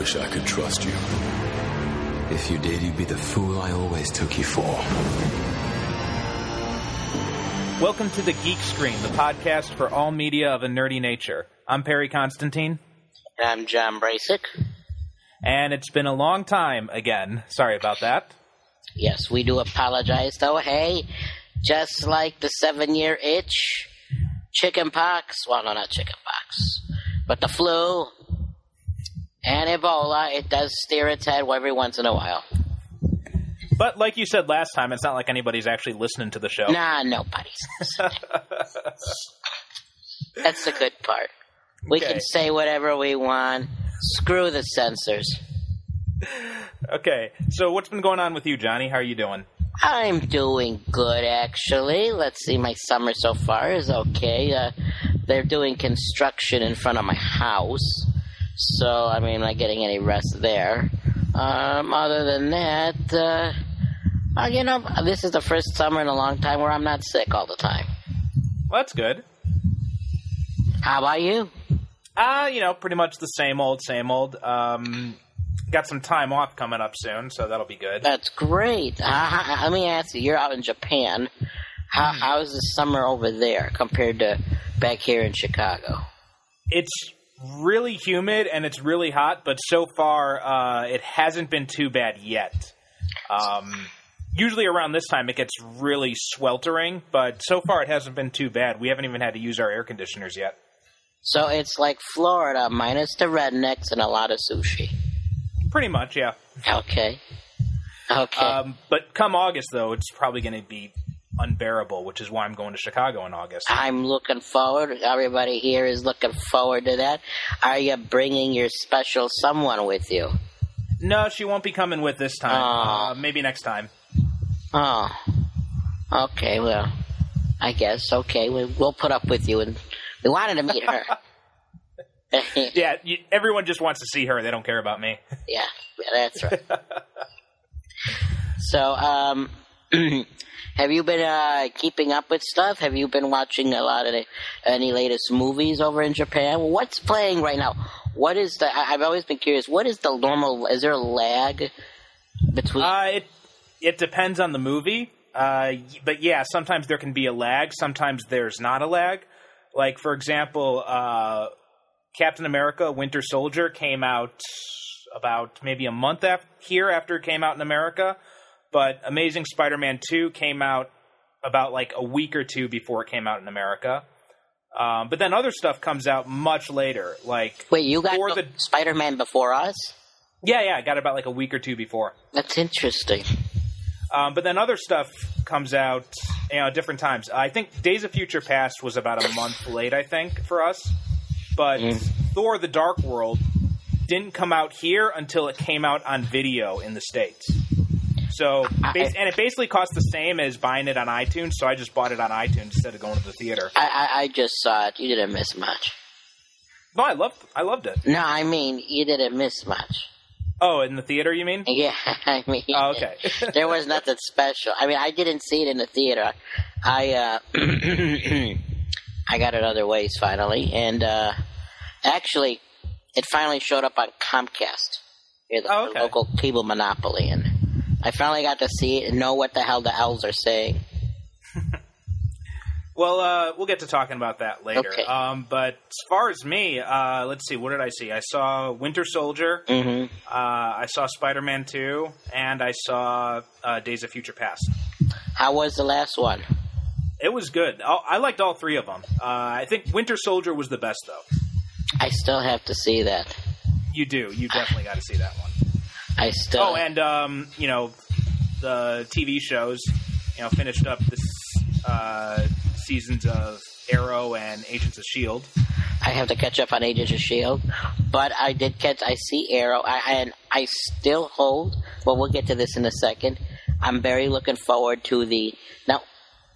wish I could trust you. If you did, you'd be the fool I always took you for. Welcome to the Geek Screen, the podcast for all media of a nerdy nature. I'm Perry Constantine, I'm John Brasic. and it's been a long time again. Sorry about that. Yes, we do apologize, though. Hey, just like the seven year itch, chicken pox, well, no, not chicken pox, but the flu and Ebola, it does steer its head every once in a while. But like you said last time, it's not like anybody's actually listening to the show. Nah, nobody's. That's the good part. We Okay. can say whatever we want. Screw the censors. Okay, so what's been going on with you, Johnny? How are you doing? I'm doing good, actually. Let's see, my summer so far is okay. Uh, they're doing construction in front of my house, so I mean, I'm not getting any rest there. Um, other than that, uh, uh, you know, this is the first summer in a long time where I'm not sick all the time. Well, that's good. How about you? Uh, you know, pretty much the same old, same old. Um, got some time off coming up soon, so that'll be good. That's great. Uh, let me ask you, you're out in Japan. How, how's the summer over there compared to back here in Chicago? It's really humid and it's really hot, but so far uh, it hasn't been too bad yet. Um, usually around this time it gets really sweltering, but so far it hasn't been too bad. We haven't even had to use our air conditioners yet. So it's like Florida minus the rednecks and a lot of sushi. Pretty much, yeah. Okay. Okay. Um, but come August, though, it's probably going to be unbearable, which is why I'm going to Chicago in August. I'm looking forward. Everybody here is looking forward to that. Are you bringing your special someone with you? No, she won't be coming with this time. Aw. Uh, maybe next time. Oh. Okay, well, I guess. Okay, we, we'll put up with you. And we wanted to meet her. Yeah, you, everyone just wants to see her. They don't care about me. Yeah, yeah, that's right. so, um, have you been uh, keeping up with stuff? Have you been watching a lot of the, any latest movies over in Japan? What's playing right now? What is the? I, I've always been curious. What is the normal? Is there a lag between? Uh, it it depends on the movie. Uh, but yeah, sometimes there can be a lag. Sometimes there's not a lag. Like for example, uh, Captain America: Winter Soldier came out about maybe a month af- here after it came out in America, but Amazing Spider-Man Two came out about like a week or two before it came out in America. Um, but then other stuff comes out much later. Like Wait, you got the Spider-Man before us? yeah, yeah, I got about like a week or two before. That's interesting. Um, but then other stuff comes out, you know, different times. I think Days of Future Past was about a month late, I think, for us. But Thor: The Dark World didn't come out here until it came out on video in the states. So, bas- and it basically costs the same as buying it on iTunes. So I just bought it on iTunes instead of going to the theater. I, I, I just saw it. You didn't miss much. No, I loved, I loved it. No, I mean you didn't miss much. Oh, in the theater, you mean? Yeah, I mean, Oh, okay. there was nothing special. I mean, I didn't see it in the theater. I uh, I got it other ways finally, and uh, actually, it finally showed up on Comcast, here, the, Oh, okay. local cable monopoly, and I finally got to see it and know what the hell the elves are saying. Well, uh, we'll get to talking about that later. Okay. Um, but as far as me, uh, let's see, what did I see? I saw Winter Soldier. hmm Uh, I saw Spider Man 2, and I saw uh, Days of Future Past. How was the last one? It was good. I, I liked all three of them. Uh, I think Winter Soldier was the best, though. I still have to see that. You do. You definitely got to see that one. I still. Oh, and, um, you know, the TV shows, you know, finished up this uh, seasons of Arrow and Agents of S.H.I.E.L.D. I have to catch up on Agents of Shield, but I did catch. I see Arrow, I, and I still hold. Well, we'll get to this in a second. I'm very looking forward to the now,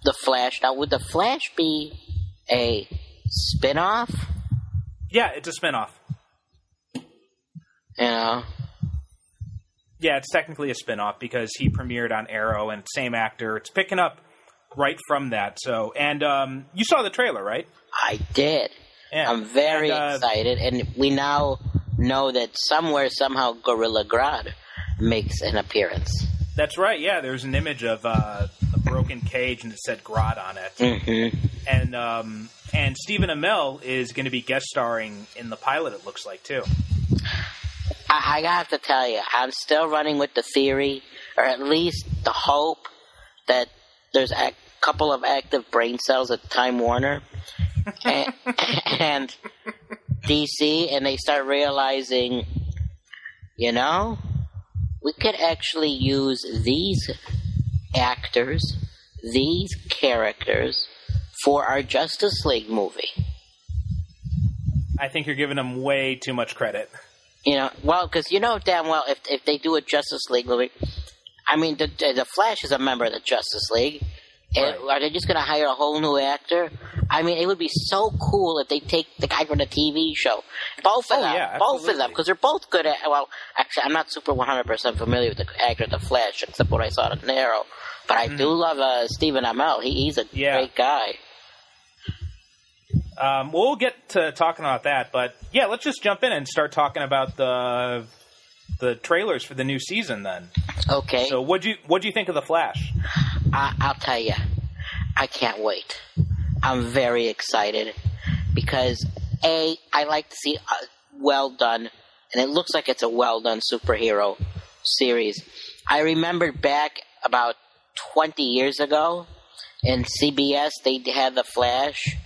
the Flash. Now, would the Flash be a spin-off? Yeah, it's a spinoff. You know, Yeah, yeah, it's technically a spin-off because he premiered on Arrow and same actor. It's picking up right from that. So, and um, you saw the trailer, right? I did. Yeah. I'm very And, uh, excited, and we now know that somewhere, somehow, Gorilla Grodd makes an appearance. That's right. Yeah, there's an image of uh, a broken cage and it said Grodd on it. hmm And um, and Stephen Amell is going to be guest starring in the pilot. It looks like too. I, I have to tell you, I'm still running with the theory, or at least the hope, that there's a couple of active brain cells at Time Warner and, and DC, and they start realizing, you know, we could actually use these actors, these characters, for our Justice League movie. I think you're giving them way too much credit. You know, well, because you know damn well if if they do a Justice League movie, I mean, the the Flash is a member of the Justice League. And Right. Are they just going to hire a whole new actor? I mean, it would be so cool if they take the guy from the TV show, both of Oh, them, yeah, both of them, because they're both good at. Well, actually, I'm not super 100 percent familiar with the actor of the Flash, except what I saw in Arrow. But I do love uh, Stephen Amell. He, he's a Mm-hmm. Yeah. great guy. Um, we'll get to talking about that, but yeah, let's just jump in and start talking about the the trailers for the new season. Then, Okay, so what do you what do you think of the Flash? I, I'll tell you, I can't wait. I'm very excited because a I like to see well done, and it looks like it's a well done superhero series. I remember back about 20 years ago in CBS they had the Flash,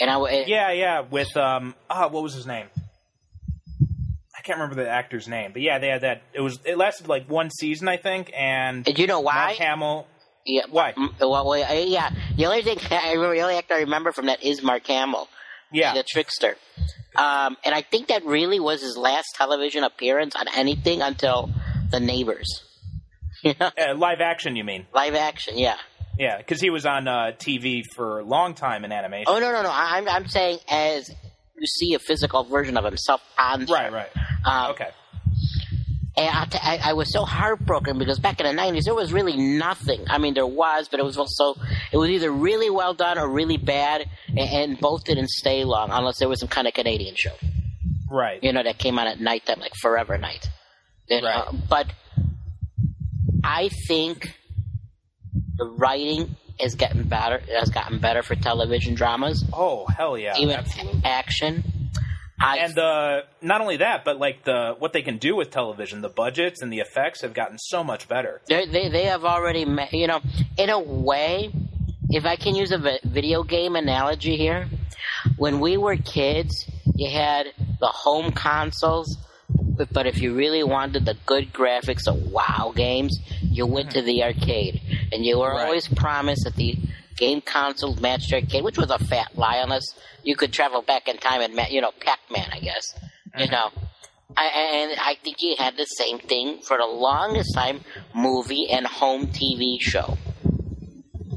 and I w- Yeah, yeah, with um, ah, what was his name? I can't remember the actor's name, but yeah, they had that. It was it lasted like one season, I think, and And you know why? Mark Hamill. Yeah, Why? Well, yeah. The only thing I remember, the only actor I remember from that is Mark Hamill. Yeah, the trickster. Um, and I think that really was his last television appearance on anything until The Neighbors. You know, uh, live action. You mean? live action, yeah. Yeah, because he was on uh, TV for a long time in animation. Oh no, no, no. I'm I'm saying as you see a physical version of himself on Right, right. Um, Okay. And I, t- I, I was so heartbroken because back in the '90s there was really nothing. I mean, there was, but it was also it was either really well done or really bad, and, and both didn't stay long unless there was some kind of Canadian show. Right. you know, that came on at nighttime, like Forever Knight. Right. But I think the writing is getting better. Has gotten better for television dramas, Oh hell yeah! even absolutely. action. I And uh, not only that, but like the what they can do with television, the budgets and the effects have gotten so much better. they they they have already, ma- you know, in a way. If I can use a vi- video game analogy here, when we were kids, you had the home consoles, but, but if you really wanted the good graphics of WoW games, you went to the arcade, and you were Right. always promised that the game console matched arcade, which was a fat lie, unless you could travel back in time and, ma- you know, Pac-Man, I guess, you know. I, and I think you had the same thing for the longest time, movie and home TV show,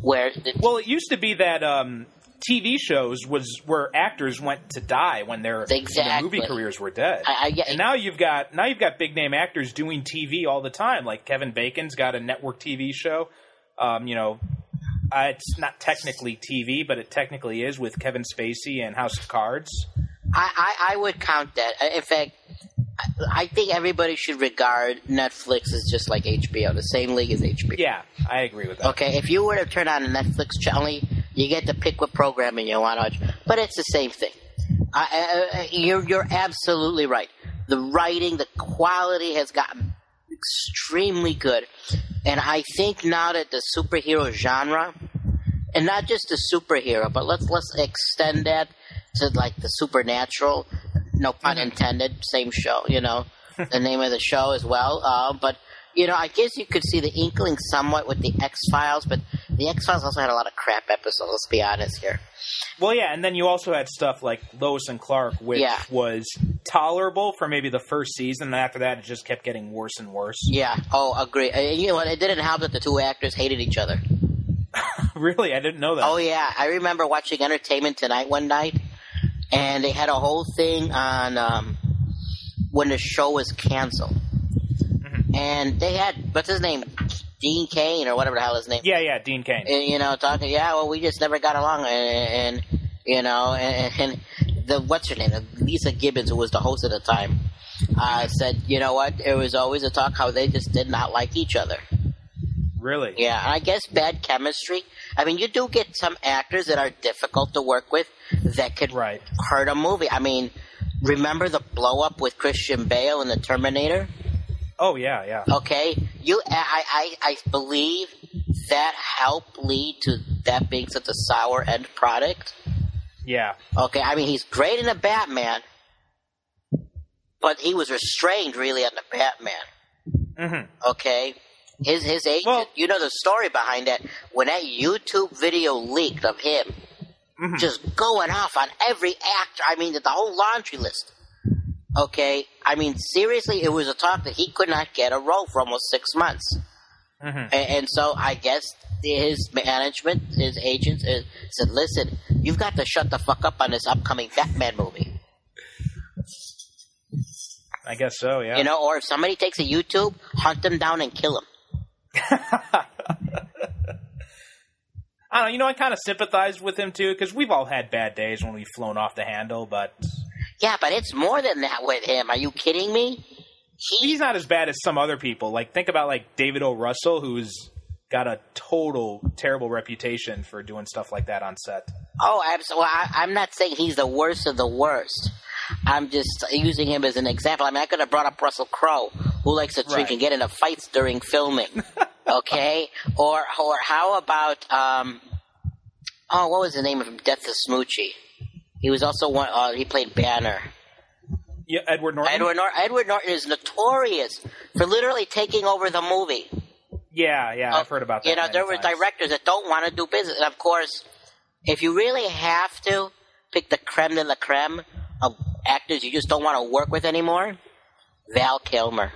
where the, Well, it used to be that um, TV shows was where actors went to die when their, when their movie careers were dead. I, I and now you've got now you've got big name actors doing TV all the time. Like Kevin Bacon's got a network TV show. Um, you know, uh, it's not technically TV, but it technically is with Kevin Spacey and House of Cards. I, I, I would count that. In fact, I- I think everybody should regard Netflix as just like HBO, the same league as HBO. Yeah, I agree with that. Okay, if you were to turn on a Netflix channel, you get to pick what programming you want to watch, but it's the same thing. I, uh, you're you're absolutely right. The writing, the quality has gotten extremely good, and I think now that the superhero genre, and not just the superhero, but let's let's extend that to like the supernatural. No pun intended. Same show, you know, the name of the show as well. Uh, but you know, I guess you could see the inkling somewhat with the X Files, but the X Files also had a lot of crap episodes. Let's be honest here. Well, yeah, and then you also had stuff like Lois and Clark, which Yeah. was tolerable for maybe the first season, and after that, it just kept getting worse and worse. Yeah. Oh, agree. Uh, you know what? It didn't help that the two actors hated each other. really, I didn't know that. Oh yeah, I remember watching Entertainment Tonight one night, and they had a whole thing on um, when the show was canceled, and and they had what's his name, Dean Cain or whatever the hell his name. Yeah, yeah, Dean Cain. And, you know, talking. Yeah, well, we just never got along, and, and you know, and, and the what's her name, Leeza Gibbons, who was the host at the time, uh, said, you know what, it was always a talk how they just did not like each other. Really? Yeah, and I guess bad chemistry. I mean, you do get some actors that are difficult to work with that could Right. hurt a movie. I mean, remember the blow up with Christian Bale in the Terminator? Oh yeah, yeah. Okay, you, I, I, I believe that helped lead to that being such a sour end product. Yeah. Okay, I mean he's great in the Batman, but he was restrained really on the Batman. hmm Okay, his his agent. Well- you know the story behind that. When that YouTube video leaked of him Mm-hmm. just going off on every actor. I mean, the whole laundry list. Okay, I mean seriously, it was a talk that he could not get a role for almost six months. hmm And, and so I guess his management, his agents, uh, said, "Listen, you've got to shut the fuck up on this upcoming Batman movie." I guess so. Yeah. You know, or if somebody takes a YouTube, hunt them down and kill them. I don't know. You know, I kind of sympathized with him too because we've all had bad days when we've flown off the handle, but Yeah, but it's more than that with him. Are you kidding me? He, he's not as bad as some other people. Like think about like David O. Russell, who's got a total terrible reputation for doing stuff like that on set. oh, absolutely. I, I'm not saying he's the worst of the worst. I'm just using him as an example. I mean, I could have brought up Russell Crowe, who likes to drink Right. and get into fights during filming. okay, or or how about um, oh, what was the name of him? Death of Smoochy. He was also one. Uh, he played Banner. Yeah, Edward Norton. Edward Norton. Edward Norton is notorious for literally taking over the movie. Yeah, yeah, I've heard about that. You know, there were directors that don't want to do business. And of course, if you really have to pick the creme de la creme of actors you just don't want to work with anymore, Val Kilmer.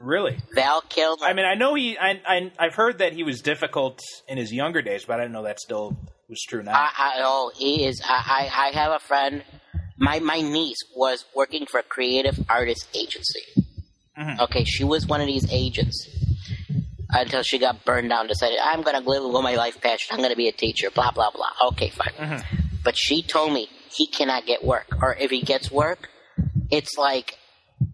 Really? Val Kilmer. I mean, I know he. I, I I've heard that he was difficult in his younger days, but I didn't know that still was true now. I, I, oh, he is. I, I, I have a friend. My my niece was working for a creative artist agency. Mhm. Okay, she was one of these agents until she got burned down. Decided I'm going to live with my life passion. I'm going to be a teacher. Blah blah blah. Okay, fine. Mhm. But she told me he cannot get work, or if he gets work, it's like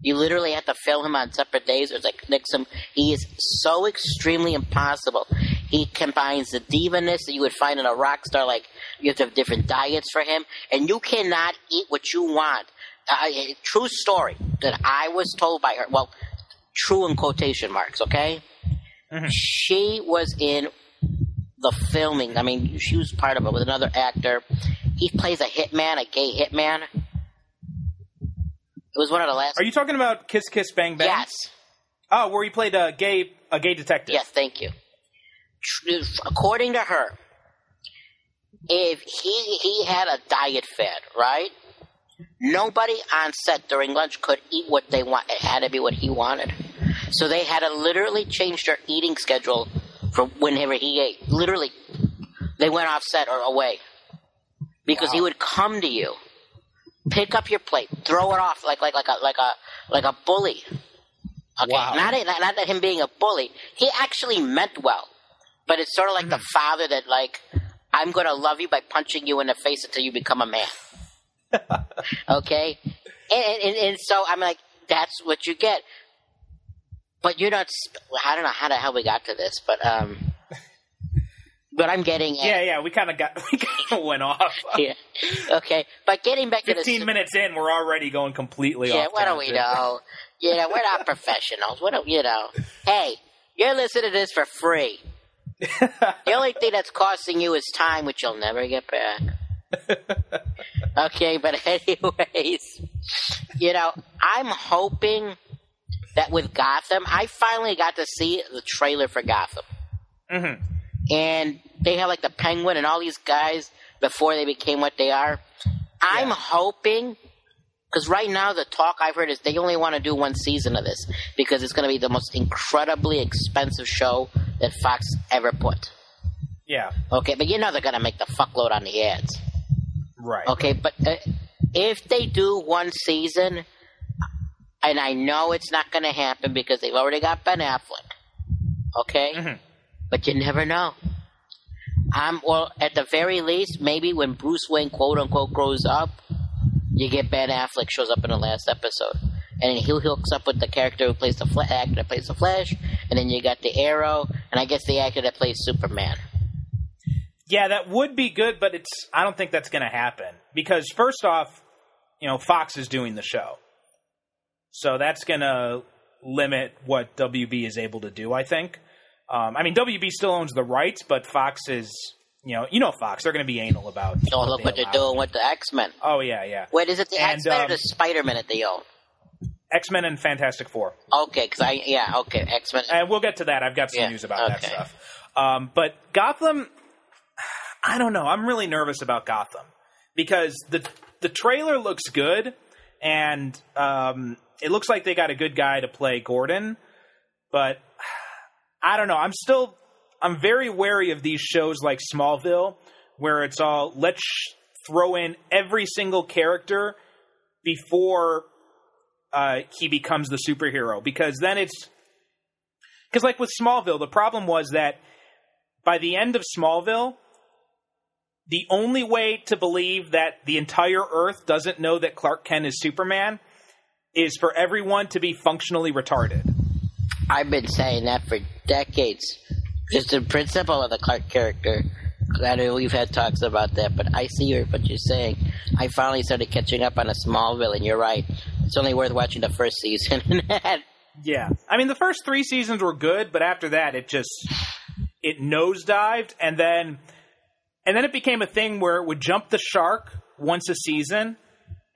you literally have to fill him on separate days. Or it's like Nixon. He is so extremely impossible. He combines the divaness that you would find in a rock star. Like you have to have different diets for him, and you cannot eat what you want. Uh, true story that I was told by her. Well, true in quotation marks. Okay, she was in the filming. I mean, she was part of it with another actor. He plays a hitman, a gay hitman. It was one of the last. Are you talking about Kiss Kiss Bang Bang? Yes. Oh, where he played a gay a gay detective. Yes, thank you. According to her, if he he had a diet fad, right? Nobody on set during lunch could eat what they want. It had to be what he wanted. So they had to literally change their eating schedule for whenever he ate. Literally, they went off set or away because he would come to you, pick up your plate, throw it off like like like a like a like a bully. Okay, Wow. not not not that him being a bully. He actually meant well, but it's sort of like Hmm. the father that like I'm going to love you by punching you in the face until you become a man. okay, and, and and so I'm like, that's what you get. But you're not. I don't know how the hell we got to this, but um, but I'm getting at- Yeah, yeah. We kind of got we kind of went off. yeah. Okay, but getting back to Fifteen minutes in, we're already going completely Yeah, off. what do we know? You know, we're not professionals. What do you know? Hey, you're listening to this for free. The only thing that's costing you is time, which you'll never get back. okay, but anyways, you know, I'm hoping that with Gotham, I finally got to see the trailer for Gotham. Mhm. And they have like the Penguin and all these guys before they became what they are. I'm Yeah. hoping because right now the talk I've heard is they only want to do one season of this because it's going to be the most incredibly expensive show that Fox ever put. Yeah, Okay, but you know they're going to make the fuckload on the ads. right. Okay, but uh, if they do one season, and I know it's not going to happen because they've already got Ben Affleck. Okay, Mhm. but you never know. I'm well, at the very least, maybe when Bruce Wayne quote unquote grows up, you get Ben Affleck shows up in the last episode, and then he hooks up with the character who plays the Fla- actor that plays the Flash, and then you got the Arrow, and I guess the actor that plays Superman. Yeah, that would be good, but it's I don't think that's going to happen because first off, you know, Fox is doing the show. So that's going to limit what WB is able to do, I think. Um, I mean, WB still owns the rights, but Fox is, you know, you know Fox, they're going to be anal about Oh, look what they're doing with the X Men. Oh yeah, yeah. Wait, is it the X Men um, or the Spider Man that they own? X-Men and Fantastic 4. Okay, because I yeah okay X Men. And we'll get to that. I've got some Yeah, news about that stuff. Um, but Gotham, I don't know. I'm really nervous about Gotham because the the trailer looks good, and um, it looks like they got a good guy to play Gordon. But I don't know. I'm still I'm very wary of these shows like Smallville, where it's all let's throw in every single character before uh, he becomes the superhero because then it's because like with Smallville, the problem was that by the end of Smallville, the only way to believe that the entire Earth doesn't know that Clark Kent is Superman is for everyone to be functionally retarded. I've been saying that for decades. Just the principle of the Clark character. I know we've had talks about that, but I see what you're saying. I finally started catching up on a Smallville, and you're right. It's only worth watching the first season. Yeah, I mean the first three seasons were good, but after that it just it nosedived, and then and then it became a thing where it would jump the shark once a season,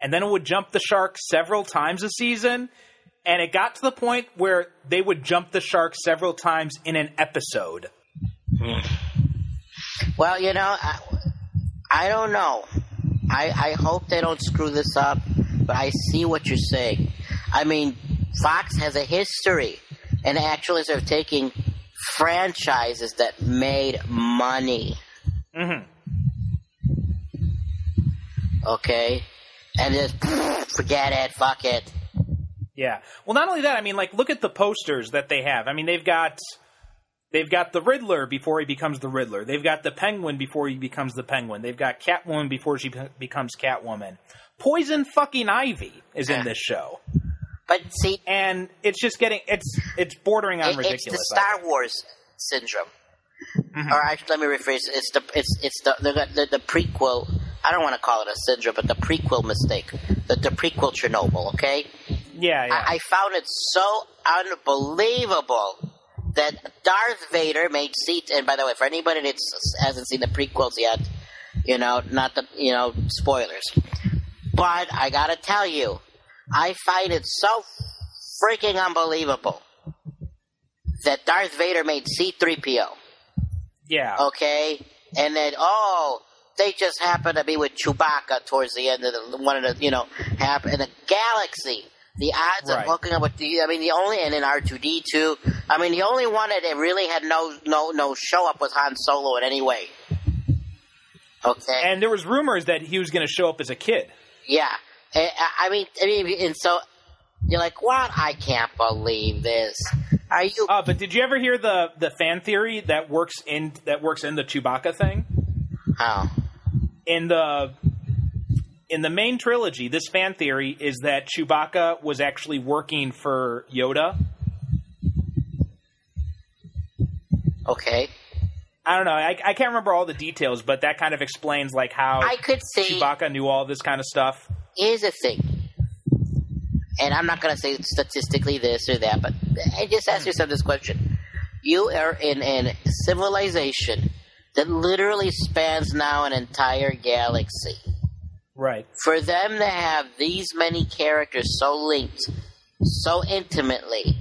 and then it would jump the shark several times a season, and it got to the point where they would jump the shark several times in an episode. well, you know, I, I don't know. I, I hope they don't screw this up, but I see what you're saying. I mean, Fox has a history, and actually, sort of taking franchises that made money. hmm okay? And just forget it, fuck it. Yeah. Well, not only that, I mean, like, look at the posters that they have. I mean, they've got they've got the Riddler before he becomes the Riddler. They've got the Penguin before he becomes the Penguin. They've got Catwoman before she becomes Catwoman. Poison fucking Ivy is in this show, But see, and it's just getting it's it's bordering on it- ridiculous. it's the Star. Wars syndrome. Mm-hmm. Or actually, let me rephrase. It's the it's it's the the, the, the prequel. I don't want to call it a syndrome, but the prequel mistake. The, the prequel Chernobyl. Okay. Yeah, yeah. I, I found it so unbelievable that Darth Vader made seat. And by the way, for anybody that hasn't seen the prequels yet, you know, not the you know spoilers, but I gotta tell you, I find it so freaking unbelievable that Darth Vader made C-3PO. yeah. Okay, and then oh. They just happen to be with Chewbacca towards the end of the one of the you know happen in a galaxy. The odds Right. of hooking up with the I mean the only and in R two D two. I mean the only one that really had no no no show up was Han Solo in any way. Okay. And there was rumors that he was going to show up as a kid. Yeah. I, I mean I mean and so you're like what? I can't believe this. Are you? Uh, but did you ever hear the the fan theory that works in that works in the Chewbacca thing? Oh. in the in the main trilogy, this fan theory is that Chewbacca was actually working for Yoda. Okay. I don't know. I, I can't remember all the details, but that kind of explains like how I could see. Chewbacca knew all this kind of stuff. Here's the thing, and I'm not going to say statistically this or that, but I just ask yourself this question: You are in a civilization that literally spans now an entire galaxy. Right. For them to have these many characters so linked, so intimately,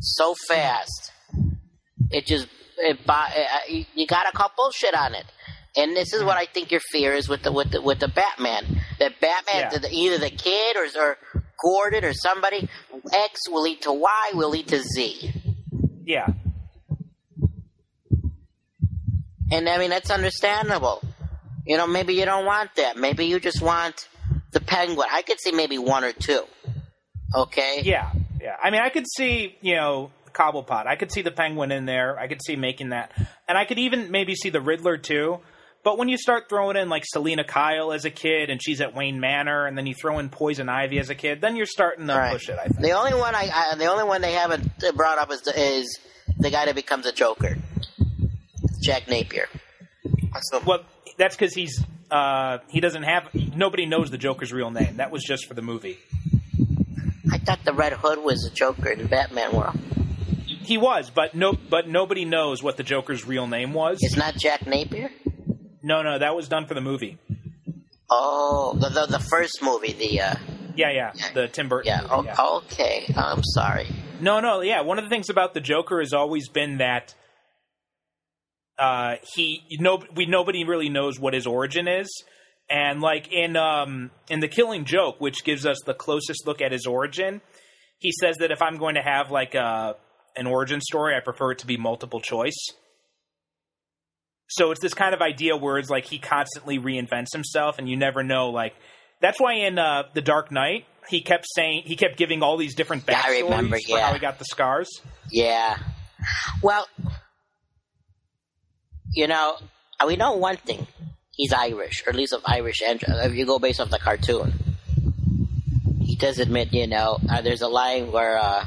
so fast, it just it, uh, you- you got to call bullshit on it. And this is what I think your fear is with the with the with the Batman. That Batman, Yeah. the, either the kid or or Gordon or somebody, X will lead to Y will lead to Z. Yeah. And I mean that's understandable. You know, maybe you don't want that. Maybe you just want the Penguin. I could see maybe one or two. Okay. Yeah, yeah. I mean, I could see you know Cobblepot. I could see the Penguin in there. I could see making that, and I could even maybe see the Riddler too. But when you start throwing in like Selina Kyle as a kid, and she's at Wayne Manor, and then you throw in Poison Ivy as a kid, then you're starting to Right. push it. I think. The only one I, I the only one they haven't brought up is the, is the guy that becomes a Joker, Jack Napier. So, Well, that's because he's uh, he doesn't have nobody knows the Joker's real name. That was just for the movie. I thought the Red Hood was a Joker in the Batman world. He was, but no, but nobody knows what the Joker's real name was. It's not Jack Napier. No, no, that was done for the movie. Oh, the the, the first movie, the uh, Yeah, yeah, the Tim Burton. yeah. movie, Oh, okay. I'm sorry. No, no, yeah. One of the things about the Joker has always been that uh, he no we nobody really knows what his origin is, and like in um in the Killing Joke, which gives us the closest look at his origin, he says that if I'm going to have like a an origin story, I prefer it to be multiple choice. So it's this kind of idea where it's like he constantly reinvents himself, and you never know. Like that's why in uh, the Dark Knight, he kept saying he kept giving all these different Yeah, backstories remember, for how yeah. he got the scars. Yeah. Well, you know, uh, we know one thing. He's Irish, or at least of Irish ancestry. If you go based off the cartoon, he does admit, you know, uh, there's a line where uh,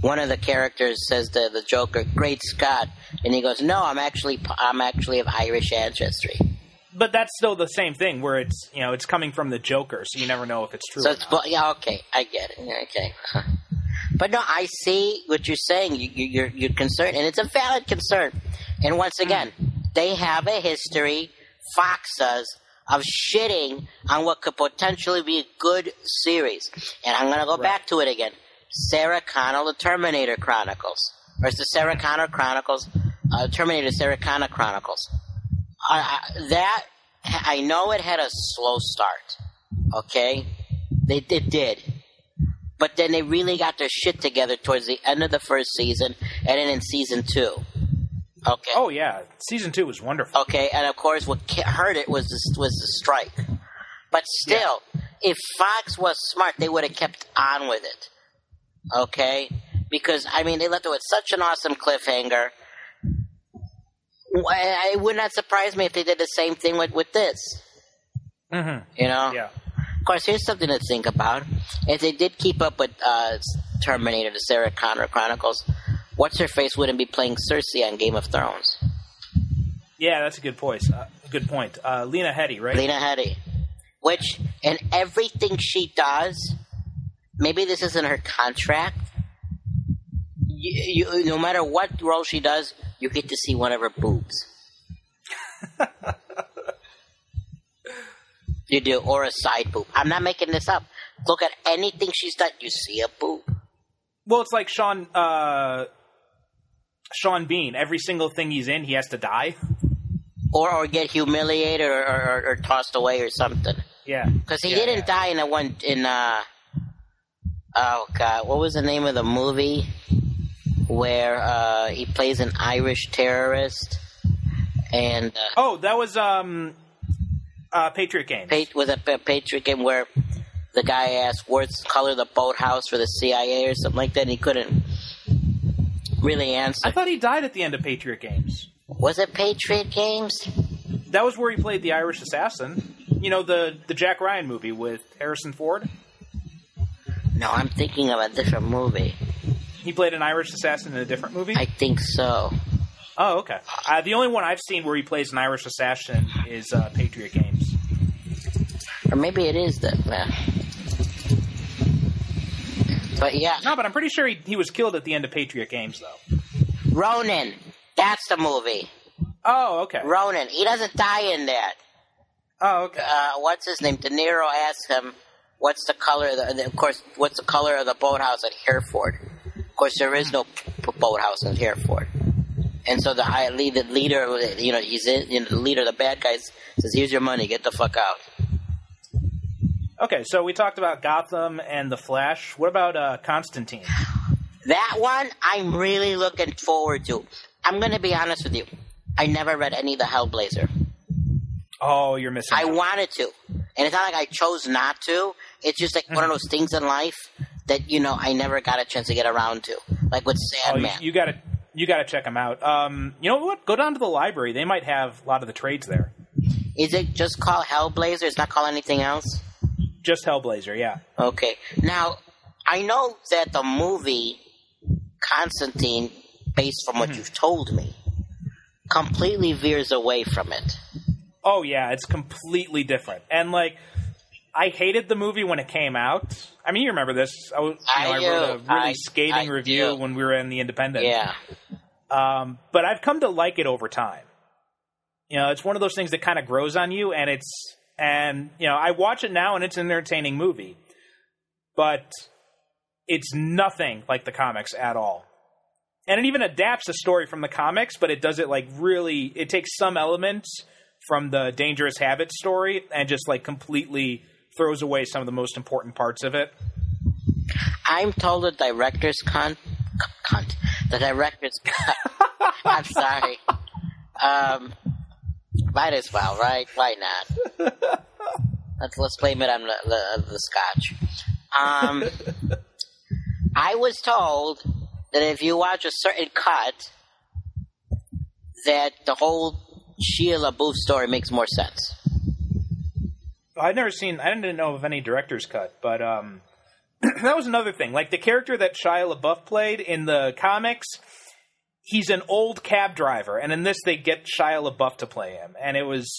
one of the characters says to the Joker, "Great Scott," and he goes, "No, I'm actually, I'm actually of Irish ancestry." But that's still the same thing, where it's you know it's coming from the Joker, so you never know if it's true. So or it's yeah, okay, I get it. Okay, but no, I see what you're saying. You, you, you're you're concerned, and it's a valid concern. And once hmm. again, they have a history. Fox does of shitting on what could potentially be a good series. And I'm going to go back to it again. Sarah Connor, The Terminator Chronicles, or it's the Sarah Connor Chronicles, uh, Terminator Sarah Connor Chronicles. I, that I know it had a slow start. Okay, they it did, but then they really got their shit together towards the end of the first season, and then in season two. Okay. oh yeah, season two was wonderful. Okay, and of course, what hurt it was the, was the strike. But still, if Fox was smart, they would have kept on with it. Okay, because I mean, they left it with such an awesome cliffhanger. It would not surprise me if they did the same thing with with this. Mm-hmm. You know. Yeah. Of course, here's something to think about. If they did keep up with uh, Terminator, the Sarah Connor Chronicles, what's her face wouldn't be playing Cersei on Game of Thrones. Yeah, that's a good point. Uh, good point. Uh, Lena Headey, right? Lena Headey. Which, in everything she does, maybe this isn't her contract. You, you, no matter what role she does, you get to see one of her boobs. you do, or a side boob. I'm not making this up. Look at anything she's done, you see a boob. Well, it's like Sean uh, Sean Bean. Every single thing he's in, he has to die. Or, or get humiliated or, or, or tossed away or something. Yeah, Because he Yeah, didn't yeah. die in a one in uh oh god, what was the name of the movie where uh he plays an Irish terrorist and uh, Oh, that was um, uh, Patriot Games. pa- was a Patriot game where the guy asked what's the color of the boathouse for the CIA or something like that and he couldn't really answer. I thought he died at the end of Patriot Games. was it Patriot Games? That was where he played the Irish assassin. You know the the Jack Ryan movie with Harrison Ford. No, I'm thinking of a different movie. He played an Irish assassin in a different movie. I think so. oh, okay. Uh, the only one I've seen where he plays an Irish assassin is uh, Patriot Games. Or maybe it is that. But yeah, No, but I'm pretty sure he, he was killed at the end of Patriot Games, though. Ronin. That's the movie. Oh, okay. Ronin. He doesn't die in that. Oh, okay. Uh, what's his name? De Niro asks him, "What's the color?" Of the, of course, what's the color of the boathouse at Hereford? Of course, there is no p- boathouse in Hereford. And so the high lead, the leader, you know, he's in, you know, the leader, the bad guys says, "Here's your money. Get the fuck out." Okay, so we talked about Gotham and The Flash. What about uh, Constantine? That one, I'm really looking forward to. I'm going to be honest with you. I never read any of the Hellblazer. Oh, you're missing. I out. wanted to, and it's not like I chose not to. It's just like one of those things in life that you know I never got a chance to get around to, like with Oh, you, Sandman. you gotta you gotta check them out. Um, you know what? Go down to the library. They might have a lot of the trades there. Is it just called Hellblazer? It's not called anything else. Just Hellblazer, yeah. Okay. Now, I know that the movie Constantine, based from what you've told me, completely veers away from it. Oh yeah, it's completely different. And like, I hated the movie when it came out. I mean, you remember this? I, was, you know, I I wrote a really I- scathing I review do. when we were in the Independent. Yeah. Um, but I've come to like it over time. You know, it's one of those things that kind of grows on you, and it's and you know, I watch it now, and it's an entertaining movie, but it's nothing like the comics at all. And it even adapts a story from the comics, but it does it like really. It takes some elements from the Dangerous Habit story and just like completely throws away some of the most important parts of it. I'm told the director's con. Cunt. The director's cut. I'm sorry. Um, might as well, right? Why not? let's let's blame it on the the, the scotch. Um, I was told that if you watch a certain cut, that the whole Shia LaBeouf story makes more sense. I've never seen. I didn't know of any director's cut, but um, that was another thing. Like the character that Shia LaBeouf played in the comics, he's an old cab driver, and in this they get Shia LaBeouf to play him, and it was,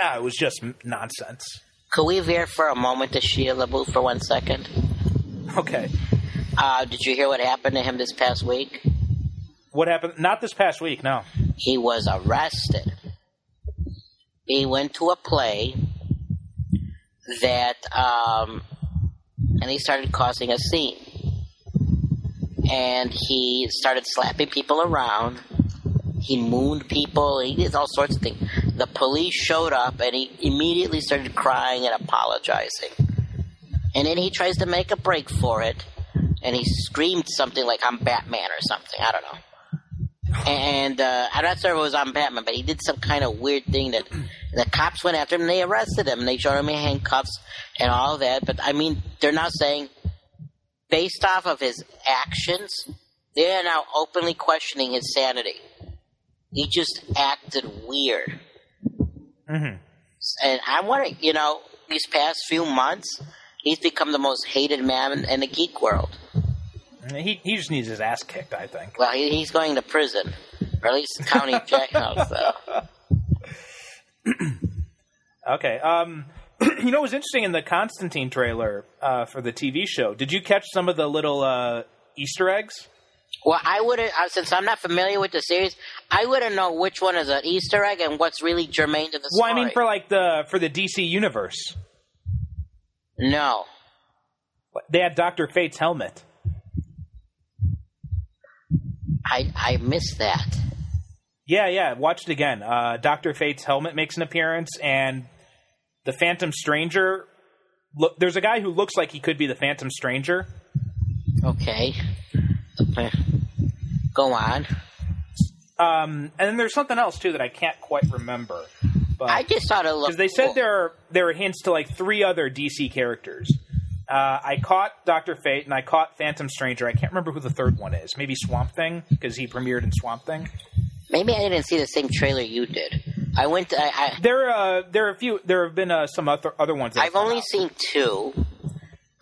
ah, it was just nonsense. Could we veer for a moment to Shia LaBeouf for one second? Okay, Uh, did you hear what happened to him this past week? what happened? Not this past week, no. he was arrested. He went to a play that, um, and he started causing a scene. And he started slapping people around. He mooned people. He did all sorts of things. The police showed up and he immediately started crying and apologizing. And then he tries to make a break for it. And he screamed something like, I'm Batman or something. I don't know and uh, I'm not sure if it was on Batman, but he did some kind of weird thing that the cops went after him and they arrested him. And they showed him in handcuffs and all that. But I mean, they're now saying, based off of his actions, they are now openly questioning his sanity. He just acted weird. Mhm. And I'm wondering, you know, these past few months, he's become the most hated man in the geek world. He he just needs his ass kicked. I think. Well, he, he's going to prison, or at least county jail. So. Okay. Um, you know, it was interesting in the Constantine trailer uh, for the TV show. Did you catch some of the little uh, Easter eggs? Well, I wouldn't, uh, since I'm not familiar with the series, I wouldn't know which one is an Easter egg and what's really germane to the story. Well. I mean, for like the for the DC universe, no. they had Doctor Fate's helmet. I, I missed that. Yeah, yeah. Watch it again. Uh, Doctor Fate's helmet makes an appearance, and the Phantom Stranger. Look, there's a guy who looks like he could be the Phantom Stranger. Okay. Go on. Um, and then there's something else too that I can't quite remember. But I just thought it looked because they said cool. there are there are hints to like three other DC characters. Uh, I caught Doctor Fate and I caught Phantom Stranger. I can't remember who the third one is. Maybe Swamp Thing because he premiered in Swamp Thing. Maybe I didn't see the same trailer you did. I went. To, I, I There, uh, there are a few. There have been uh, some other other ones. I've only out. seen two.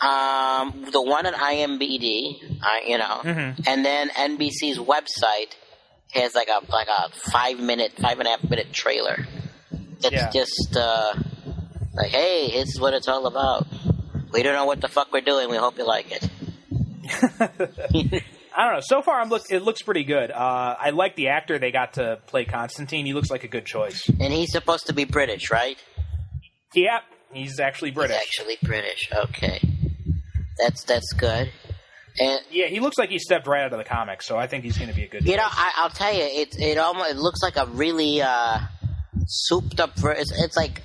Um, the one on IMBD, uh, you know, Mhm. and then NBC's website has like a like a five minute, five and a half minute trailer. It's Yeah. just uh, like, hey, this is what it's all about. We don't know what the fuck we're doing. We hope you like it. I don't know. So far, I'm look. It looks pretty good. Uh, I like the actor they got to play Constantine. He looks like a good choice. And he's supposed to be British, right? Yeah, he's actually British. He's actually British. Okay, that's that's good. And Yeah, he looks like he stepped right out of the comics. So I think he's going to be a good. You know, choice. I, I'll tell you, it it almost it looks like a really uh, souped up. It's, it's like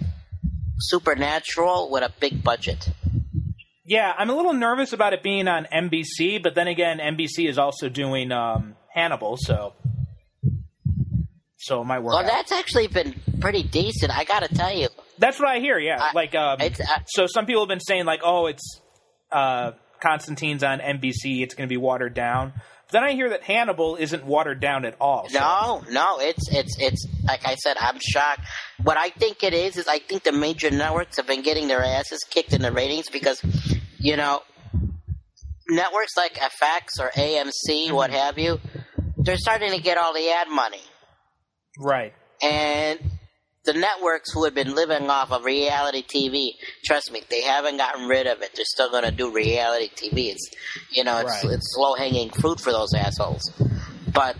supernatural with a big budget. Yeah, I'm a little nervous about it being on NBC, but then again, NBC is also doing um, Hannibal, so so it might work. Well, out. that's actually been pretty decent. I got to tell you. That's what I hear. Yeah, I- like um, it's, uh, so some people have been saying like, oh, it's uh, Constantine's on NBC. It's going to be watered down. But then I hear that Hannibal isn't watered down at all. so- No, no, it's it's it's like I said, I'm shocked. What I think it is is I think the major networks have been getting their asses kicked in the ratings because, you know, networks like FX or AMC, what Mm-hmm. have you, they're starting to get all the ad money, Right. and the networks who had been living off of reality TV, trust me, they haven't gotten rid of it. They're still going to do reality TV. It's you know, it's Right. it's low hanging fruit for those assholes. But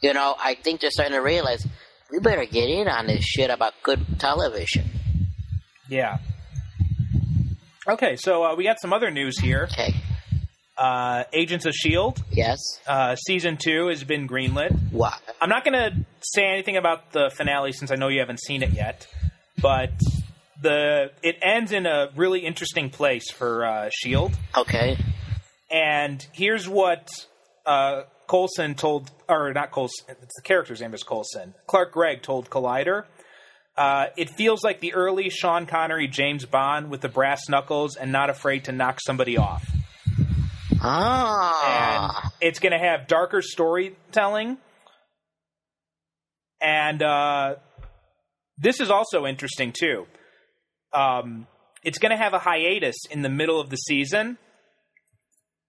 you know, I think they're starting to realize we better get in on this shit about good television. Yeah. Okay, so uh, we got some other news here. Okay. Uh, Agents of Shield Yes. uh, season two has been greenlit. What? I'm not going to say anything about the finale since I know you haven't seen it yet, but the it ends in a really interesting place for uh, Shield. Okay. And here's what uh, Coulson told, or not Coulson, it's the character's name is Coulson. Clark Gregg told Collider. Uh, it feels like the early Sean Connery James Bond with the brass knuckles and not afraid to knock somebody off. And Ah. it's going to have darker storytelling. And uh, this is also interesting, too. Um, it's going to have a hiatus in the middle of the season.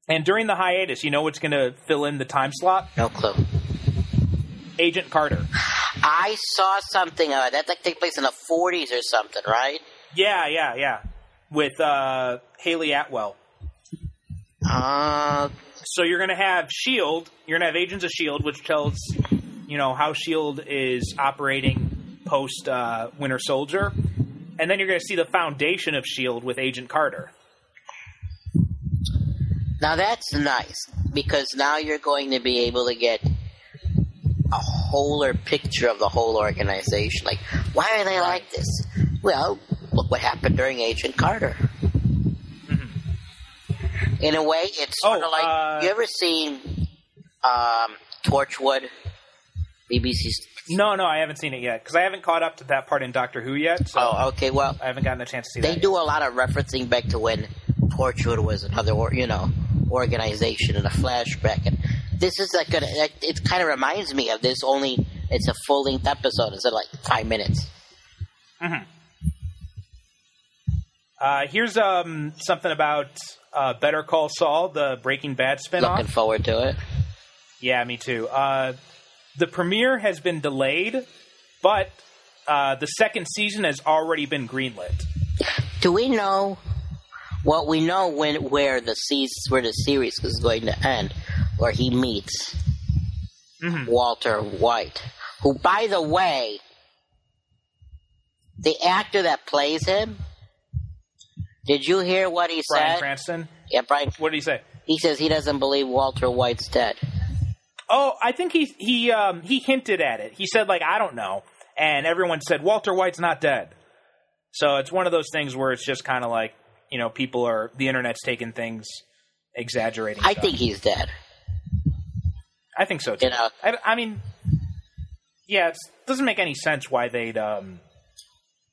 And during the hiatus, you know what's going to fill in the time slot? No clue. Agent Carter. I saw something uh, that like take place in the 40s or something, right? Yeah, yeah, yeah. With uh, Hayley Atwell. Uh, So you're going to have Shield. You're going to have Agents of Shield, which tells you know how Shield is operating post uh, Winter Soldier, and then you're going to see the foundation of Shield with Agent Carter. Now that's nice because now you're going to be able to get wholer picture of the whole organization. Like, why are they like this? Well, look what happened during Agent Carter. In a way, it's sort Mm-hmm. Oh, of like uh, you ever seen um, Torchwood? BBC's. No, no, I haven't seen it yet because I haven't caught up to that part in Doctor Who yet. So Oh, okay. Well, I haven't gotten a chance to see they do a lot of referencing back to when Torchwood was another, you know, organization in a flashback. And this is like a, like, it kind of reminds me of this. Only it's a full length episode instead of like five minutes. Uh, here's um, something about uh, Better Call Saul, the Breaking Bad spinoff. Looking forward to it. Yeah, me too. Uh, the premiere has been delayed, but uh, the second season has already been greenlit. Do we know? Well, we know when where the season, where the series is going to end, where he meets Walter White, who, by the way, the actor that plays him. Did you hear what he Brian said? Bryan Cranston. Yeah, Brian. What did he say? He says he doesn't believe Walter White's dead. Oh, I think he he um, he hinted at it. He said like I don't know, and everyone said Walter White's not dead. So it's one of those things where it's just kind of like you know people are the internet's taking things exaggerating. I stuff. think he's dead. I think so too. You know. I, I mean, yeah, it doesn't make any sense why they'd um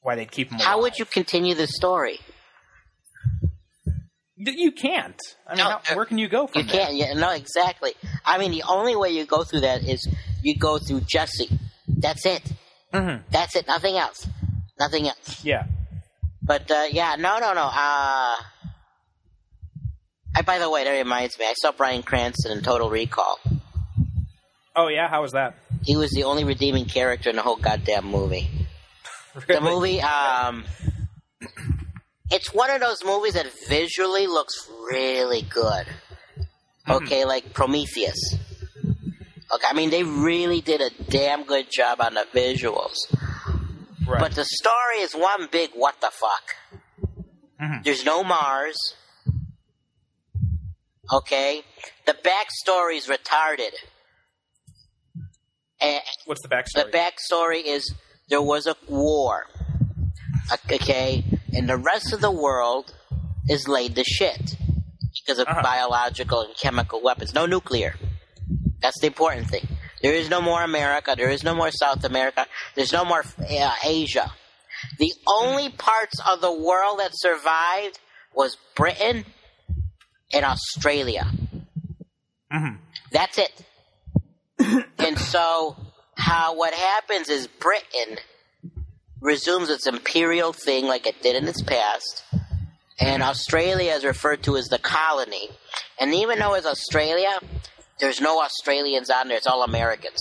why they'd keep him. How would you continue the story? You can't. I mean, No, how, where can you go from You can't. Yeah, no, exactly. I mean, the only way you go through that is you go through Jesse. That's it. Mhm. That's it. Nothing else. Nothing else. Yeah. But uh, yeah, no, no, no. Uh, I, by the way, that reminds me. I saw Bryan Cranston in Total Recall. Oh yeah. How was that? He was the only redeeming character in the whole goddamn movie. The movie, um, it's one of those movies that visually looks really good. Okay, like Prometheus. Okay, I mean they really did a damn good job on the visuals. Right. But the story is one big what the fuck. Mhm. There's no Mars. Okay? The backstory is retarded. And What's the backstory? the backstory? is there was a war. Okay? And the rest of the world is laid to shit because of Uh-huh. biological and chemical weapons. No nuclear. That's the important thing. There is no more America. There is no more South America. There's no more uh, Asia. The only parts of the world that survived was Britain and Australia. That's it. And so, how what happens is Britain resumes its imperial thing like it did in its past, and Australia is referred to as the colony. And even though it's Australia, there's no Australians on there; it's all Americans.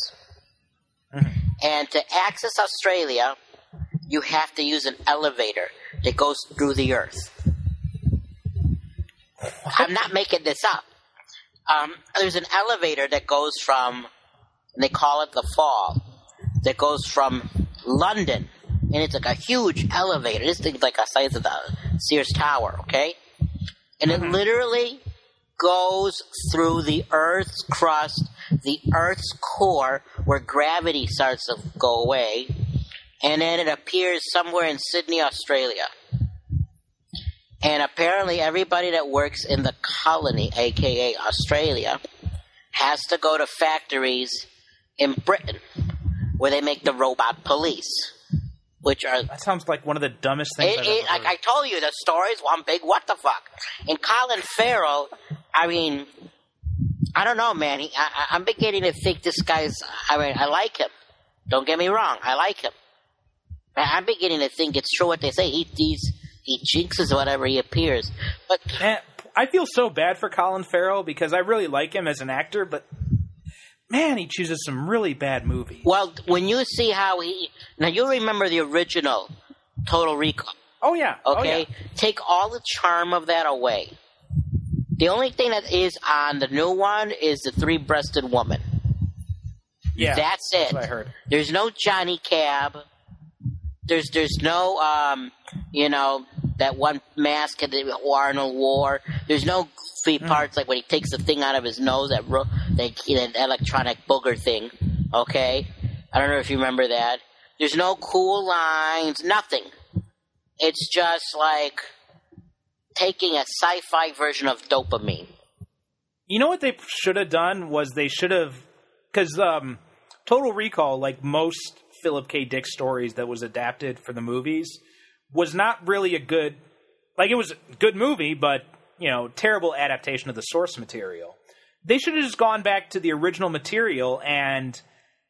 And to access Australia, you have to use an elevator that goes through the earth. I'm not making this up. Um, there's an elevator that goes from, and they call it the Fall, that goes from London, and it's like a huge elevator. This thing's like the size of the Sears Tower, okay? And it mm-hmm. literally goes through the Earth's crust, the Earth's core, where gravity starts to go away, and then it appears somewhere in Sydney, Australia. And apparently, everybody that works in the colony, aka Australia, has to go to factories in Britain where they make the robot police, which are. That sounds like one of the dumbest things. It, I've it, ever like heard. I told you, the story's one big what the fuck. And Colin Farrell, I mean, I don't know, man. He, I, I- I'm beginning to think this guy's. I mean, I like him. Don't get me wrong, I like him. I- I'm beginning to think it's true what they say. He he's, he jinxes whatever he appears. But Man, I feel so bad for Colin Farrell because I really like him as an actor, but man, he chooses some really bad movies. well, when you see how he now, you remember the original Total Recall. Oh yeah. Oh, Okay, yeah. take all the charm of that away. The only thing that is on the new one is the three-breasted woman. Yeah. That's it. That's what I heard. There's no Johnny Cab. There's there's no um you know that one mask that Arnold wore. There's no goofy Hmm. parts like when he takes the thing out of his nose that ro- that, that electronic booger thing. Okay, I don't know if you remember that. There's no cool lines. Nothing. It's just like taking a sci-fi version of dopamine. You know what they should have done was they should have because um, Total Recall, like most Philip K. Dick stories that was adapted for the movies, was not really a good like it was a good movie, but you know, terrible adaptation of the source material. They should have just gone back to the original material and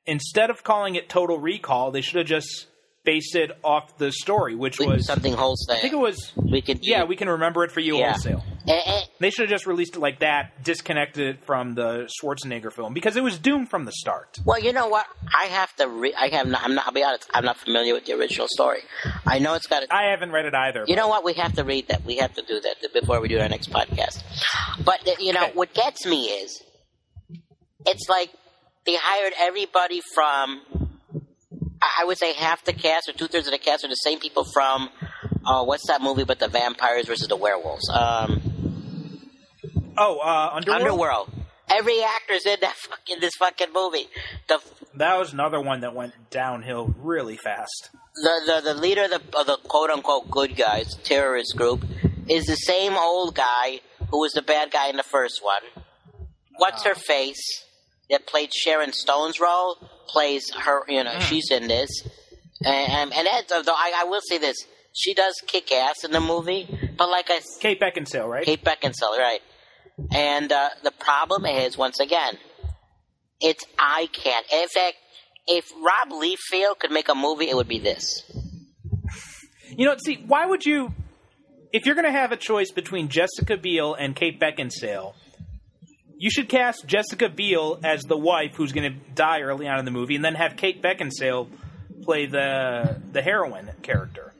instead of calling it Total Recall, they should have just based it off the story, which We- was something wholesale. I think it was we could yeah, we can remember it for you Yeah. wholesale. Eh, eh, They should have just released it like that, disconnected it from the Schwarzenegger film because it was doomed from the start. Well, you know what? I have to. Re- I have. Not, I'm not. I'll be honest. I'm not familiar with the original story. I know it's got. A, I haven't read it either. you know what? We have to read that. We have to do that before we do our next podcast. But uh, you know Okay. what gets me is, it's like they hired everybody from. I would say half the cast or two thirds of the cast are the same people from. Uh, what's that movie? But the vampires versus the werewolves. Um, oh, uh, Underworld? Underworld. Every actor's in that fucking this fucking movie. The That was another one that went downhill really fast. the, the, the leader of the, of the quote unquote good guys, terrorist group, is the same old guy who was the bad guy in the first one. What's her face that played Sharon Stone's role plays her. You know, she's in this, and and that, though I, I will say this, she does kick ass in the movie, but like I Kate Beckinsale, right? Kate Beckinsale, right? And uh, the problem is, once again, it's I can't. In fact, if Rob Liefeld could make a movie, it would be this. You know, see, why would you, if you're going to have a choice between Jessica Biel and Kate Beckinsale, you should cast Jessica Biel as the wife who's going to die early on in the movie, and then have Kate Beckinsale play the the heroine character.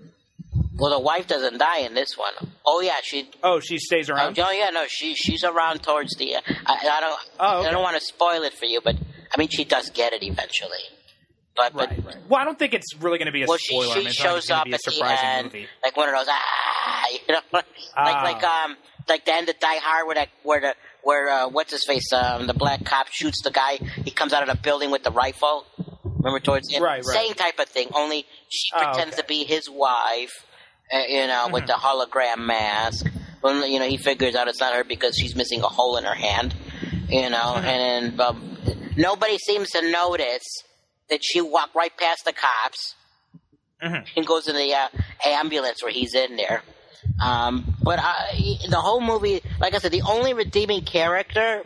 Well, the wife doesn't die in this one. Oh yeah, she. Oh, she stays around. Oh yeah, no, she she's around towards the. Uh, I, I don't. Oh, okay. I don't want to spoil it for you, but I mean, she does get it eventually. But but Right, right. Well, I don't think it's really going to be a well, she, spoiler. I she mean, shows up be a at the end, movie. like one of those ah, you know, like Ah. like um like the end of Die Hard where that where the where uh, what's his face um the black cop shoots the guy. He comes out of the building with the rifle. Remember towards him, Right, right. same type of thing. Only she Oh, pretends okay. to be his wife, uh, you know, with the hologram mask. Well, you know, he figures out it's not her because she's missing a hole in her hand, you know, and then um, nobody seems to notice that she walked right past the cops Mhm. and goes in the uh, ambulance where he's in there. Um, but I, the whole movie, like I said, the only redeeming character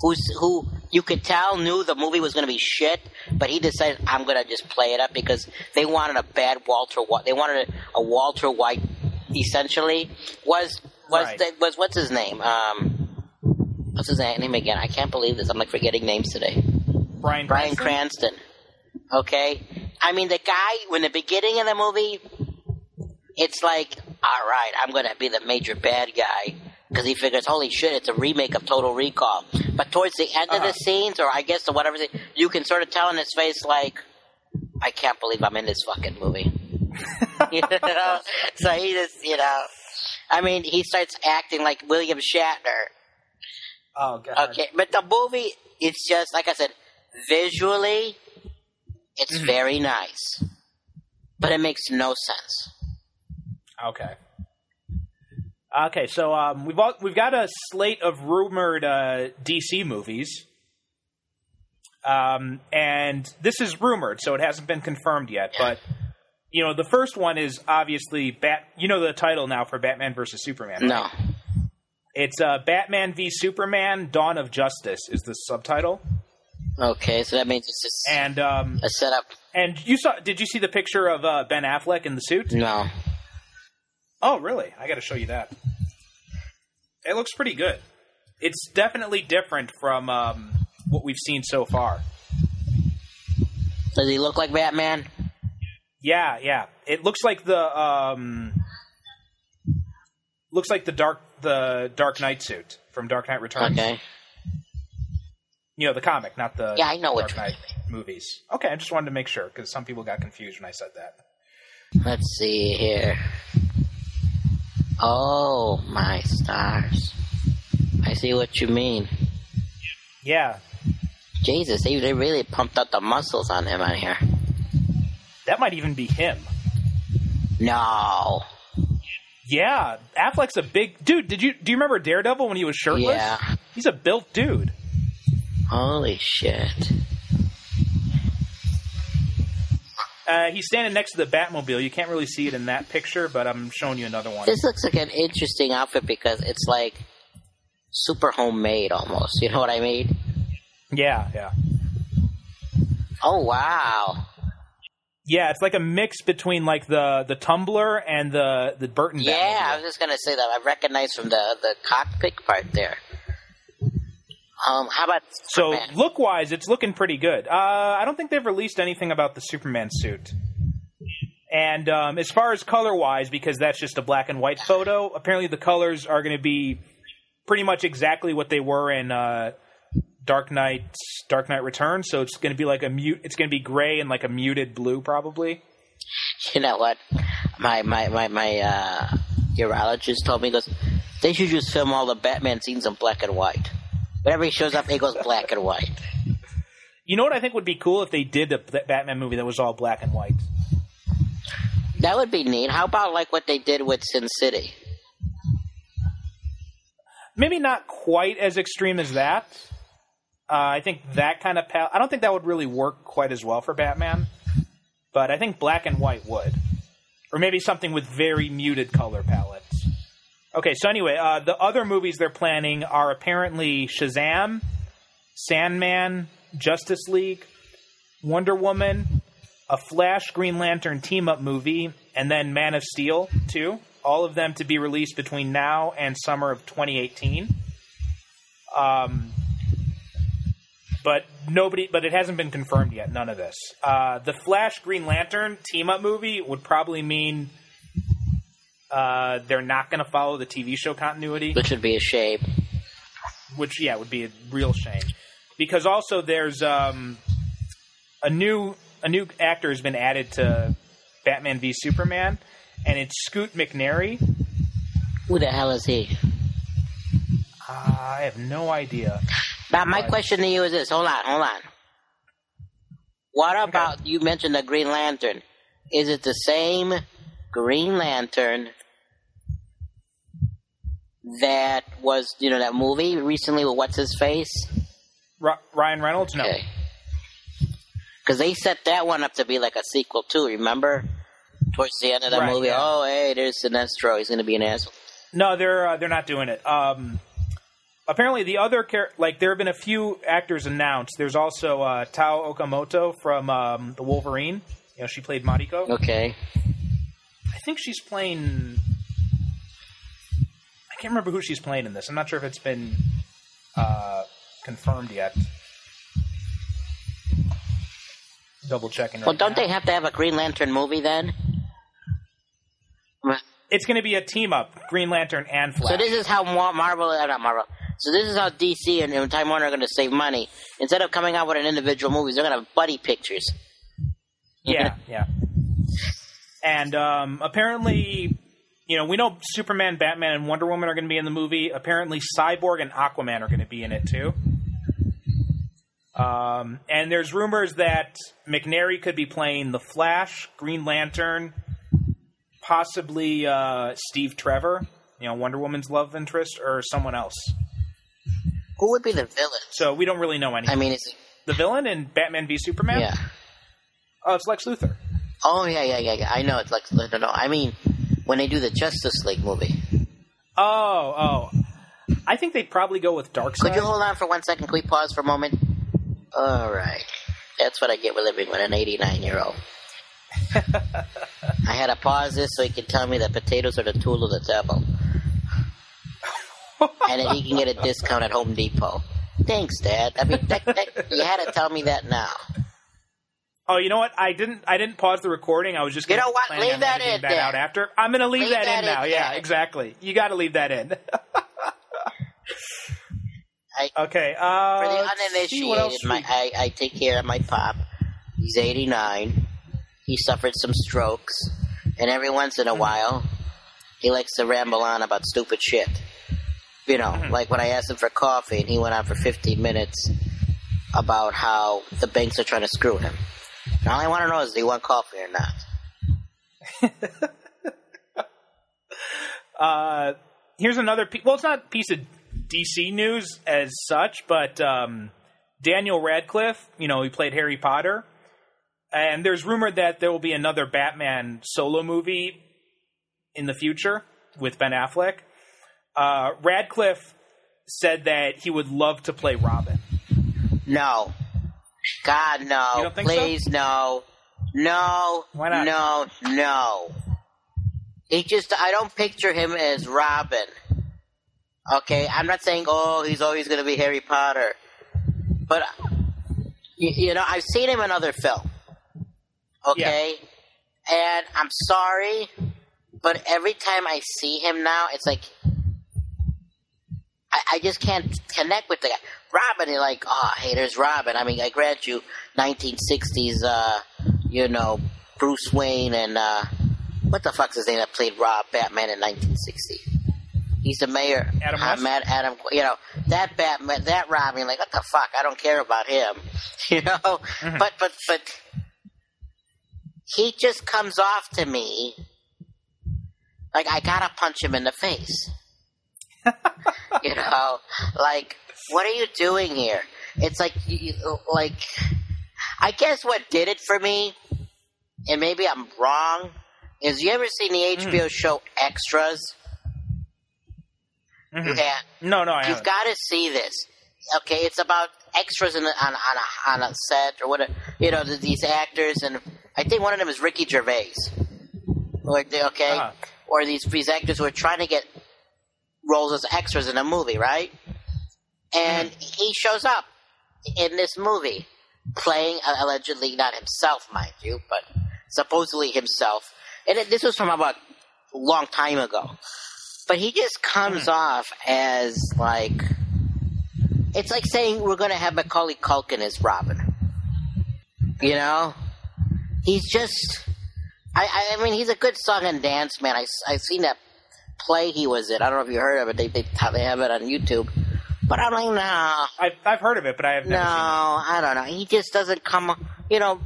who's who you could tell knew the movie was going to be shit, but he decided I'm going to just play it up because they wanted a bad Walter. White. They wanted a, a Walter White, essentially. Was was Right. the, was what's his name? Um, what's his name again? I can't believe this. I'm like forgetting names today. Brian Bryan Cranston? Cranston. Okay? I mean, the guy, when the beginning of the movie, it's like, all right, I'm going to be the major bad guy. Because he figures, holy shit, it's a remake of Total Recall. But towards the end of Uh-huh. the scenes, or I guess the whatever, you can sort of tell in his face, like, I can't believe I'm in this fucking movie. you know? So he just, you know. I mean, he starts acting like William Shatner. Oh god. Okay, but the movie, it's just like I said, visually, it's Mm-hmm. very nice, but it makes no sense. Okay. Okay, so um, we've all, we've got a slate of rumored uh, DC movies, um, and this is rumored, so it hasn't been confirmed yet. But you know, the first one is obviously Bat. You know the title now for Batman versus Superman. right? No, it's uh, Batman v Superman: Dawn of Justice is the subtitle, okay, so that means it's just and um, a setup. and you saw. Did you see the picture of uh, Ben Affleck in the suit? No, Oh, really? I got to show you that. It looks pretty good. It's definitely different from um, what we've seen so far. does he look like Batman? Yeah, yeah. It looks like the um, looks like the dark the Dark Knight suit from Dark Knight Returns. Okay, You know the comic, not the Yeah, I know Dark which Knight movies. Okay, I just wanted to make sure because some people got confused when I said that. let's see here. Oh my stars! I see what you mean. Yeah, Jesus, they they really pumped up the muscles on him on here. that might even be him. No, Yeah, Affleck's a big dude. Did you do you remember Daredevil when he was shirtless? Yeah. he's a built dude. holy shit! Uh, he's standing next to the Batmobile. You can't really see it in that picture, but I'm showing you another one. This looks like an interesting outfit because it's like super homemade almost. You know what I mean? Yeah, yeah, Oh wow! yeah. It's like a mix between like the the Tumbler and the the Burton. Yeah, I was just gonna say that I recognize from the the cockpit part there. Um, how about So look wise, it's looking pretty good. Uh, I don't think they've released anything about the Superman suit. And um, as far as color wise, because that's just a black and white photo, apparently the colors are going to be pretty much exactly what they were in uh, Dark Knight Dark Knight Returns. So it's going to be like a mute. It's going to be gray and like a muted blue, probably. you know what? My my my my uh, urologist told me goes, they should just film all the Batman scenes in black and white. Whenever he shows up, it goes black and white. You know what I think would be cool if they did a Batman movie that was all black and white. That would be neat. How about like what they did with Sin City? maybe not quite as extreme as that. Uh, I think that kind of pal- I don't think that would really work quite as well for Batman, but I think black and white would, or maybe something with very muted color palettes. Okay, so anyway, uh, the other movies they're planning are apparently Shazam, Sandman, Justice League, Wonder Woman, a Flash Green Lantern team up movie, and then Man of Steel too. All of them to be released between now and summer of 2018. Um, but nobody, but it hasn't been confirmed yet. None of this. Uh, the Flash Green Lantern team up movie would probably mean uh, they're not going to follow the TV show continuity Which would be a shame. which yeah would be a real shame because also there's um, a new a new actor has been added to Batman v Superman, and it's Scoot McNairy. Who the hell is he? Uh, I have no idea. Now, my question to you is this: Hold on, hold on. What about you mentioned the Green Lantern? Is it the same Green Lantern that was, you know, that movie recently with what's his face? Ri- Ryan Reynolds, no. Okay. Because they set that one up to be like a sequel too. Remember? towards the end of the Right, movie. yeah. Oh, hey, there's Sinestro. He's going to be an asshole. No, they're uh, they're not doing it. Um, apparently, the other char- like there have been a few actors announced. There's also uh, Tao Okamoto from um, the Wolverine. You know, she played Mariko. Okay. I think she's playing. I can't remember who she's playing in this. I'm not sure if it's been uh, confirmed yet. Double checking. Well, don't now. they have to have a Green Lantern movie then? It's going to be a team up: Green Lantern and Flash. So this is how Marvel, uh, not Marvel. So this is how DC and, and Time Warner are going to save money. Instead of coming out with an individual movies, they're going to have buddy pictures. Yeah, yeah. And um, apparently, you know, we know Superman, Batman, and Wonder Woman are going to be in the movie. Apparently, Cyborg and Aquaman are going to be in it too. Um, and there's rumors that McNairy could be playing the Flash, Green Lantern, possibly uh, Steve Trevor, you know, Wonder Woman's love interest, or someone else. Who would be the villain? So we don't really know anything. I mean, it's the villain in Batman v Superman. yeah. Oh, it's Lex Luthor. Oh yeah, yeah, yeah, yeah. I know it's like no, no. I mean, when they do the Justice League movie. Oh, oh. I think they'd probably go with Darkseid. Could you hold on for one second? Can we pause for a moment? All right. That's what I get with living with an 89 year old. I had to pause this so he could tell me that potatoes are the tool of the devil. and that he can get a discount at Home Depot. Thanks, Dad. I mean, that, that, you had to tell me that now. Oh, you know what? I didn't. I didn't pause the recording. I was just. You know what? plan Leave that in that there. out after. I'm going to leave, Leave that, that in now. Yeah, exactly. You got to leave that in. I- okay. Uh, For the let's see what else uninitiated, my, I, I take care of my pop. He's 89. He suffered some strokes. And every once in a while, he likes to ramble on about stupid shit. You know, Mm-hmm. like when I asked him for coffee and he went on for 15 minutes about how the banks are trying to screw him. And all I want to know is, do you want coffee or not? Uh, here's another. Pe- well, it's not a piece of DC news as such, but um, Daniel Radcliffe. You know, he played Harry Potter, and there's rumored that there will be another Batman solo movie in the future with Ben Affleck. Uh, Radcliffe said that he would love to play Robin. No. God, no. Think so? Please, no. No. Why not? No, no. He just, I don't picture him as Robin. Okay, I'm not saying, oh, he's always going to be Harry Potter. But, you, you know, I've seen him in other film. Okay? And I'm sorry, but every time I see him now, it's like, I, I just can't connect with the guy. Robin, you're like, oh, hey, there's Robin. I mean, I grant you, 1960s, uh, you know, Bruce Wayne and, uh, what the fuck's his name that played Rob Batman in 1960? He's the mayor. Adam uh, West? Matt Adam, you know, that Batman, that Robin, like, what the fuck? I don't care about him. You know? Mm-hmm. But, but, but, he just comes off to me like I gotta punch him in the face. you know, like what are you doing here? It's like, you, like, I guess what did it for me, and maybe I'm wrong, is you ever seen the HBO show Extras? Mhm. Yeah, No, no, I You've got to see this. Okay, it's about extras the, on on a, on a set or whatever. You know, these actors, and I think one of them is Ricky Gervais. Or okay, Uh-huh. or these these actors who are trying to get roles as extras in a movie, right? And mm-hmm. he shows up in this movie, playing allegedly not himself, mind you, but supposedly himself. And it, this was from about a long time ago. But he just comes mm-hmm. off as like it's like saying we're going to have Macaulay Culkin as Robin. You know, he's just. I, I, I mean, he's a good song and dance man. I I seen that play he was in. I don't know if you heard of it. They they, they have it on YouTube. But I'm like, no, I've, I've heard of it, but I have no, seen it. I don't know. He just doesn't come. You know,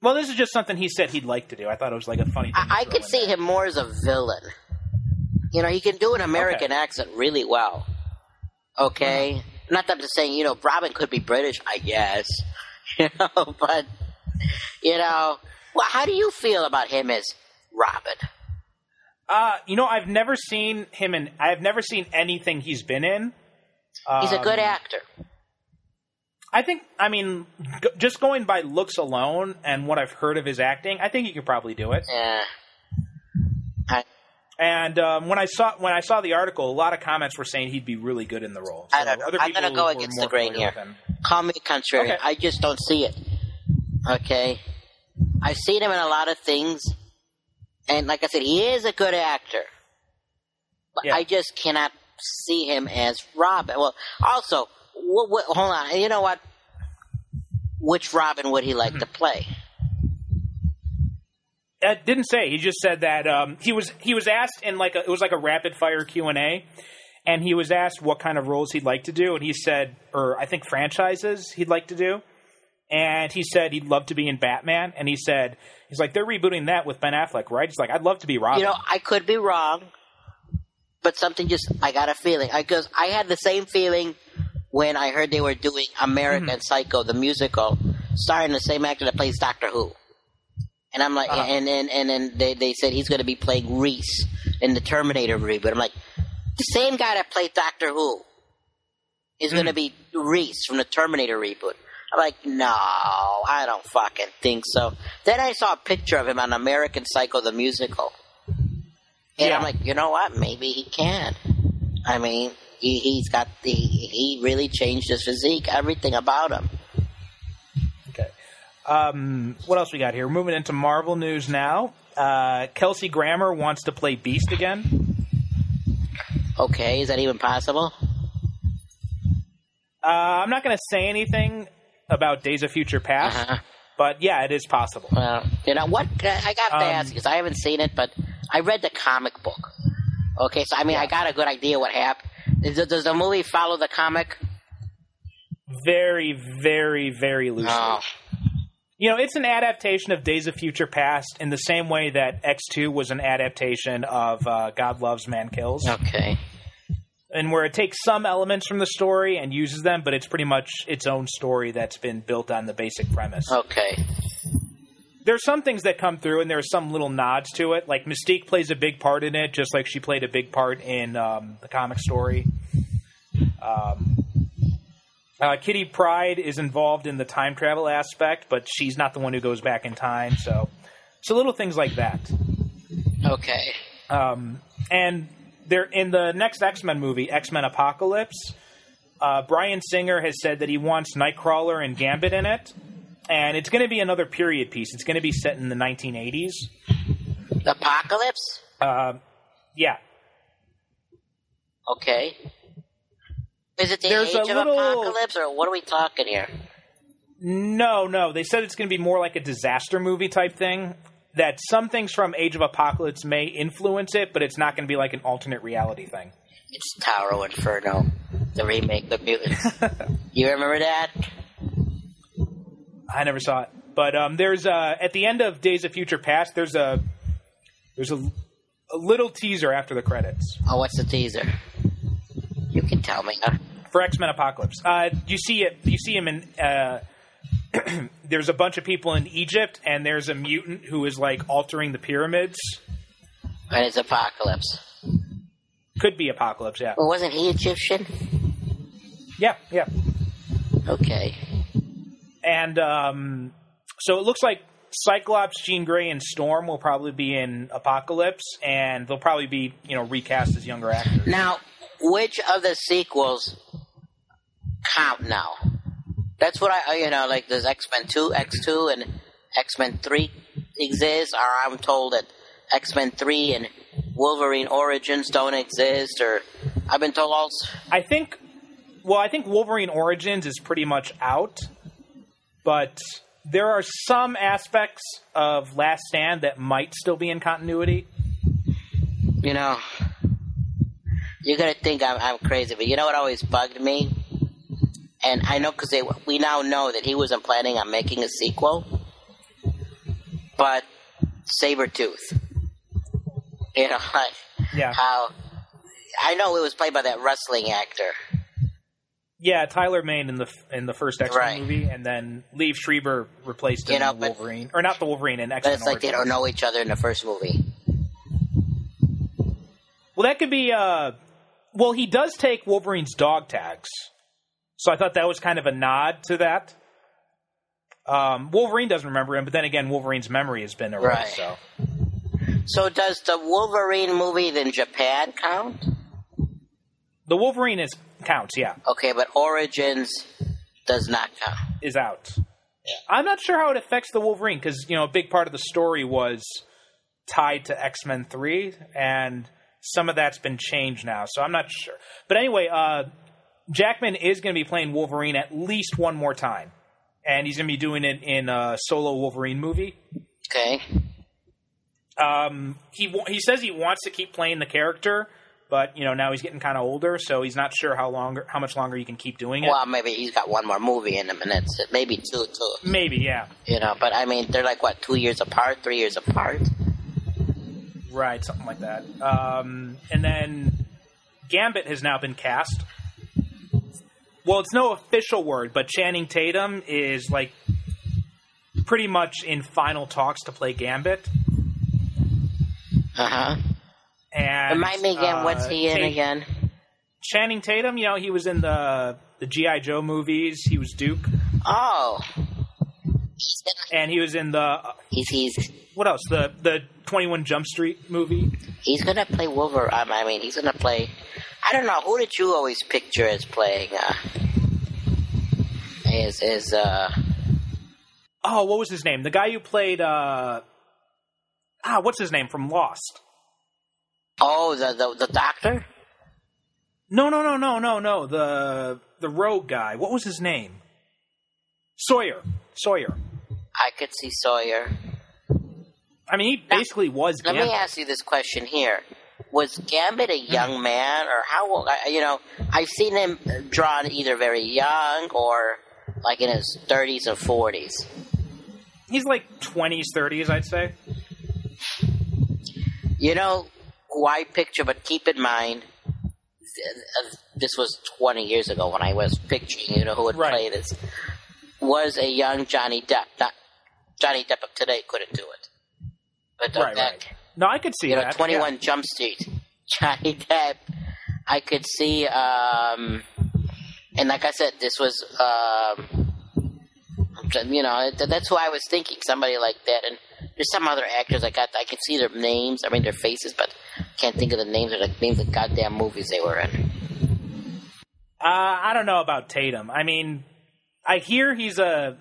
Well, this is just something he said he'd like to do. I thought it was like a funny thing. I, I could see there. him more as a villain. You know, he can do an American accent really well. Okay? Uh-huh. Not that I'm just saying, you know, Robin could be British, I guess. You know, but, you know, Well, how do you feel about him as Robin? Uh, you know, I've never seen him in. I've never seen anything he's been in. He's a good Um, actor. I think. I mean, g- just going by looks alone and what I've heard of his acting, I think he could probably do it. Yeah. I, And um, when I saw when I saw the article, a lot of comments were saying he'd be really good in the role. I don't know. other I'm gonna go against the grain here. call me contrarian. Okay. I just don't see it. Okay. I've seen him in a lot of things, and like I said, he is a good actor. But Yeah. I just cannot see him as Robin. Well, also, hold on. You know what? Which Robin would he like to play? Uh, didn't say. He just said that um, he was he was asked in like a, it was like a rapid fire Q and A, and he was asked what kind of roles he'd like to do, and he said, or I think franchises he'd like to do, and he said he'd love to be in Batman, and he said he's like they're rebooting that with Ben Affleck, right? He's like I'd love to be Robin. You know, I could be wrong, but something just I got a feeling I because I had the same feeling when I heard they were doing American Mm-hmm. Psycho the musical, starring the same actor that plays Doctor Who, and I'm like, Uh-huh. and and and then they they said he's going to be playing Reese in the Terminator reboot. I'm like, the same guy that played Doctor Who is going to be Reese from the Terminator reboot. I'm like, no, I don't fucking think so. Then I saw a picture of him on American Psycho the musical. And Yeah. I'm like, you know what? Maybe he can. I mean, he, he's got the, he really changed his physique, everything about him. Okay. Um, what else we got here? We're moving into Marvel news now. Uh, Kelsey Grammer wants to play Beast again. Okay, is that even possible? Uh, I'm not going to say anything about Days of Future Past, Uh-huh. but yeah, it is possible. Well, you know what? I got to Um, ask because I haven't seen it, but I read the comic book. Okay, so I mean, I got a good idea what happened. It, does the movie follow the comic? Very, very, very loosely. No. You know, it's an adaptation of Days of Future Past in the same way that X2 was an adaptation of uh, God Loves, Man Kills. Okay. And where it takes some elements from the story and uses them, but it's pretty much its own story that's been built on the basic premise. Okay. There's some things that come through, and there are some little nods to it. Like Mystique plays a big part in it, just like she played a big part in um, the comic story. Um, uh, Kitty Pryde is involved in the time travel aspect, but she's not the one who goes back in time. So, so little things like that. Okay. Um, and they're in the next X Men movie, X Men Apocalypse. Uh, Bryan Singer has said that he wants Nightcrawler and Gambit in it, and it's going to be another period piece. It's going to be set in the 1980s. Apocalypse? Uh, yeah, Okay. Is it the There's age of little- apocalypse, or what are we talking here? no, no. They said it's going to be more like a disaster movie type thing. That some things from Age of Apocalypse may influence it, but it's not going to be like an alternate reality thing. It's Taro Inferno, the remake of Mutants. you remember that? I never saw it, but um, there's uh, at the end of Days of Future Past. There's a there's a, a little teaser after the credits Oh, what's the teaser? You can tell me. Huh? for X Men Apocalypse. Uh, you see it. You see him in. Uh, there's a bunch of people in Egypt, and there's a mutant who is like altering the pyramids. And it's Apocalypse. Could be Apocalypse. Yeah. Well, wasn't he Egyptian? Yeah. Yeah. Okay. And um, so it looks like Cyclops, Jean Grey, and Storm will probably be in Apocalypse, and they'll probably be you know recast as younger actors. Now, which of the sequels count now? That's what I, you know, like does X Men 2, X2, and X Men 3 exist? Or I'm told that X Men 3 and Wolverine Origins don't exist, or I've been told all. I think, well, I think Wolverine Origins is pretty much out, but there are some aspects of Last Stand that might still be in continuity. You know, you're gonna think I'm, I'm crazy, but you know what always bugged me? And I know because we now know that he wasn't planning on making a sequel, but Sabretooth. You know, like Yeah. how I know it was played by that wrestling actor. Yeah, Tyler Mane in the in the first X Men Right. movie, and then Liev Schreiber replaced him You know, in but- Wolverine, or not the Wolverine in X But Men. it's like they don't know each other in the first movie. Well, that could be. Uh, well, he does take Wolverine's dog tags, so I thought that was kind of a nod to that. Um, Wolverine doesn't remember him, but then again, Wolverine's memory has been erased. Right. So So does the Wolverine movie in Japan count? the Wolverine is counts. Yeah, Okay, but Origins does not count. is out. I'm not sure how it affects the Wolverine because you know a big part of the story was tied to X Men Three, and some of that's been changed now. So I'm not sure. But anyway, uh, Jackman is going to be playing Wolverine at least one more time, and he's going to be doing it in a solo Wolverine movie. Okay. Um, he he says he wants to keep playing the character, but you know now he's getting kind of older, so he's not sure how longer how much longer he can keep doing it. Well, maybe he's got one more movie in him, and that's it. Maybe two, too. Maybe, yeah. You know, but I mean, they're like what, two years apart, three years apart. Right, something like that. Um, and then Gambit has now been cast. Well, it's no official word, but Channing Tatum is like pretty much in final talks to play Gambit. Uh huh. And Remind me again, uh, what's he in Ta- again? Channing Tatum, you know, he was in the the GI Joe movies. He was Duke, Oh, he's gonna, and he was in the he's he's what else? The the Twenty One Jump Street movie. he's gonna play Wolverine. I mean, he's gonna play. I don't know who did you always picture as playing? Uh, is is uh Oh, what was his name? The guy who played uh ah, what's his name from Lost? oh the the, the doctor? No, no, no, no, no, no. The the rogue guy. What was his name? Sawyer. Sawyer. I could see Sawyer. I mean, he basically was Let me ask you this question here: Was Gambit a young man, or how old? You know, I've seen him drawn either very young or like in his thirties or forties. He's like twenties, thirties, I'd say. You know who I picture, but keep in mind, this was 20 years ago when I was picturing, you know, who would Right. play this, was a young Johnny Depp. Not Johnny Depp of today couldn't do it. But uh, Right, back, right. No, I could see you know, that. 21 yeah. Jump Street, Johnny Depp, I could see, um, and like I said, this was, um, you know, that's who I was thinking, somebody like that. And there's some other actors I got, I can see their names, I mean their faces, but can't think of the names or the names of goddamn movies they were in. Uh, I don't know about Tatum. I mean, I hear he's a.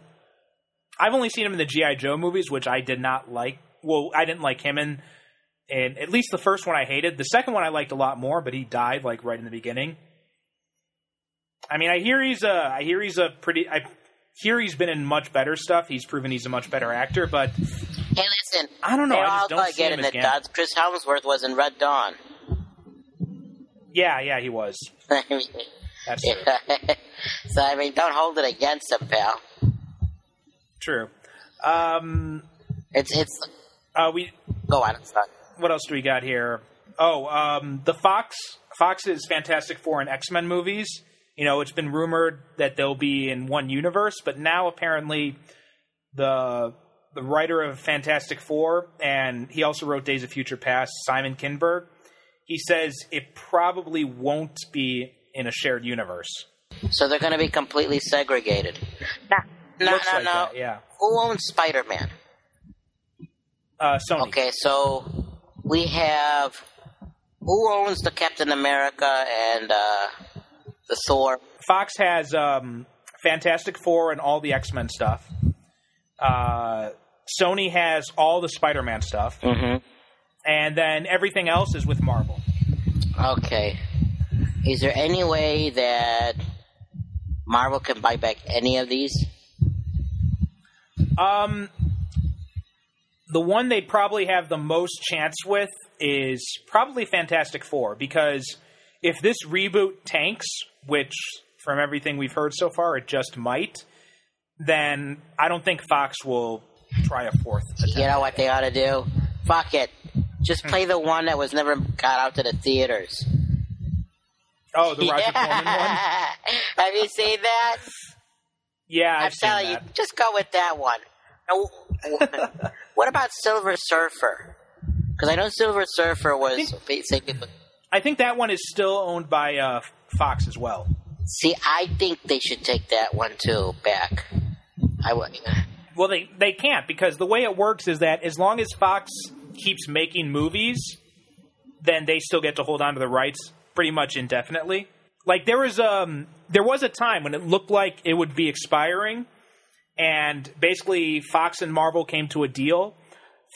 I've only seen him in the GI Joe movies, which I did not like. Well, I didn't like him in, in at least the first one I hated. The second one I liked a lot more, but he died like right in the beginning. I mean, I hear he's a. I hear he's a pretty. I hear he's been in much better stuff. He's proven he's a much better actor, but Hey, listen, I don't know. I all just don't see him in as it. Gambit. Chris Hemsworth was in Red Dawn. Yeah, yeah, he was. I mean, That's so I mean, don't hold it against him, pal. True. Um, It's it's. uh, we Go on, it's done. What else do we got here? Oh, um, the Fox Fox's Fantastic Four and X Men movies. You know, it's been rumored that they'll be in one universe, but now apparently the the writer of Fantastic Four and he also wrote Days of Future Past, Simon Kinberg. He says it probably won't be in a shared universe. So they're going to be completely segregated. No, no, Looks no, like no. that, yeah. Who owns Spider Man? Uh, Sony. Okay, so we have who owns the Captain America and uh, the Thor. Fox has um, Fantastic Four and all the X Men stuff. Uh, Sony has all the Spider Man stuff, Mm-hmm. and then everything else is with Marvel. Okay. Is there any way that Marvel can buy back any of these? Um, the one they'd probably have the most chance with is probably Fantastic Four because if this reboot tanks, which from everything we've heard so far it just might, then I don't think Fox will try a fourth. Attempt. You know what they ought to do? Fuck it. Just hmm. play the one that was never got out to the theaters. Oh, the Roger Corman one. Have you seen that? Yeah, I've I'm seen telling that. you, just go with that one. What about Silver Surfer? Because I know Silver Surfer was basically. I think that one is still owned by uh, Fox as well. See, I think they should take that one too back. I would. Well, they they can't because the way it works is that as long as Fox keeps making movies, then they still get to hold on to the rights pretty much indefinitely. Like there was um there was a time when it looked like it would be expiring, and basically Fox and Marvel came to a deal.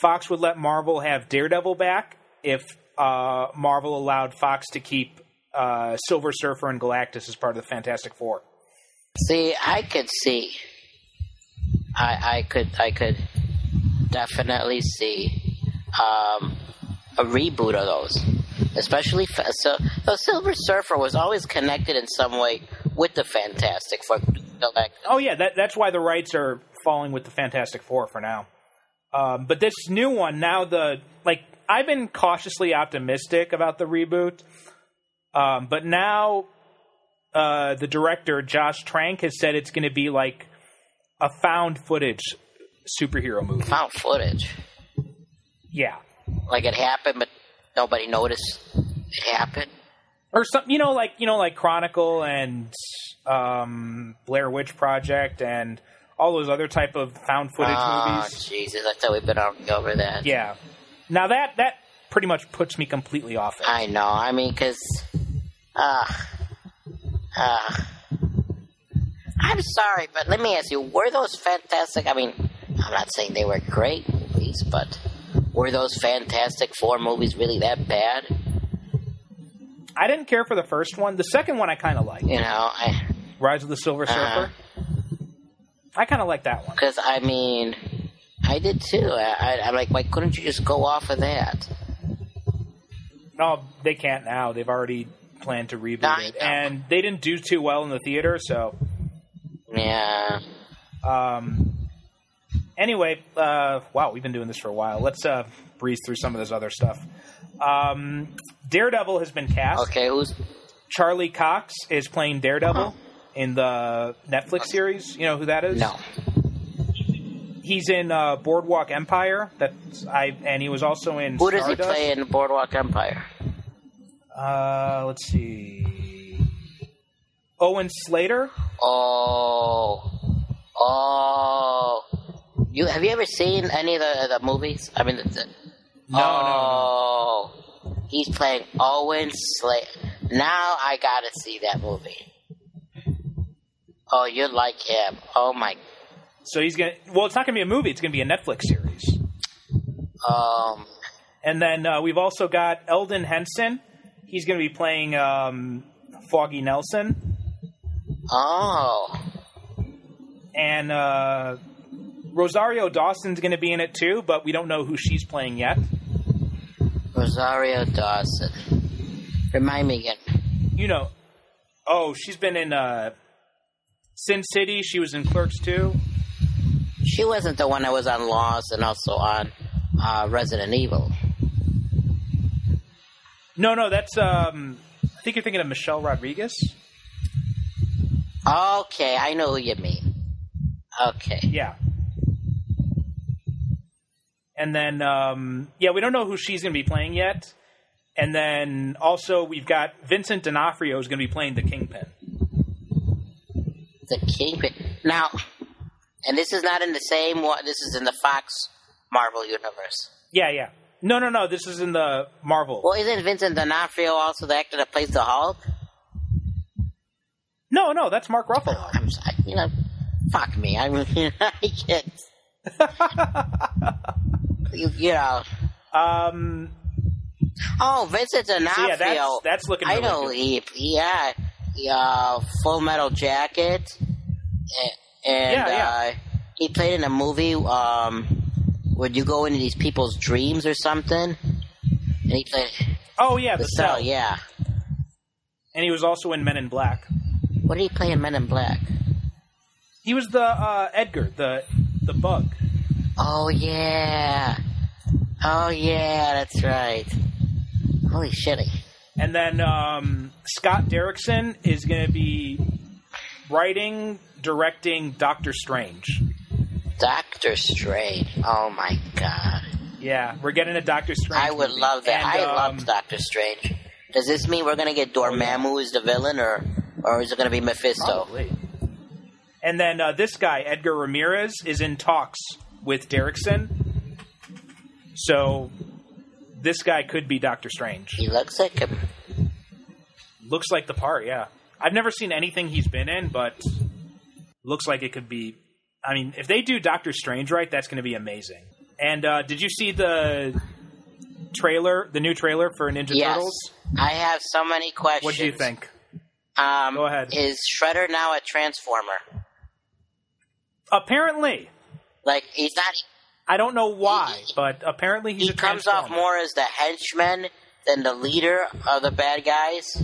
Fox would let Marvel have Daredevil back if uh, Marvel allowed Fox to keep uh, Silver Surfer and Galactus as part of the Fantastic Four. See, I could see. I I could I could definitely see um, a reboot of those, especially so. The Silver Surfer was always connected in some way with the Fantastic Four. Oh yeah, that, that's why the rights are falling with the Fantastic Four for now. Um, but this new one now, the like I've been cautiously optimistic about the reboot, um, but now uh, the director Josh Trank has said it's going to be like a found footage superhero movie. found footage, Yeah, like it happened, but nobody noticed it happened. or some you know like you know like Chronicle and um, Blair Witch Project and all those other type of found footage oh, movies. Jesus! I thought we'd been over that. Yeah. Now that that pretty much puts me completely off it. I know. I mean, because, uh, uh, I'm sorry, but let me ask you: Were those fantastic? I mean, I'm not saying they were great movies, but were those Fantastic Four movies really that bad? I didn't care for the first one. The second one I kind of liked. You know, I Rise of the Silver Uh-huh. Surfer. I kind of like that one. because I mean, I did too. I, I, I'm like, why couldn't you just go off of that? No, they can't now. They've already planned to reboot it, and they didn't do too well in the theater. So, Yeah. um, anyway, uh, wow, we've been doing this for a while. Let's uh, breeze through some of this other stuff. Um, Daredevil has been cast. Okay. Who's Charlie Cox is playing Daredevil in the Netflix series. You know who that is? no? He's in uh, Boardwalk Empire. That's I, and he was also in. Who does he play in Boardwalk Empire? Uh, let's see. Owen Slater. Oh, oh. You have you ever seen any of the the movies? I mean, the, the, No, no, oh, he's playing Owen Slater. Now I gotta see that movie. Oh, you like him? Oh my. So he's gonna. Well, it's not gonna be a movie. It's gonna be a Netflix series. Um. And then uh, we've also got Elden Henson. He's gonna be playing um, Foggy Nelson, Oh. and uh, Rosario Dawson's gonna be in it too, but we don't know who she's playing yet. Rosario Dawson. Remind me again. You know. Oh, she's been in uh, Sin City. She was in Clerks too. She wasn't the one that was on Lost and also on uh, Resident Evil. No, no, that's. Um, I think you're thinking of Michelle Rodriguez. Okay, I know who you mean. Okay. Yeah. And then, um, yeah, we don't know who she's going to be playing yet. And then also we've got Vincent D'Onofrio is going to be playing the Kingpin. The Kingpin. Now, and this is not in the same one. This is in the Fox Marvel universe. Yeah, yeah. No, no, no. This is in the Marvel. Well, isn't Vincent D'Onofrio also the actor that plays the Hulk? no, no, that's Mark Ruffalo. I'm sorry, you know, fuck me. I mean, I can't. you, you know. Um, Oh, Vincent D'Onofrio. yeah, that's- that's looking I really know. good. He, yeah, uh, Full Metal Jacket, and, Yeah, yeah. Uh, he played in a movie. Um, where you go into these people's dreams or something, and he played oh, yeah, the the cell. Cell. Yeah. And he was also in Men in Black. What did he play in Men in Black? He was the uh, Edgar, the the bug. Oh yeah. Oh yeah, that's right. Holy shit! And then um, Scott Derrickson is going to be writing, directing Doctor Strange. Doctor Strange. Oh my god. Yeah, we're getting a Doctor Strange. I would movie. love that. And, I um, loved Doctor Strange. Does this mean we're gonna get Dormammu as the villain, or or is it gonna be Mephisto? Probably. And then uh, this guy, Edgar Ramirez, is in talks with Derrickson. So this guy could be Doctor Strange. He looks like him. Looks like the part, yeah. I've never seen anything he's been in, but looks like it could be. I mean, if they do Doctor Strange right, that's going to be amazing. And uh, did you see the trailer, the new trailer for Ninja Yes. Turtles? I have so many questions. What do you think? Um, Go ahead. Is Shredder now a Transformer? Apparently, Like he's not. I don't know why, but apparently he's He a comes off more as the henchman than the leader of the bad guys.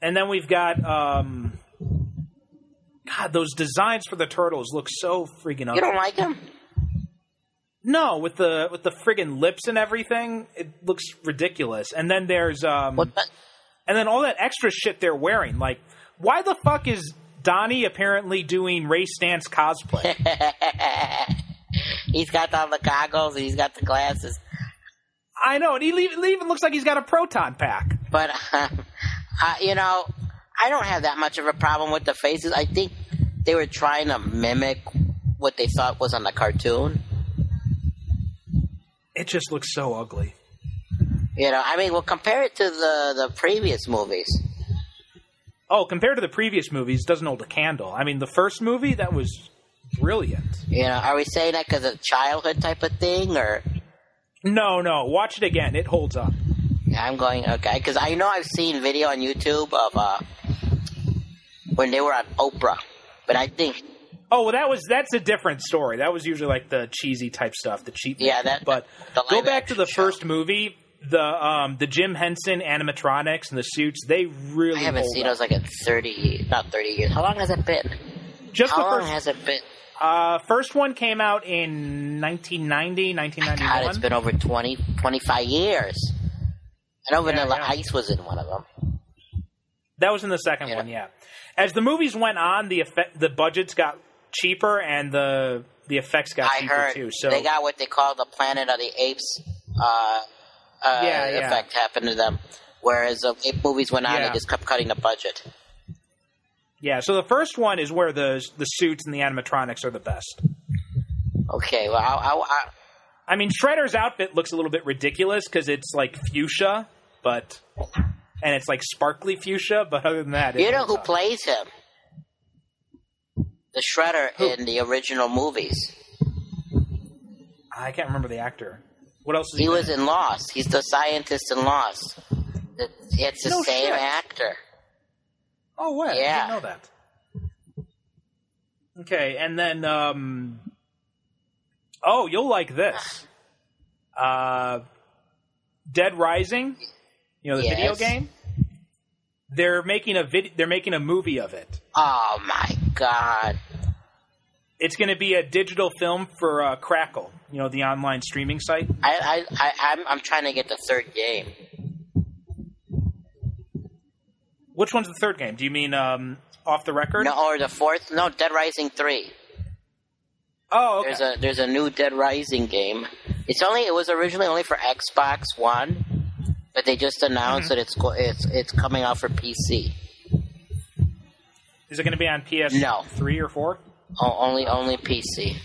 And then we've got um God, those designs for the turtles look so freaking Ugly. You don't like them? No, with the with the friggin' lips and everything, it looks ridiculous. And then there's um What? The, and then all that extra shit they're wearing. Like, why the fuck is Donnie apparently doing Ray Stantz cosplay? he's got all the goggles and he's got the glasses. I know, and he even looks like he's got a proton pack. But um, uh, you know, I don't have that much of a problem with the faces. I think they were trying to mimic what they thought was on the cartoon. It just looks so ugly. You know, I mean, well, compare it to the the previous movies. Oh, compared to the previous movies, doesn't hold a candle. I mean, the first movie that was brilliant. You know, are we saying that because of childhood type of thing, or No, no, watch it again. It holds up. Yeah, I'm going okay because I know I've seen video on YouTube of uh when they were on Oprah, but I think Oh, well, that was that's a different story. That was usually like the cheesy type stuff, the cheap. Yeah, that- But go back to the show. first movie. The um the Jim Henson animatronics and the suits they really I haven't seen up. those like in thirty, not thirty years. How long has it been? Just How long first has it been? uh first one came out in 1990, God, it's been over 20, 25 years. I know Yeah, Vanilla yeah. Ice was in one of them. That was in the second Yeah. one, yeah. As the movies went on, the effect, the budgets got cheaper and the the effects got I cheaper heard too. So they got what they call the Planet of the Apes uh, uh, Yeah, yeah. effect happen to them. Whereas ape movies went on, Yeah. they just kept cutting the budget. yeah, so the first one is where the the suits and the animatronics are the best. Okay, well, I, I, I, I mean, Shredder's outfit looks a little bit ridiculous because it's like fuchsia, but and it's like sparkly fuchsia. But other than that, you know who plays him? The Shredder Who? in the original movies. I can't remember the actor. What else? Is he, He was in Lost. He's the scientist in Lost. It's the No same shit. actor. Oh, what? I Yeah. didn't know that. Okay, and then um, oh, you'll like this. Uh, Dead Rising, you know the video game. They're making a vid- They're making a movie of it. Oh my god. It's going to be a digital film for uh, Crackle, you know, the online streaming site. I, I, I, I'm, I'm trying to get the third game. Which one's the third game? Do you mean um, off the record? No, or the fourth? No, Dead Rising three. Oh, okay. There's a there's a new Dead Rising game. It's only it was originally only for Xbox One, but they just announced Mm-hmm. that it's go, it's it's coming out for PC. Is it going to be on PS No. three or four? O- only only PC.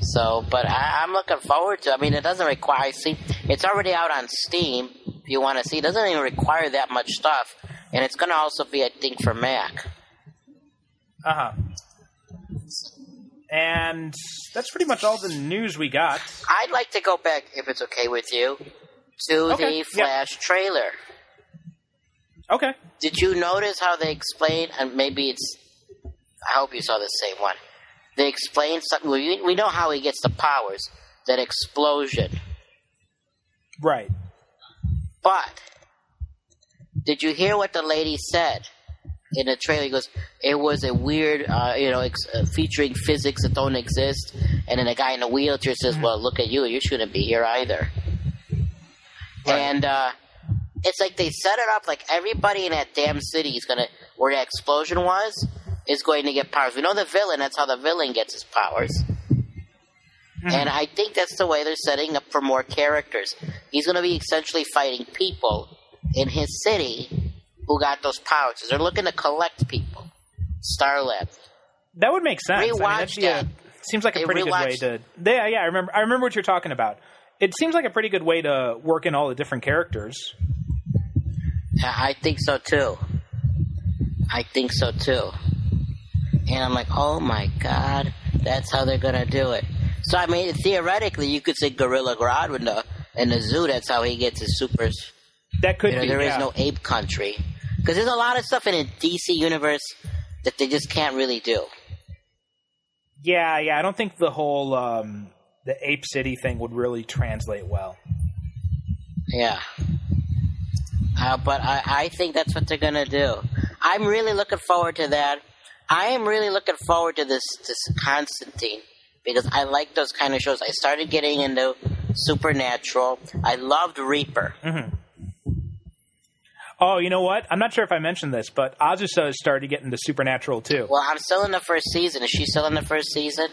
So, but I, I'm looking forward to. I mean, it doesn't require. See, it's already out on Steam. If you want to see, it doesn't even require that much stuff, and it's going to also be, I think, for Mac. Uh huh. And that's pretty much all the news we got. I'd like to go back, if it's okay with you, to Okay, the Flash trailer. Okay. Did you notice how they explain? And maybe it's. I hope you saw the same one. They explain something. We, we know how he gets the powers. That explosion. Right. But did you hear what the lady said in the trailer? He goes, "It was a weird, uh, you know, ex- uh, featuring physics that don't exist." And then the guy in a wheelchair says, "Well, look at you. You shouldn't be here either." Right. and uh, it's like they set it up like everybody in that damn city is gonna where that explosion was is going to get powers. We know the villain. That's how the villain gets his powers. Hmm. And I think that's the way they're setting up for more characters. He's going to be essentially fighting people in his city who got those powers. They're looking to collect people. Starlab. That would make sense. I mean, Rewatch that'd be a- seems like a pretty good way to. Yeah, yeah. I remember. I remember what you're talking about. It seems like a pretty good way to work in all the different characters. I think so too. I think so too. And I'm like, oh my god, that's how they're gonna do it. So I mean, theoretically, you could say Gorilla Grodd in the in the zoo. That's how he gets his supers. That could You know, be. there is yeah. no ape country because there's a lot of stuff in the DC universe that they just can't really do. Yeah, yeah. I don't think the whole um, the ape city thing would really translate well. Yeah. Uh, but I, I think that's what they're gonna do. I'm really looking forward to that. I am really looking forward to this this Constantine because I like those kind of shows. I started getting into Supernatural. I loved Reaper. Oh, you know what? I'm not sure if I mentioned this, but Azusa has started getting into Supernatural too. Well, I'm still in the first season. Is she still in the first season?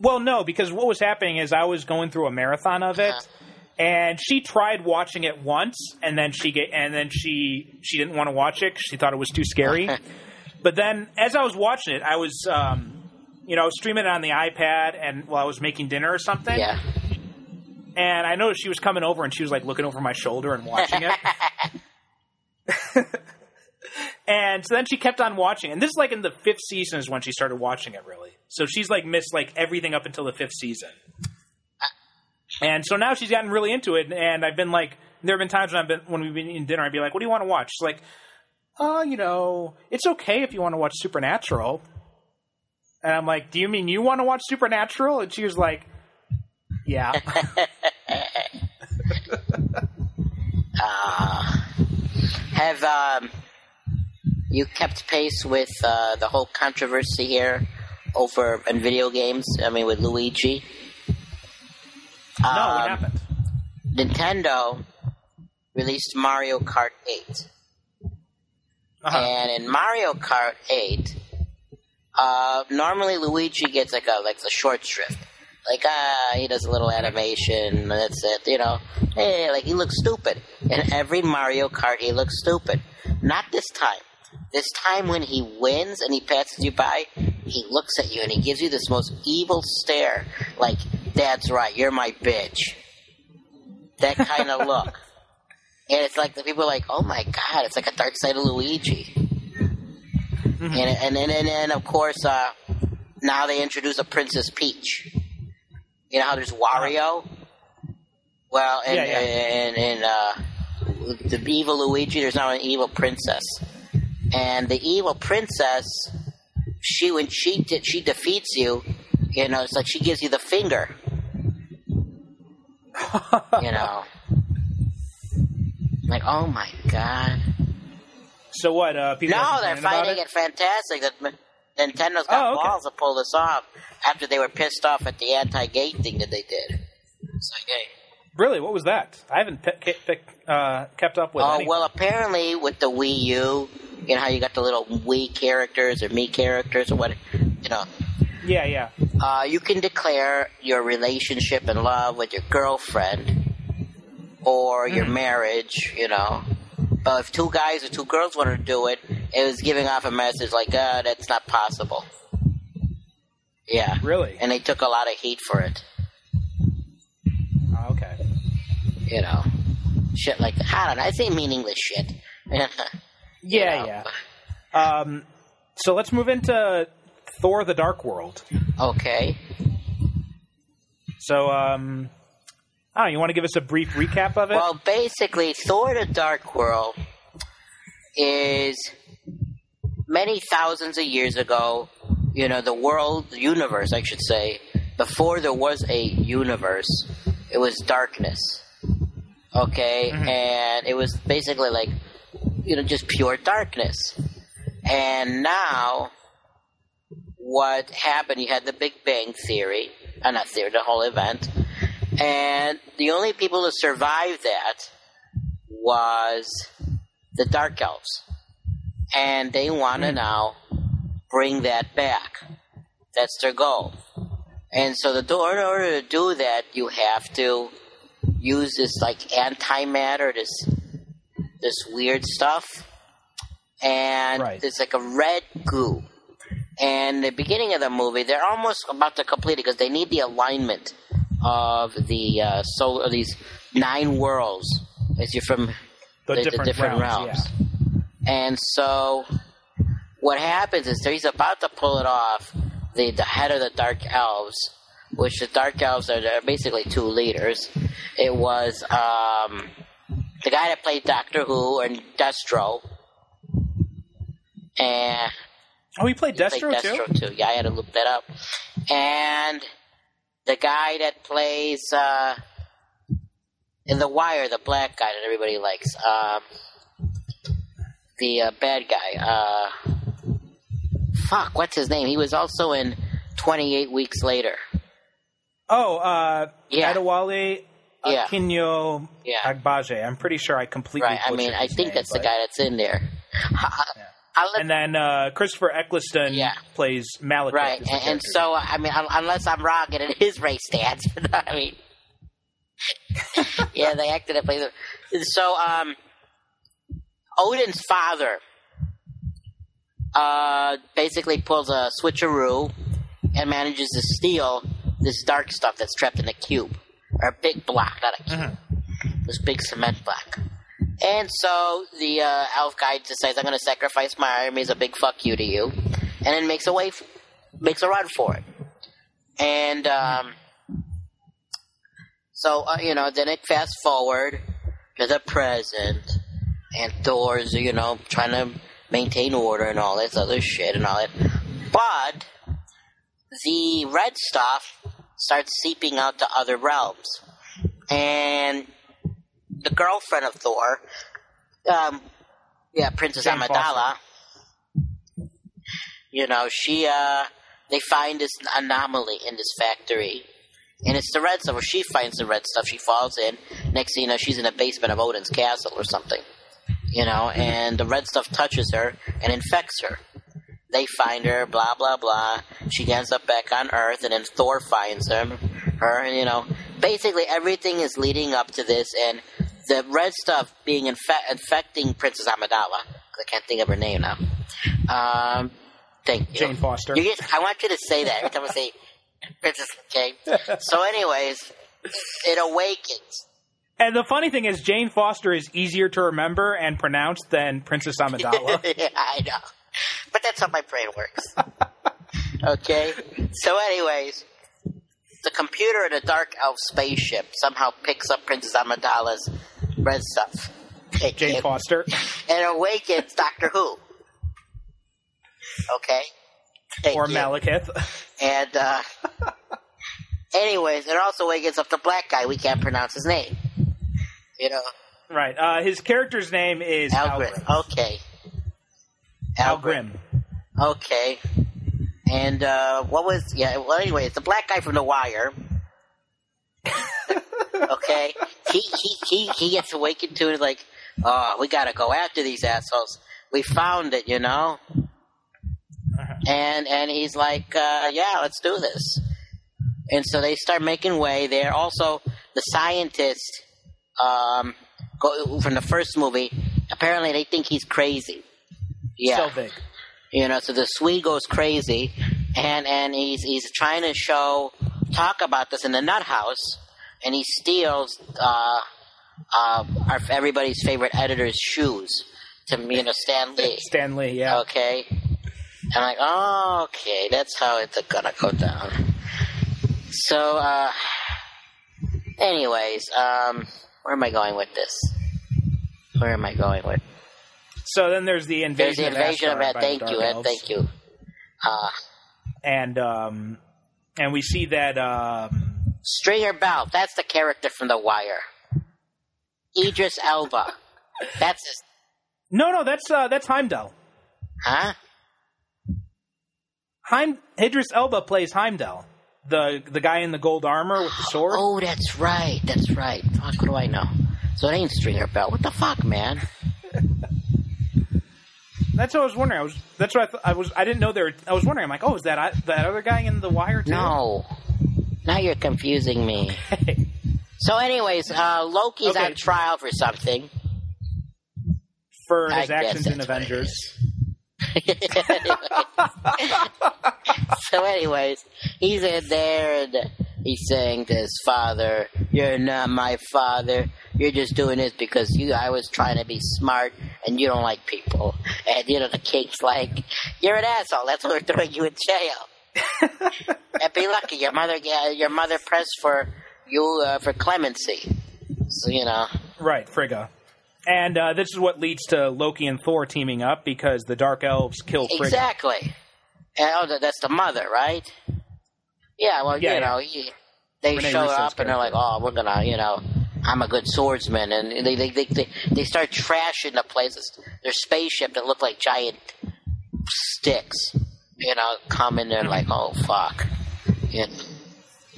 Well, no, because what was happening is I was going through a marathon of it, Uh-huh. and she tried watching it once, and then she get, and then she she didn't want to watch it 'cause she thought it was too scary. but then, as I was watching it, I was, um, you know, I was streaming it on the iPad, and while I was making dinner or something, Yeah. and I noticed she was coming over, and she was like looking over my shoulder and watching it. And so then she kept on watching, and this is like in the fifth season is when she started watching it. Really, so she's like missed like everything up until the fifth season. And so now she's gotten really into it, and I've been like, there have been times when I've been when we've been eating dinner, I'd be like, "What do you want to watch?" She's like, "Oh, you know, it's okay if you want to watch Supernatural." And I'm like, "Do you mean you want to watch Supernatural?" And she was like, "Yeah." Have um, you kept pace with uh, the whole controversy here over in video games? I mean, with Luigi. no, what Um, happened? Nintendo released Mario Kart 8. Uh-huh. And in Mario Kart 8, uh, normally Luigi gets like a like the short shrift. Like ah, he does a little animation. That's it. You know, hey, like he looks stupid. In every Mario Kart, he looks stupid. Not this time. This time, when he wins and he passes you by, he looks at you and he gives you this most evil stare. Like, that's right, you're my bitch. That kind of look. And it's like the people are like, oh my god, it's like a dark side of Luigi. And, and, and, and then, of course, uh, now they introduce a Princess Peach. You know how there's Wario? Well, and, Yeah, yeah. and, and uh, the evil Luigi, there's now an evil princess. And the evil princess, she when she de- she defeats you, you know, it's like she gives you the finger. you know, like oh my god! So what? Uh, people No, they're about fighting it fantastic. That Nintendo's got Oh, okay. balls to pull this off after they were pissed off at the anti-gay thing that they did. It's like, hey. Really, what was that? I haven't pe- pe- uh, kept up with. Oh anything. well, apparently with the Wii U, you know how you got the little Wii characters or Mii characters or what, you know, yeah, yeah. uh, you can declare your relationship and love with your girlfriend or your Mm-hmm. marriage, you know. But if two guys or two girls wanted to do it, it was giving off a message like, uh, that's not possible. Yeah. Really? And they took a lot of heat for it, Oh, okay. you know. Shit like that. I don't know. I say meaningless shit. Yeah, yeah. Um, so let's move into Thor: The Dark World. Okay. So, um, I. You want to give us a brief recap of it? Well, basically, Thor: The Dark World is many thousands of years ago. You know, the world, the universe, I should say, before there was a universe, it was darkness. Okay, and it was basically like, you know, just pure darkness. And now, what happened? You had the Big Bang Theory, uh, not theory, the whole event, And the only people to survive that was the Dark Elves. And they want to hmm. now bring that back. That's their goal. And so the door, in order to do that, you have to use this like antimatter, this this weird stuff, and Right. it's like a red goo. And the beginning of the movie, they're almost about to complete it because they need the alignment of the uh, solar, these nine worlds as you're from The, the, different, the different realms. And so, what happens is he's about to pull it off. The the head of the Dark Elves, which the Dark Elves are basically two leaders. It was um, the guy that played Doctor Who and Destro, and Oh, he played played Destro, too. Destro too. Yeah, I had to look that up. And the guy that plays uh, in The Wire, the black guy that everybody likes, um, the uh, bad guy. Uh, fuck, what's his name? He was also in Twenty Eight Weeks Later. Oh, uh, Yeah. Adewale Akinyo Yeah. Agbaje. I'm pretty sure I completely Right. I mean, I think name, that's the guy that's in there. I'll let And then uh, Christopher Eccleston Yeah. plays Malekith. Right, and, and so I mean, unless I'm wrong, and it is Ray Stantz. I mean, yeah, they acted it. Play so, um, Odin's father, uh, basically pulls a switcheroo and manages to steal this dark stuff that's trapped in a cube or a big block, not a cube, this big cement block. And so the uh, elf guy decides, "I'm going to sacrifice my army as a big fuck you to you," and then makes a way, f- makes a run for it. And um, so uh, you know, then it fast forward to the present, and Thor's you know trying to maintain order and all this other shit and all that. But the red stuff starts seeping out to other realms, and the girlfriend of Thor, um, yeah, Princess Jane Amidala. You know, she uh, they find this anomaly in this factory, and it's the red stuff. Where she finds the red stuff, she falls in. Next thing you know, she's in the basement of Odin's castle or something. You know, and the red stuff touches her and infects her. They find her, blah blah blah. She ends up back on Earth, and then Thor finds her, and you know, basically everything is leading up to this, and the red stuff being infe- infecting Princess Amidala. I can't think of her name now. Um, thank you, Jane Foster. You just, I want you to say that every time I say Princess. Okay. so, anyways, it awakens. And the funny thing is, Jane Foster is easier to remember and pronounce than Princess Amidala. yeah, I know. But that's how my brain works. okay? So, anyways, the computer in a dark elf spaceship somehow picks up Princess Amidala's red stuff. It- Jane it- Foster. And awakens Doctor Who. Okay? Thank or you. Malekith. And, uh, anyways, it also awakens up the black guy. We can't pronounce his name. You know, right. Uh, his character's name is Al Al Grimm. Grimm. Okay. Al Grimm. Okay. And uh, what was yeah? Well, anyway, it's the black guy from The Wire. okay, he he he he gets awakened to it like, oh, we gotta go after these assholes. We found it, you know. And and he's like, uh, yeah, let's do this. And so they start making way. They're also the scientist um, go, from the first movie. Apparently, they think he's crazy. Yeah, So big. You know, so the Swede goes crazy, and and he's he's trying to show talk about this in the nut house, and he steals uh, uh, our everybody's favorite editor's shoes to you know Stan Lee. Stan Lee, yeah. Okay, I'm like, oh, okay, that's how it's gonna go down. So, uh, anyways, um, where am I going with this? Where am I going with? So then there's the There's invasion the invasion of Asgard. Thank you, Ed. Thank you. Uh, And um, and we see that um, Stringer Bell. That's the character from The Wire. Idris Elba. That's his. no, no, that's uh, that's Heimdall. Huh? Heim Idris Elba plays Heimdall. the the guy in the gold armor with the sword. Oh, that's right. That's right. Fuck, what do I know? So it ain't Stringer Bell. What the fuck, man? That's what I was wondering. I was that's what I, th- I was. I didn't know there. I was wondering. I'm like, oh, is that I, that other guy in the wire too? No. Now you're confusing me. So, anyways, uh, Loki's Okay. on trial for something. for his guess actions in that's what it Avengers. so, anyways, he's in there and he's saying to his father, "You're not my father. You're just doing this because you. I was trying to be smart, and you don't like people." And you know, the king's like, "You're an asshole. That's why we're throwing you in jail." and be lucky, your mother, your mother pressed for you uh, for clemency. So you know, Right, Frigga. And uh, this is what leads to Loki and Thor teaming up because the Dark Elves kill Frigga. exactly. And, oh, that's the mother, right? Yeah. Well, Yeah, you yeah. know, he, they Renee show Russo's up and they're like, "Oh, we're gonna, you know." I'm a good swordsman, and they they, they they they start trashing the places. Their spaceship that look like giant sticks, you know, come in there like, oh fuck, you know.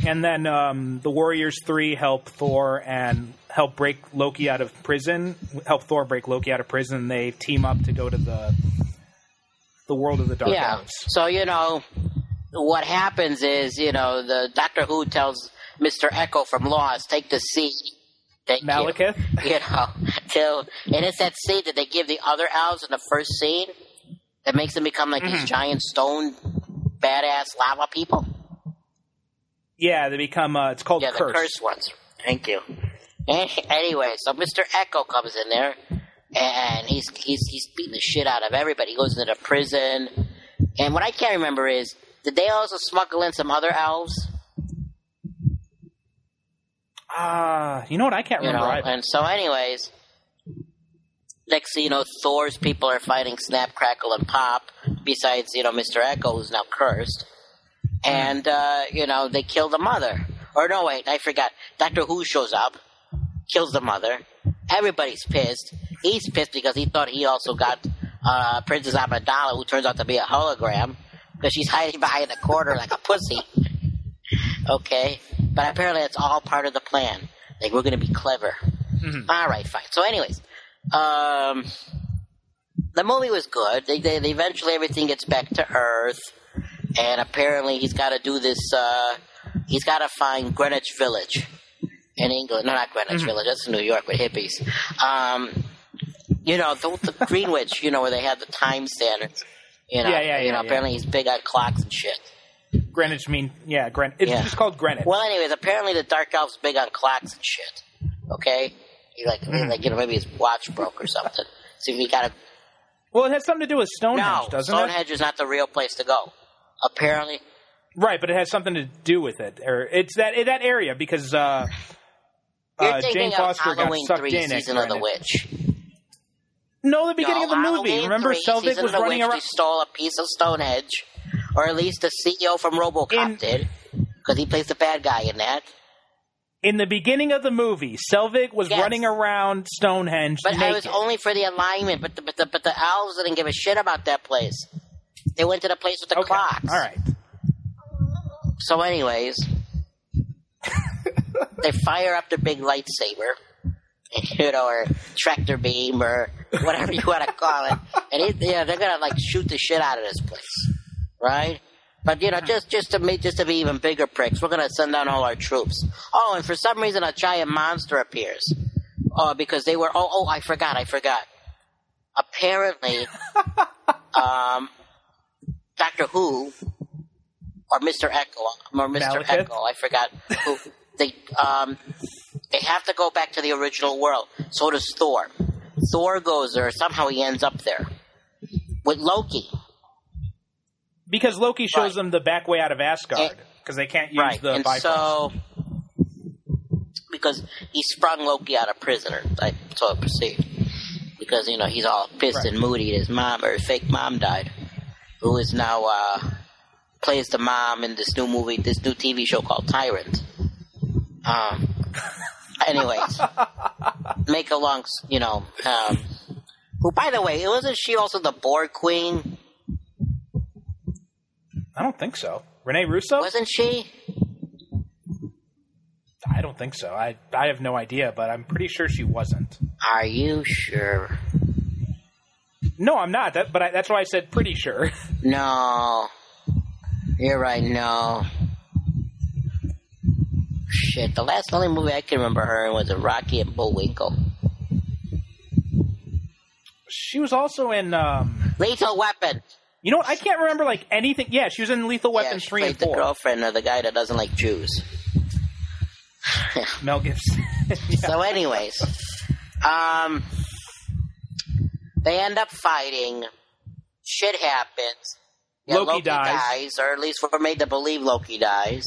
And then um, the Warriors Three help Thor and help break Loki out of prison. Help Thor break Loki out of prison. They team up to go to the the world of the Dark yeah. Elves. So you know, what happens is, you know, the Doctor Who tells Mister Echo from Lost, take the seed. Thank you. Malekith. you know, till and it's that scene that they give the other elves in the first scene that makes them become like Mm-hmm. these giant stone badass lava people. Yeah, they become. Uh, it's called Yeah, Curse. the cursed ones. Thank you. An- Anyway, so Mr. Echo comes in there, and he's he's he's beating the shit out of everybody. He goes into the prison, and what I can't remember is, did they also smuggle in some other elves? Ah, you know what? I can't You remember. know, either. and so, anyways, next thing you know, Thor's people are fighting Snap, Crackle, and Pop. Besides, you know, Mr. Echo, who's now cursed, and uh, you know they kill the mother. Or no, wait, I forgot. Doctor Who shows up, kills the mother. Everybody's pissed. He's pissed because he thought he also got uh, Princess Amidala, who turns out to be a hologram, because she's hiding behind the corner like a pussy. Okay, but apparently it's all part of the plan. Like we're going to be clever. All right, fine. So, anyways, um, the movie was good. They, they, eventually everything gets back to Earth, and apparently he's got to do this. Uh, he's got to find Greenwich Village in England. No, not Greenwich Village. That's in New York with hippies. Um, you know, the, the Greenwich. You know where they have the time standards. You know, Yeah, yeah, you yeah, know. yeah. Apparently he's big on clocks and shit. Greenwich mean yeah, Greenwich. It's Yeah. just called Greenwich. Well, anyways, apparently the Dark Elf's big on clocks and shit. Okay, he like, Mm-hmm. like you know, maybe his watch broke or something. So he got to Well, it has something to do with Stonehenge, no. doesn't it? Stonehenge is not the real place to go. Apparently, Right, but it has something to do with it, or it's that that area because uh, uh, Jane Foster got sucked three, in at season of the witch. No, the beginning No, of the movie. Halloween Remember, 3, Selvig was running around. They stole a piece of Stonehenge, or at least the CEO from RoboCop In- did, because he plays the bad guy in that. In the beginning of the movie, Selvig was Yes. running around Stonehenge But naked. I was only for the alignment. But the, but the but the elves didn't give a shit about that place. They went to the place with the okay. clocks. All right. So, anyways, they fire up their big lightsaber, you know, or tractor beam, or whatever you want to call it, and it, yeah, they're gonna like shoot the shit out of this place, right? But you know, just just to make just to be even bigger pricks, we're gonna send down all our troops. Oh, and for some reason, a giant monster appears. Oh, because they were. Oh, oh, I forgot. I forgot. Apparently, um, Doctor Who or Mr. Echo or Mr. Malekith? Echo, I forgot who they um they have to go back to the original world. So does Thor. Thor goes there, somehow he ends up there. With Loki. Because Loki shows Right. them the back way out of Asgard because they can't use right. the and Bifrost. so because he sprung Loki out of prison, I so I perceive. Because, you know, he's all pissed Right. and moody his mom or his fake mom died. Who is now uh plays the mom in this new movie, this new TV show called Tyrant. Um, anyways, make a long, you know, um, who, by the way, wasn't she also the Borg Queen? I don't think so. Renee Russo? Wasn't she? I don't think so. I I have no idea, but I'm pretty sure she wasn't. Are you sure? No, I'm not. That, but I, that's why I said pretty sure. No. You're right, no. Shit, the last only movie I can remember her in was a Rocky and Bullwinkle. she was also in. Um, Lethal Weapon. You know what? I can't remember like anything. Yeah, she was in Lethal Weapon yeah, she three played and the girlfriend of the guy that doesn't like Jews. Mel Gibson. Yeah. So, anyways, um, they end up fighting. Shit happens. Yeah, Loki dies. or at least we're made to believe Loki dies,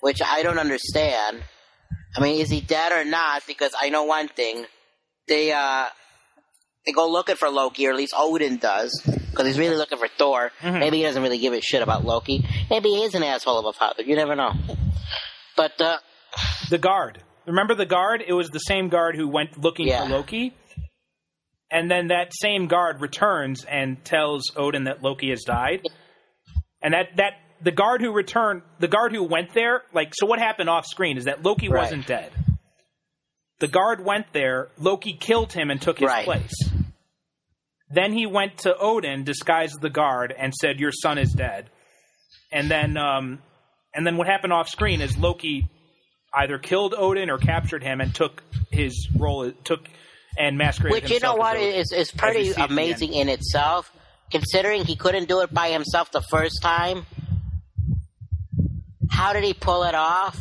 which I don't understand. I mean, is he dead or not? Because I know one thing: they uh, they go looking for Loki, or at least Odin does, because he's really looking for Thor. Mhm. Maybe he doesn't really give a shit about Loki. Maybe he is an asshole of a father. You never know. But uh, the guard. Remember the guard? It was the same guard who went looking Yeah. for Loki. And then that same guard returns and tells Odin that Loki has died. And that that the guard who returned, the guard who went there, like so what happened off screen is that Loki Right. wasn't dead. The guard went there, Loki killed him and took his Right. place. Then he went to Odin, disguised as the guard, and said, "Your son is dead." And then, um, and then what happened off screen is Loki either killed Odin or captured him and took his role, took and masqueraded. Which you know what is is pretty see at the end. amazing in itself, considering he couldn't do it by himself the first time. How did he pull it off?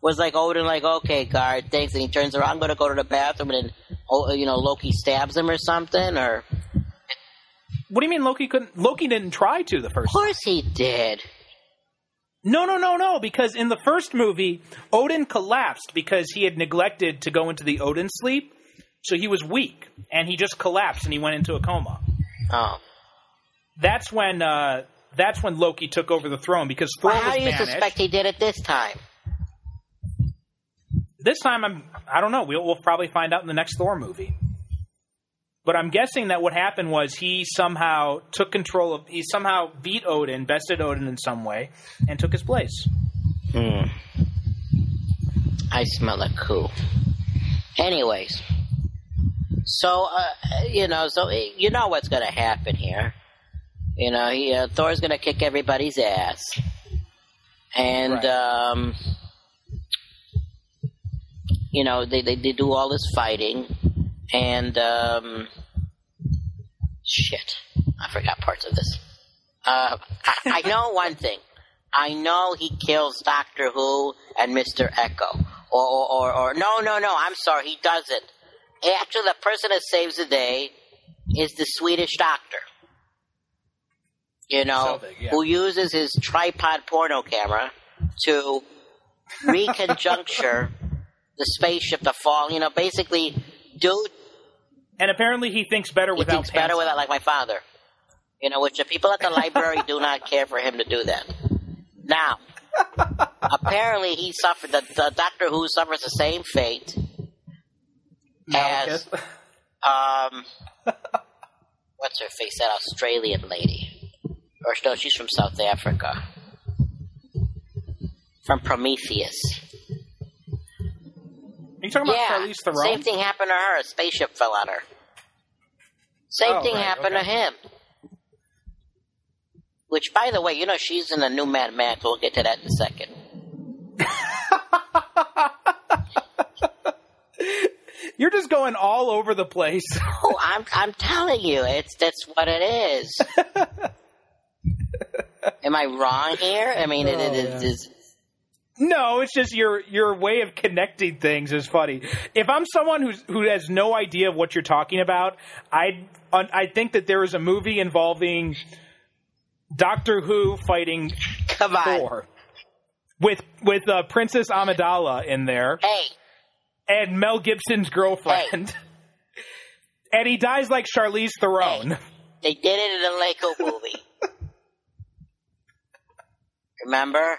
Was like Odin like, okay, guard, thanks, and he turns around, I'm gonna go to the bathroom, and then oh, you know Loki stabs him or something, or What do you mean Loki couldn't? Loki didn't try to the first. of course he did. No, no, no, no. Because in the first movie, Odin collapsed because he had neglected to go into the Odin sleep, so he was weak and he just collapsed and he went into a coma. Oh, That's when uh, that's when Loki took over the throne because Thor well, how do you banished. suspect he did it this time? this time, I'm I don't know. We'll, we'll probably find out in the next Thor movie. But I'm guessing that what happened was he somehow took control of. He somehow beat Odin, bested Odin in some way, and took his place. Hmm. I smell a coup. Anyways, so uh, you know, so you know what's going to happen here. You know, he, uh, Thor's going to kick everybody's ass, and Right. um, you know they, they they do all this fighting, and um, shit, I forgot parts of this. Uh, I, I know one thing. I know he kills Doctor Who and Mister Echo, or, or or or no no no. I'm sorry, he doesn't. Actually, the person that saves the day is the Swedish doctor. You know, yeah. who uses his tripod porno camera to reconjuncture the spaceship to fall. You know, basically, dude And apparently, he thinks better he without. thinks better pants with on. it, like my father. You know, which the people at the library do not care for him to do that. Now, apparently, he suffered. The, the Doctor Who suffers the same fate as um, what's her face? That Australian lady, or no, she's from South Africa, from Prometheus. Are you talking about yeah, Charlize Theron? same thing happened to her. A spaceship fell on her. Same Oh, thing right, happened okay. to him. Which, by the way, you know she's in the new Mad Max. We'll get to that in a second. You're just going all over the place. Oh, I'm I'm telling you, it's that's what it is. Am I wrong here? I mean, it, it oh, is. Oh, yeah. is no, it's just your your way of connecting things is funny. If I'm someone who's who has no idea of what you're talking about, I I think that there is a movie involving Doctor Who fighting come on. Thor with with uh, Princess Amidala in there Hey, and Mel Gibson's girlfriend. And he dies like Charlize Theron. they did it in the Lego movie. Remember?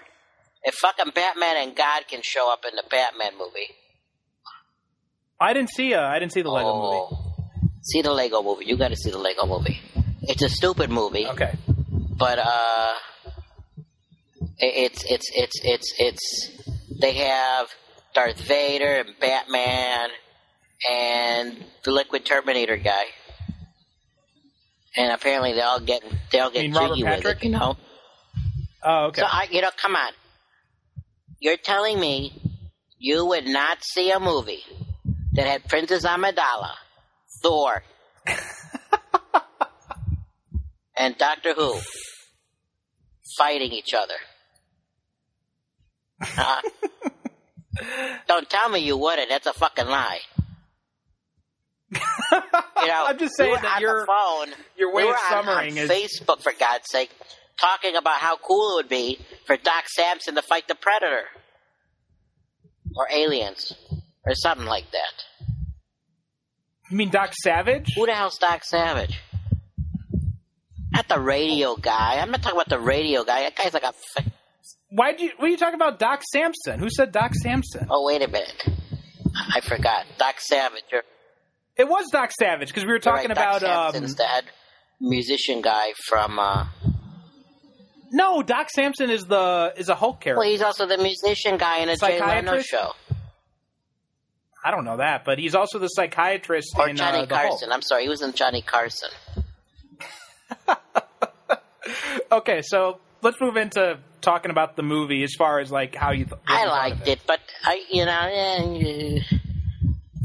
If fucking Batman and God can show up in the Batman movie. I didn't see uh, I didn't see the Lego movie. Oh. See the Lego movie. You got to see the Lego movie. It's a stupid movie, Okay. but uh, it's it's it's it's it's they have Darth Vader and Batman and the Liquid Terminator guy. And apparently they all get they all get mean jiggy with it, you know. Oh, okay. So I, you know, come on. You're telling me you would not see a movie that had Princess Amidala, Thor, and Doctor Who fighting each other? Huh? Don't tell me you wouldn't. That's a fucking lie. You know, I'm just saying we that on your- phone. your way we of on- on is- Facebook for God's sake, talking about how cool it would be for Doc Samson to fight the Predator or aliens or something like that. you mean Doc Savage? Who the hell's Doc Savage? Not the radio guy. I'm not talking about the radio guy. That guy's like a. F- Why'd you? What are you talking about? Doc Samson? Who said Doc Samson? oh wait a minute, I forgot. Doc Savage. It was Doc Savage because we were talking right, Doc about. Um, Samson's the head musician guy from. Uh, no, Doc Samson is the is a Hulk character. well, he's also the musician guy in a Jay Leno show. I don't know that, but he's also the psychiatrist Or in Johnny uh, the Hulk. Carson. I'm sorry, he was in Johnny Carson. Okay, so let's move into talking about the movie as far as like how you. Th- I you thought of liked it, but I, you know, eh,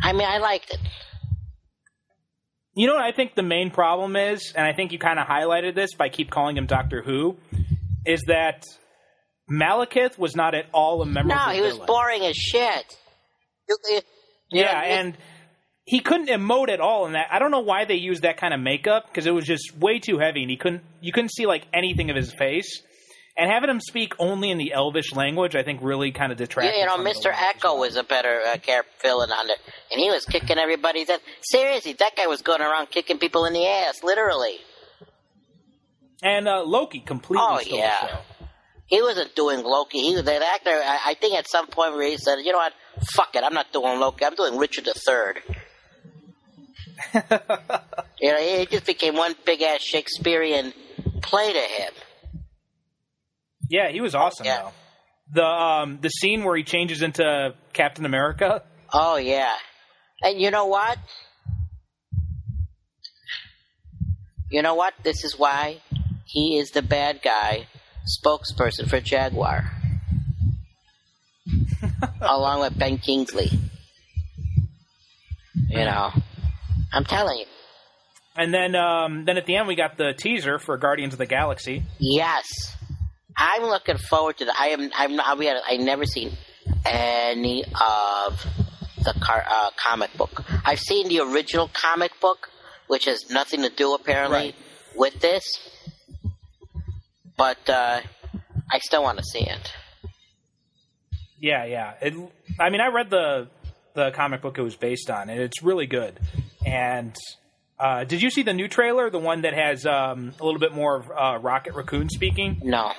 I mean, I liked it. You know what I think the main problem is, and I think you kind of highlighted this by keep calling him Doctor Who, is that Malekith was not at all a memorable. No, he was villain. boring as shit. Yeah, and he couldn't emote at all in that. I don't know why they used that kind of makeup because it was just way too heavy, and he couldn't. You couldn't see like anything of his face. And having him speak only in the Elvish language, I think, really kind of detracted. Yeah, you know, Mr. Eko was a better uh, character villain on it, and he was kicking everybody's ass. Seriously, that guy was going around kicking people in the ass, literally. And uh, Loki completely. Oh, stole yeah. the show. He wasn't doing Loki. He was that actor. I, I think at some point where he said, "You know what? Fuck it. I'm not doing Loki. I'm doing Richard III." you know, it just became one big ass Shakespearean play to him. Yeah, he was awesome Yeah. though. The um the scene where he changes into Captain America. Oh yeah, and you know what? You know what? This is why he is the bad guy spokesperson for Jaguar, along with Ben Kingsley. You know, I'm telling you. And then um then at the end we got the teaser for Guardians of the Galaxy. Yes, I'm looking forward to that. I am. I'm not. I'll be honest, I never seen any of the car, uh, comic book. I've seen the original comic book, which has nothing to do apparently Right. with this, but uh, I still want to see it. Yeah, yeah. It, I mean, I read the the comic book it was based on, and it's really good. And uh, did you see the new trailer, the one that has um, a little bit more of uh, Rocket Raccoon speaking? No.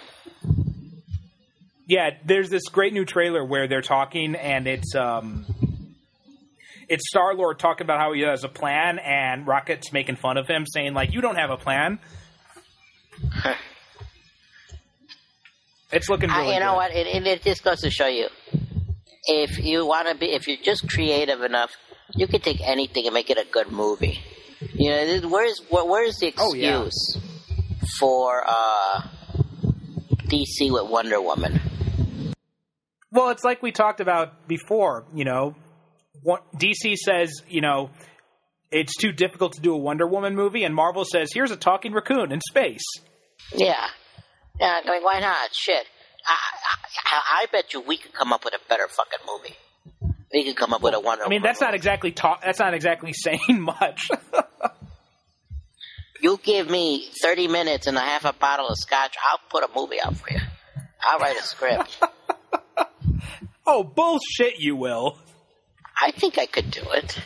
Yeah, there's this great new trailer where they're talking, and it's um, it's Star Lord talking about how he has a plan, and Rocket's making fun of him, saying like, "You don't have a plan." It's looking really I, you know good. what? It, it, it just goes to show you, if you want to be, if you're just creative enough, you can take anything and make it a good movie. You know, where's where, where's the Oh, yeah. excuse for uh, DC with Wonder Woman? Well, it's like we talked about before. You know, what, DC says you know it's too difficult to do a Wonder Woman movie, and Marvel says here's a talking raccoon in space. Yeah, yeah. I mean, why not? Shit, I, I, I bet you we could come up with a better fucking movie. We could come up with a Wonder. I mean, that's not exactly talk. That's not exactly saying much. You give me thirty minutes and a half a bottle of scotch, I'll put a movie out for you. I'll write a script. oh bullshit! You will. I think I could do it.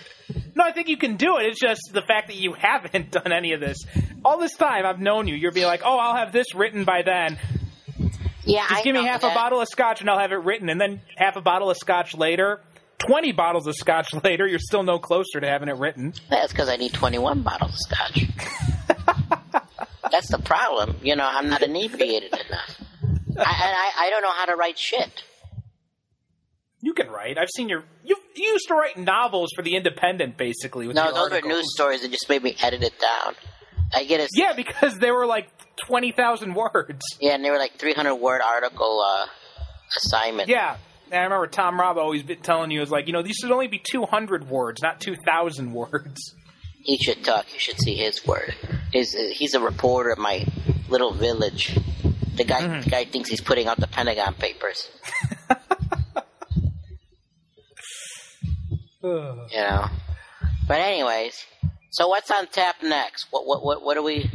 No, I think you can do it. It's just the fact that you haven't done any of this. All this time I've known you, you're being like, "Oh, I'll have this written by then." Yeah, Just I give me half that. a bottle of scotch and I'll have it written. And then half a bottle of scotch later, 20 bottles of scotch later, you're still no closer to having it written. That's because I need twenty-one bottles of scotch. That's the problem. You know, I'm not inebriated enough. I, I, I don't know how to write shit. You can write. I've seen your. You, you used to write novels for the Independent, basically. With No, those articles. news stories that just made me edit it down. I get it. Yeah, because they were like twenty thousand words. yeah, and they were like 300 word article uh, assignment. Yeah. And I remember Tom Robb always been telling you, was like, you know, these should only be 200 words, not 2,000 words. He should talk. You should see his word. His, he's a reporter at my little village. The guy, Mm-hmm. the guy thinks he's putting out the Pentagon Papers. You know. But anyways, so what's on tap next? What what what what do we?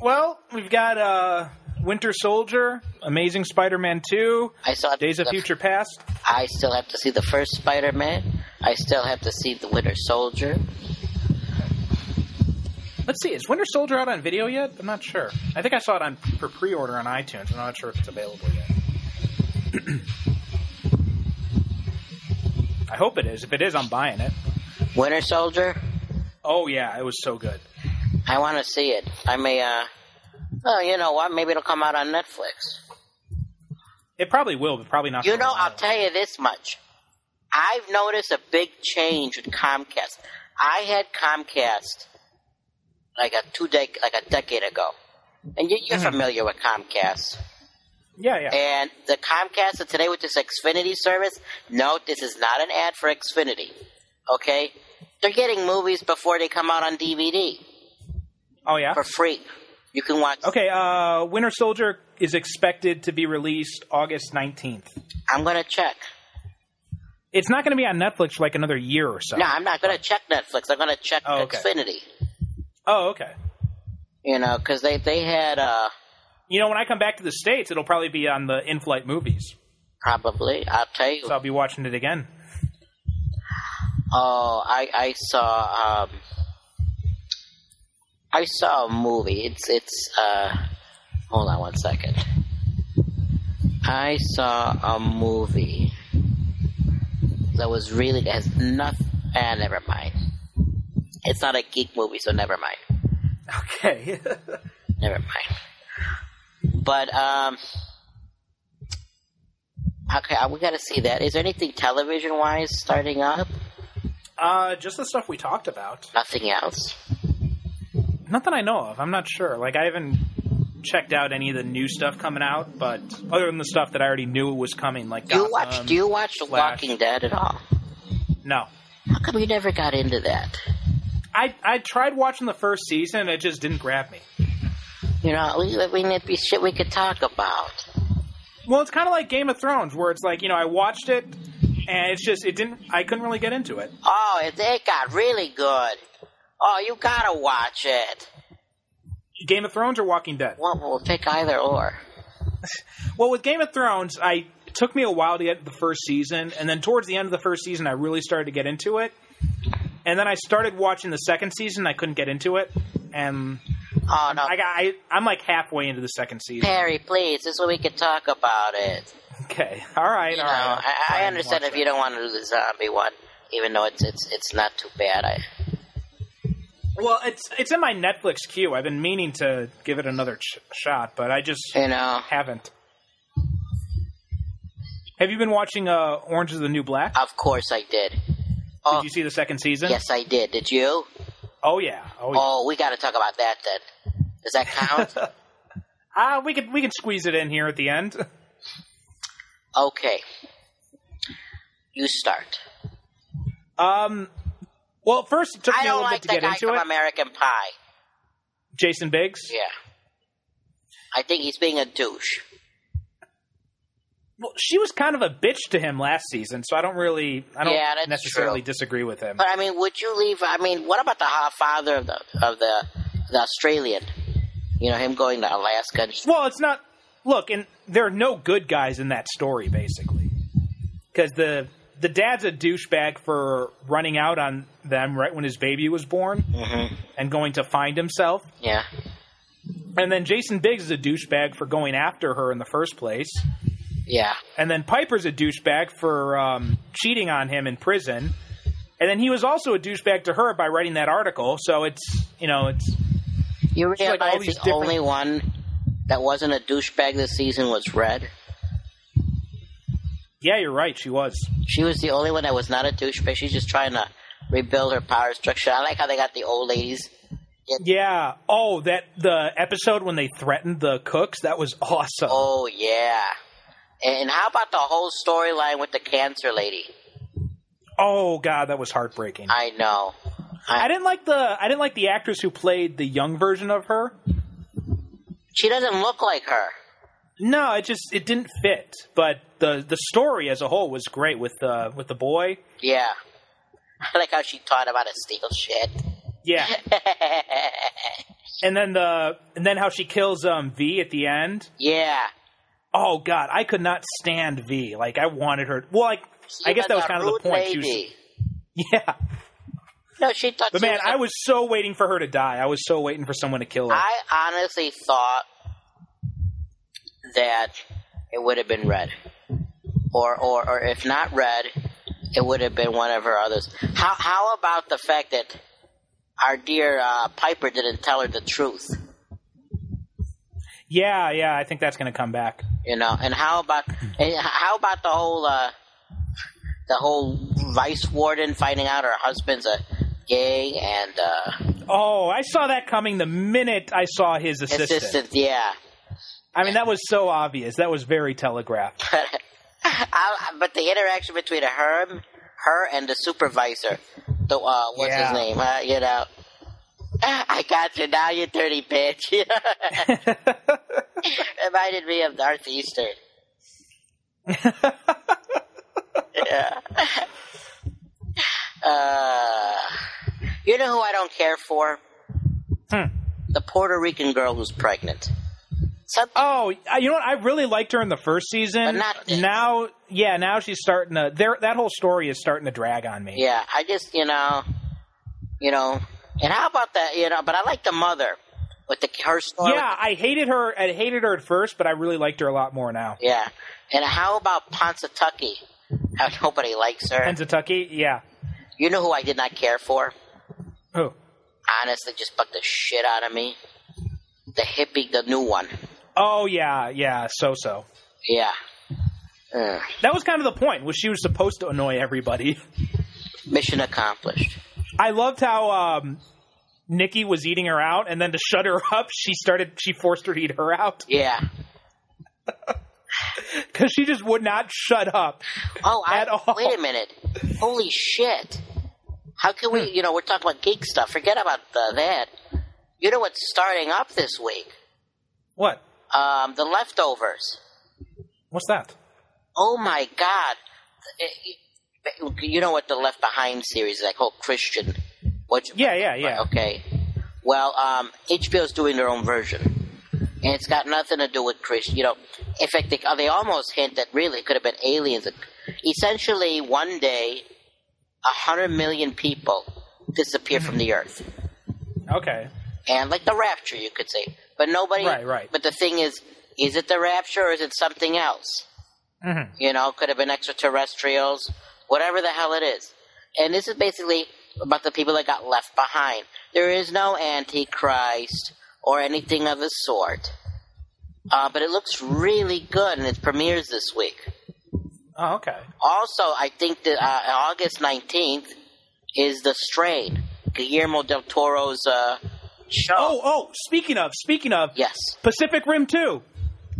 Well, we've got uh, Winter Soldier, Amazing Spider-Man 2, I still Days of the- Future Past. I still have to see the first Spider-Man. I still have to see the Winter Soldier. Let's see, is Winter Soldier out on video yet? I'm not sure. I think I saw it on for pre-order on iTunes. I'm not sure if it's available yet. I hope it is. If it is, I'm buying it. Winter Soldier. Oh yeah, it was so good. I want to see it. I may. uh Oh, you know what? Maybe it'll come out on Netflix. It probably will, but probably not. You know. I'll tell you this much. I've noticed a big change with Comcast. I had Comcast like a two dec like a decade ago, and you, you're familiar with Comcast. Yeah, yeah. And the Comcast of today with this Xfinity service, no, this is not an ad for Xfinity. Okay, they're getting movies before they come out on DVD oh yeah. for free. You can watch. Okay, uh, Winter Soldier is expected to be released August 19th. I'm gonna check. It's not going to be on Netflix for like another year or so. No, I'm not gonna check Netflix. I'm gonna check Oh, okay. Xfinity. Oh, okay. You know, because they they had uh You know, when I come back to the States, it'll probably be on the in flight movies. probably. I'll tell you. So I'll be watching it again. Oh, I I saw um I saw a movie. It's it's uh hold on one second. I saw a movie that was really that has nothing. Ah, never mind. It's not a geek movie, so never mind. Okay. Never mind. But um, okay, we got to see that. Is there anything television wise starting up? uh, just the stuff we talked about. Nothing else. Nothing I know of. I'm not sure. Like, I haven't checked out any of the new stuff coming out, but other than the stuff that I already knew was coming, like Do you Gotham, watch? Do you watch The Flash. Walking Dead at all? No. How come you never got into that? I I tried watching the first season, and it just didn't grab me. You know, we, we need to be shit we could talk about. Well, it's kind of like Game of Thrones, where it's like you know I watched it, and it's just it didn't. I couldn't really get into it. Oh, it, it got really good. Oh, you gotta watch it. Game of Thrones or Walking Dead? Well, we'll pick either or. Well, with Game of Thrones, I it took me a while to get the first season, and then towards the end of the first season, I really started to get into it. And then I started watching the second season. I couldn't get into it, and Oh no, I got I, I'm like halfway into the second season. Perry, please. This is we could talk about it. Okay, all right, You all know, right. I, I understand if you don't want to do the zombie one, even though it's it's it's not too bad. I Well, it's it's in my Netflix queue. I've been meaning to give it another ch- shot, but I just you know, haven't. Have you been watching uh, Orange is the New Black? of course I did. Oh, Did you see the second season? yes, I did. Did you? Oh yeah. Oh yeah. Oh, we got to talk about that then. Does that count? Ah, we could we could squeeze it in here at the end. okay. You start. Um. Well, first it took I me a little like bit to get into it. American Pie. Jason Biggs. Yeah. I think he's being a douche. Well, she was kind of a bitch to him last season, so I don't really, I don't Yeah, necessarily true. disagree with him. But I mean, would you leave? I mean, what about the ha- father of the of the the Australian? You know, him going to Alaska. and- Well, it's not. Look, and there are no good guys in that story, basically, because the the dad's a douchebag for running out on them right when his baby was born Mhm. and going to find himself, Yeah. and then Jason Biggs is a douchebag for going after her in the first place, Yeah. and then Piper's a douchebag for um, cheating on him in prison, and then he was also a douchebag to her by writing that article. So it's you know it's You like realize all these the different- only one that wasn't a douchebag this season was Red. Yeah, you're right. She was. She was the only one that was not a douchebag. She's just trying to rebuild her power structure. I like how they got the old ladies. Yeah. Oh, that the episode when they threatened the cooks. That was awesome. Oh yeah. And how about the whole storyline with the cancer lady? Oh god, that was heartbreaking. I know. I didn't like the I didn't like the actress who played the young version of her. She doesn't look like her. No, it just it didn't fit. But the the story as a whole was great with the with the boy. Yeah. I like how she taught him how to steal shit. Yeah. and then the and then how she kills um V at the end. yeah. Oh god, I could not stand V. Like I wanted her. Well, like I guess that was kind of the point. She was, yeah. No, she thought. But she man, was I was so waiting for her to die. I was so waiting for someone to kill her. I honestly thought that it would have been red, or, or or if not red, it would have been one of her others. How how about the fact that our dear uh, Piper didn't tell her the truth? Yeah, yeah, I think that's going to come back. You know, and how about and how about the whole uh, the whole vice warden finding out her husband's a gay and uh, Oh, I saw that coming the minute I saw his assistant. assistant? Yeah. I mean, that was so obvious. That was very telegraphed. I, but the interaction between her, her and the supervisor, the uh, what's Yeah. his name? Uh, you know, I got you now, you dirty bitch. Reminded me of Darth Eastern. yeah. Uh, you know who I don't care for? Hmm. The Puerto Rican girl who's pregnant. Some, Oh, you know what? I really liked her in the first season. But not this. now, yeah, now she's starting to. There, that whole story is starting to drag on me. Yeah, I just you know, you know, and how about that? You know, but I like the mother with the her story. Yeah, I hated her. I hated her at first, but I really liked her a lot more now. yeah. And how about Pennsatucky? How nobody likes her. Pennsatucky, yeah. You know who I did not care for? Who? Honestly, just bugged the shit out of me. The hippie, the new one. Oh yeah, yeah. So so. Yeah. Ugh. That was kind of the point. Was she was supposed to annoy everybody. Mission accomplished. I loved how um, Nikki was eating her out, and then to shut her up, she started. She forced her to eat her out Yeah. because she just would not shut up. Oh, I, At all. wait a minute. Holy shit. How can we, you know, we're talking about geek stuff. Forget about uh, that. You know what's starting up this week? What? Um, the leftovers. What's that? Oh my god. You know what the Left Behind series is like? Oh, Christian. What? Yeah, yeah, yeah. Okay. Well, um, HBO's doing their own version, and it's got nothing to do with Christian. You know, in fact, they, they almost hint that really it could have been aliens. Essentially, one day, a hundred million people disappear from the Earth, Okay. and like the Rapture, you could say. But nobody. Right, right. But the thing is, is it the Rapture or is it something else? Mhm. You know, could have been extraterrestrials, whatever the hell it is. And this is basically about the people that got left behind. There is no Antichrist or anything of the sort. Uh, but it looks really good, and it premieres this week. Oh, okay. Also, I think that uh, August 19th is The Strain, Guillermo del Toro's uh, show. Oh, oh. Speaking of, speaking of, Yes. Pacific Rim Two.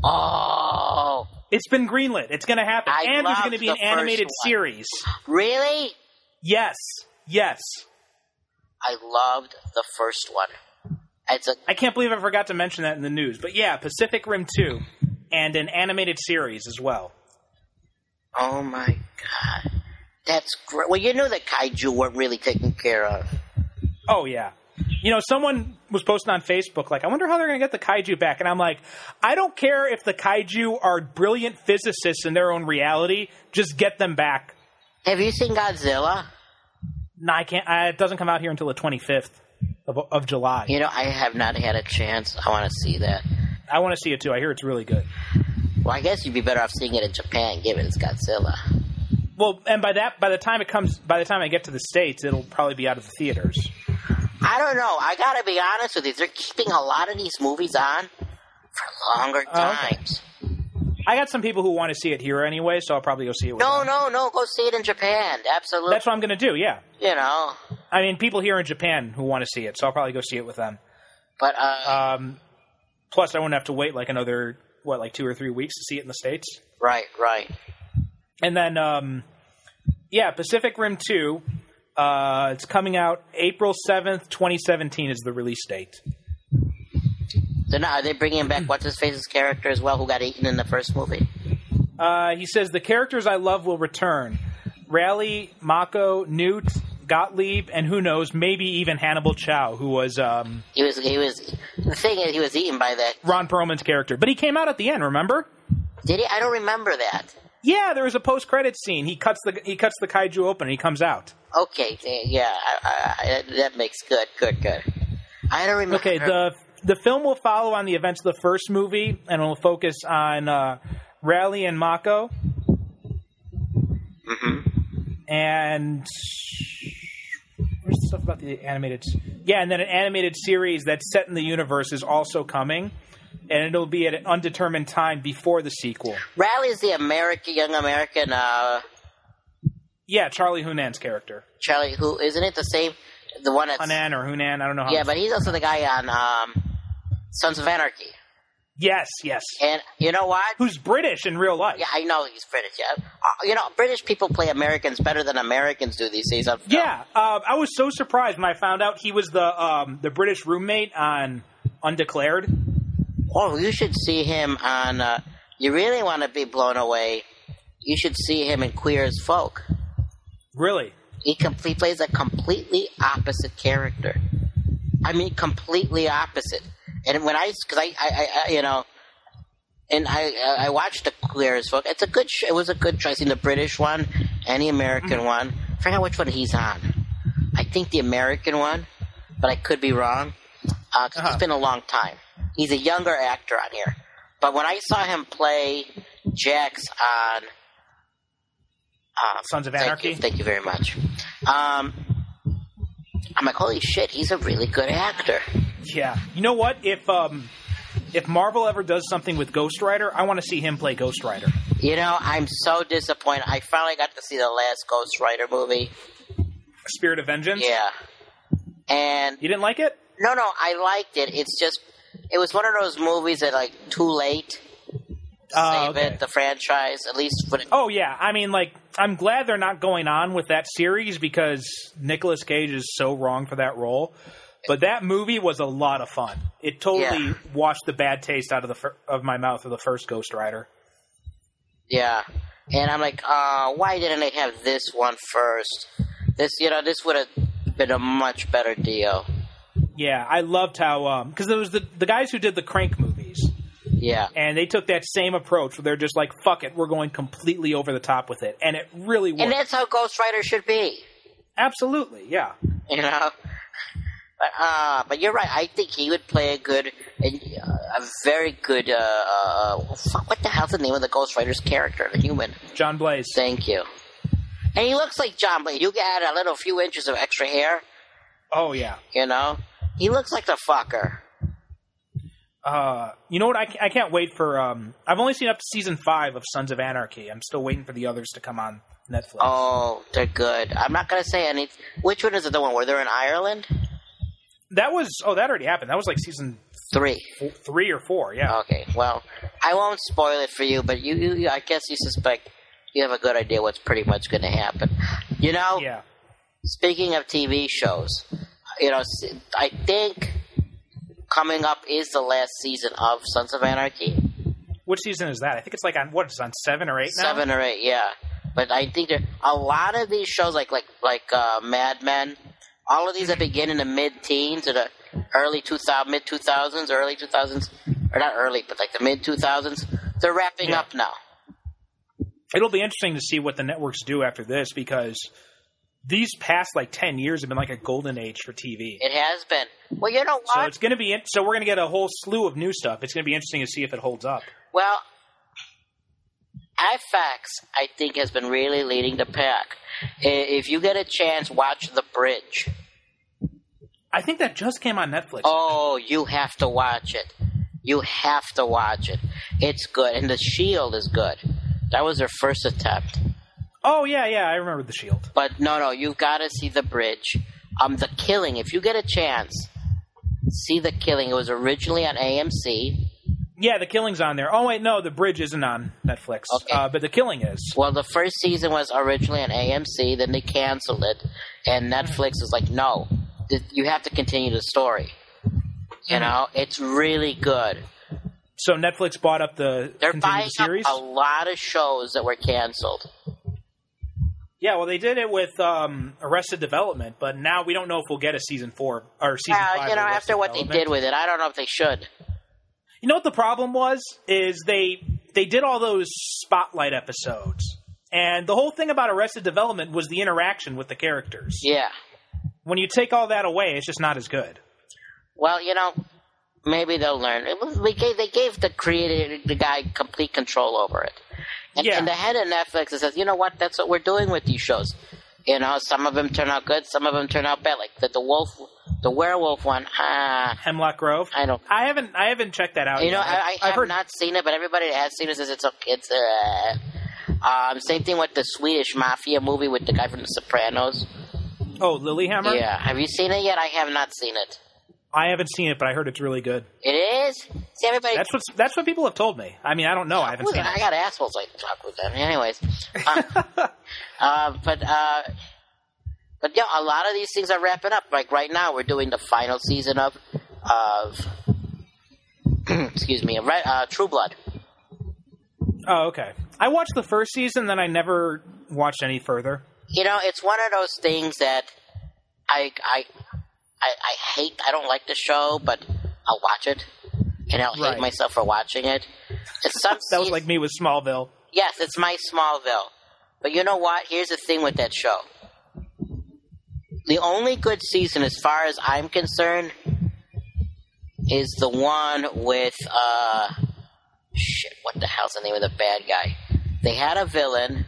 Oh, It's been greenlit. It's going to happen, I and there's going to be an animated series. really? Yes, yes. I loved the first one. It's a I can't believe I forgot to mention that in the news. But yeah, Pacific Rim 2 and an animated series as well. Oh my god. That's great. Well, you knew that kaiju weren't really taken care of. Oh yeah. You know, someone was posting on Facebook like, "I wonder how they're going to get the kaiju back." And I'm like, "I don't care if the kaiju are brilliant physicists in their own reality. Just get them back." Have you seen Godzilla? No, I can't. I, it doesn't come out here until the 25th of, of July. You know, I have not had a chance. I want to see that. I want to see it too. I hear it's really good. Well, I guess you'd be better off seeing it in Japan, given it's Godzilla. Well, and by that, by the time it comes, by the time I get to the states, it'll probably be out of the theaters. I don't know. I gotta be honest with you. They're keeping a lot of these movies on for longer Oh, okay. times. I got some people who want to see it here anyway, so I'll probably go see it. With No, them. no, no. Go see it in Japan. Absolutely. That's what I'm going to do. Yeah, you know. I mean, people here in Japan who want to see it, so I'll probably go see it with them. But uh, Um, plus, I won't have to wait like another what, like two or three weeks to see it in the states. right, right. And then, um, yeah, Pacific Rim Two. Uh, it's coming out April seventh, twenty seventeen is the release date. So now are they bringing back what's his face's character as well, who got eaten in the first movie? Uh, he says the characters I love will return: Raleigh, Mako, Newt, Gottlieb, and who knows, maybe even Hannibal Chow, who was um, He was. He was. The thing is, he was eaten by that. Ron Perlman's character. But he came out at the end. Remember? Did he? I don't remember that. Yeah, there was a post-credit scene. He cuts the he cuts the kaiju open and he comes out. Okay, yeah, I, I, I, that makes good, good, good. I don't remember. Okay, the the film will follow on the events of the first movie, and will focus on uh, Raleigh and Mako. And where's the stuff about the animated? Yeah, and then an animated series that's set in the universe is also coming, and it'll be at an undetermined time before the sequel. Riley is the American, young American uh, Yeah, Charlie Hunnam's character, Charlie. Who isn't it the same? The one that's Hunan or Hunan, I don't know how. yeah, but he's also the guy on um, Sons of Anarchy. yes, yes. And you know what? Who's British in real life? Yeah, I know he's British. Yeah, uh, you know British people play Americans better than Americans do these days. on film. Yeah, uh, I was so surprised when I found out he was the um, the British roommate on Undeclared. Oh, you should see him on. Uh, you really want to be blown away? You should see him in Queer as Folk. Really? He, com- he plays a completely opposite character. I mean, completely opposite. And when I, because I, I, I, you know, and I, I watched the Queer as Folk. It's a good. Sh- it was a good choice. In the British one and the American one. I forgot which one he's on. I think the American one, but I could be wrong. Uh, Uh-huh. It's been a long time. He's a younger actor on here. But when I saw him play Jax on uh, Sons of Thank Anarchy. you, thank you very much. Um, I'm like, holy shit, he's a really good actor. Yeah. You know what? If um, if Marvel ever does something with Ghost Rider, I want to see him play Ghost Rider. You know, I'm so disappointed. I finally got to see the last Ghost Rider movie. Spirit of Vengeance. Yeah, and You didn't like it? no, no, I liked it. It's just, it was one of those movies that like too late. Oh, Save okay. it, the franchise, at least for the. Oh yeah. I mean, like, I'm glad they're not going on with that series because Nicolas Cage is so wrong for that role. But that movie was a lot of fun. It totally Yeah. washed the bad taste out of the fir- of my mouth of the first Ghost Rider. Yeah, and I'm like, uh, why didn't they have this one first? This, you know, this would have been a much better deal. Yeah, I loved how because there was the the guys who did the Crank movies, Yeah. and they took that same approach where they're just like, "Fuck it, we're going completely over the top with it," and it really worked. And that's how Ghost Rider should be, Absolutely, yeah. you know. But uh, but you're right. I think he would play a good, and uh, a very good. Uh, uh, fuck, what the hell's the name of the Ghost Rider's character, the human? John Blaze. Thank you. And he looks like John Blade. You add a little few inches of extra hair, Oh yeah. you know. He looks like the fucker. Uh, you know what? I, I can't wait for. Um, I've only seen up to season five of Sons of Anarchy. I'm still waiting for the others to come on Netflix. Oh, they're good. I'm not gonna say any. Which one is it? The one where they're in Ireland? That was. Oh, that already happened. That was like season Three. three or four. Yeah. Okay, well, I won't spoil it for you, but you, you I guess you suspect you have a good idea what's pretty much going to happen. You know, yeah. speaking of TV shows, you know, I think coming up is the last season of Sons of Anarchy. Which season is that? I think it's like on what? It's on seven or eight now. Seven or eight, yeah. But I think there a lot of these shows, like like like uh, Mad Men, all of these that begin in the mid-teens or the early 2000, mid 2000s, early 2000s, or not early, but like the mid 2000s, they're wrapping Yeah. up now. It'll be interesting to see what the networks do after this because these past like ten years have been like a golden age for TV. It has been. Well, you know So it's going to be. In- so we're going to get a whole slew of new stuff. It's going to be interesting to see if it holds up. Well, FX, I think, has been really leading the pack. If you get a chance, watch The Bridge. I think that just came on Netflix. Oh, you have to watch it. You have to watch it. It's good, and The Shield is good. That was their first attempt. Oh yeah, yeah, I remember the Shield. But no, no, you've got to see The Bridge. Um, The Killing. If you get a chance, see The Killing. It was originally on AMC. Yeah, the Killing's on there. Oh wait, no, the Bridge isn't on Netflix, Okay. uh, but the Killing is. Well, the first season was originally on AMC, then they canceled it, and Netflix was like, "No, you have to continue the story." You know, it's really good. So Netflix bought up the They're buying up series. a lot of shows that were canceled. Yeah, well, they did it with um, Arrested Development, but now we don't know if we'll get a season four or season Well, five. you know, after what they did with it, I don't know if they should. You know what the problem was? Is they they did all those spotlight episodes, and the whole thing about Arrested Development was the interaction with the characters. Yeah. When you take all that away, it's just not as good. Well, you know, maybe they'll learn. It was- They gave, they gave the creator, the guy, complete control over it. And, Yeah. and the head of Netflix says, you know what? That's what we're doing with these shows. You know, some of them turn out good, some of them turn out bad. Like the, the wolf, the werewolf one. Ah, Hemlock Grove. I don't. I haven't I haven't checked that out. You know, yet. I, I I've have heard not seen it, but everybody that has seen it says it's okay. It's uh, um, same thing with the Swedish mafia movie with the guy from The Sopranos. Oh, Lilyhammer. Yeah, have you seen it yet? I have not seen it. I haven't seen it, but I heard it's really good. It is. See, everybody. That's what that's what people have told me. I mean, I don't know. I haven't seen that? I it. got assholes I talk with them. Anyways, uh, uh, but uh, but yeah, a lot of these things are wrapping up. Like right now, we're doing the final season of of excuse me, uh, True Blood. Oh, okay. I watched the first season, then I never watched any further. You know, it's one of those things that I I I, I hate. I don't like the show, but I'll watch it, and I'll Right. hate myself for watching it. That was like me with Smallville. Yes, it's my Smallville. But you know what? Here's the thing with that show. The only good season, as far as I'm concerned, is the one with, uh, shit, what the hell's the name of the bad guy? They had a villain.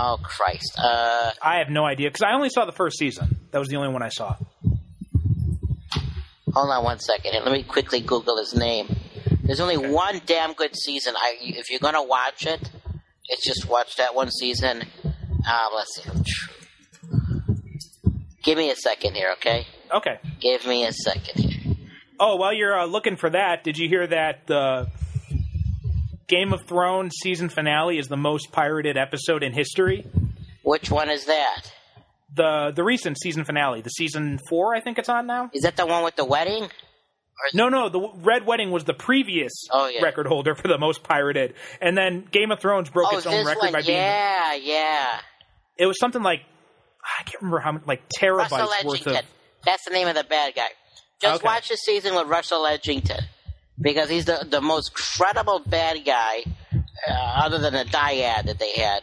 Oh, Christ. Uh, I have no idea because I only saw the first season. That was the only one I saw. hold on one second. Let me quickly Google his name. There's only one damn good season. I, if you're gonna watch it, it's just watch that one season. Um, let's see. Give me a second here, okay? Okay. Give me a second here. Oh, while you're uh, looking for that, did you hear that the Game of Thrones season finale is the most pirated episode in history? Which one is that? The the recent season finale, the season four, I think it's on now. Is that the one with the wedding? No, no, the Red Wedding was the previous Oh, yeah. record holder for the most pirated, and then Game of Thrones broke Oh, its own record one. by being. Yeah, yeah. It was something like I can't remember how many, like terabytes Russell worth of. That's the name of the bad guy. Just Okay. watch the season with Russell Edgington because he's the the most credible bad guy, uh, other than the dyad that they had.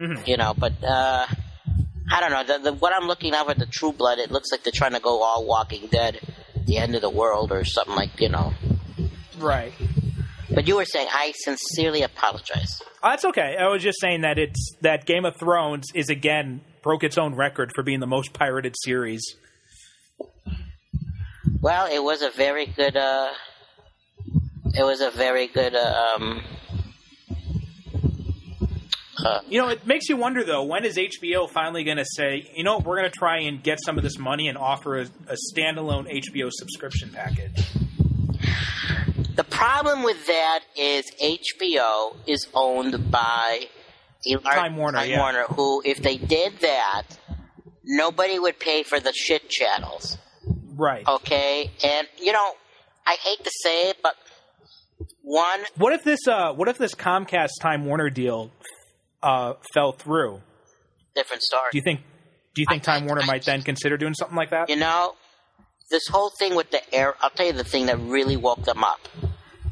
Mhm. You know, but uh, I don't know. The, the, what I'm looking at with the True Blood, it looks like they're trying to go all Walking Dead, the end of the world, or something like you know. Right. But you were saying, I sincerely apologize. Oh, that's okay. I was just saying that it's that Game of Thrones is again broke its own record for being the most pirated series. Well, it was a very good. Uh, it was a very good. Uh, um, uh, You know, it makes you wonder though. When is HBO finally going to say, you know, we're going to try and get some of this money and offer a, a standalone HBO subscription package? The problem with that is HBO is owned by Time Warner, Time yeah. Warner, who, if they did that, nobody would pay for the shit channels. Right. Okay, and you know, I hate to say it, but one, What if this? Uh, what if this Comcast Time Warner deal uh, fell through? different story. Do you think? Do you think I- Time I- Warner I might then consider doing something like that? You know, this whole thing with the air. I'll tell you the thing that really woke them up.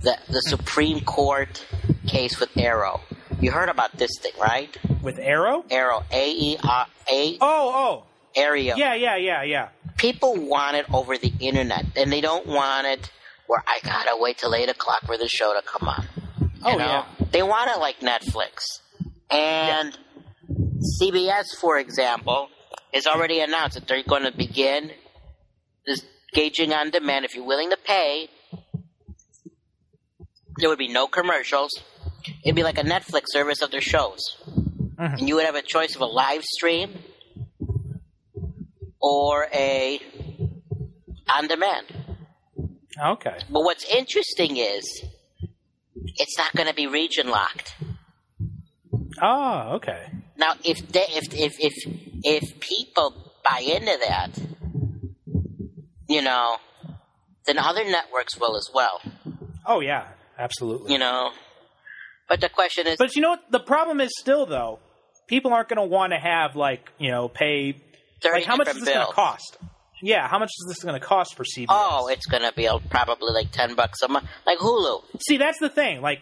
The the Supreme Court case with Arrow. You heard about this thing, right? With Arrow? Arrow, A E R A, Oh, oh, Aereo. yeah, yeah, yeah, yeah. people want it over the internet, and they don't want it where I gotta wait till eight o'clock for the show to come on. You Oh, know? yeah. They want it like Netflix. And CBS, for example, has already announced that they're going to begin this gauging on demand. If you're willing to pay, there would be no commercials. It'd be like a Netflix service of their shows. Mm-hmm. And you would have a choice of a live stream or a on demand. Okay. But what's interesting is it's not going to be region locked. Oh, okay. Now, if they, if if if if people buy into that, you know, then other networks will as well. Oh yeah, absolutely. You know, but the question is, But you know what? The problem is still though, people aren't going to want to have like you know pay 30 like how much is this going to cost? Yeah, how much is this going to cost for CBS? Oh, it's going to be uh, probably like ten bucks a month, like Hulu. See, that's the thing. Like,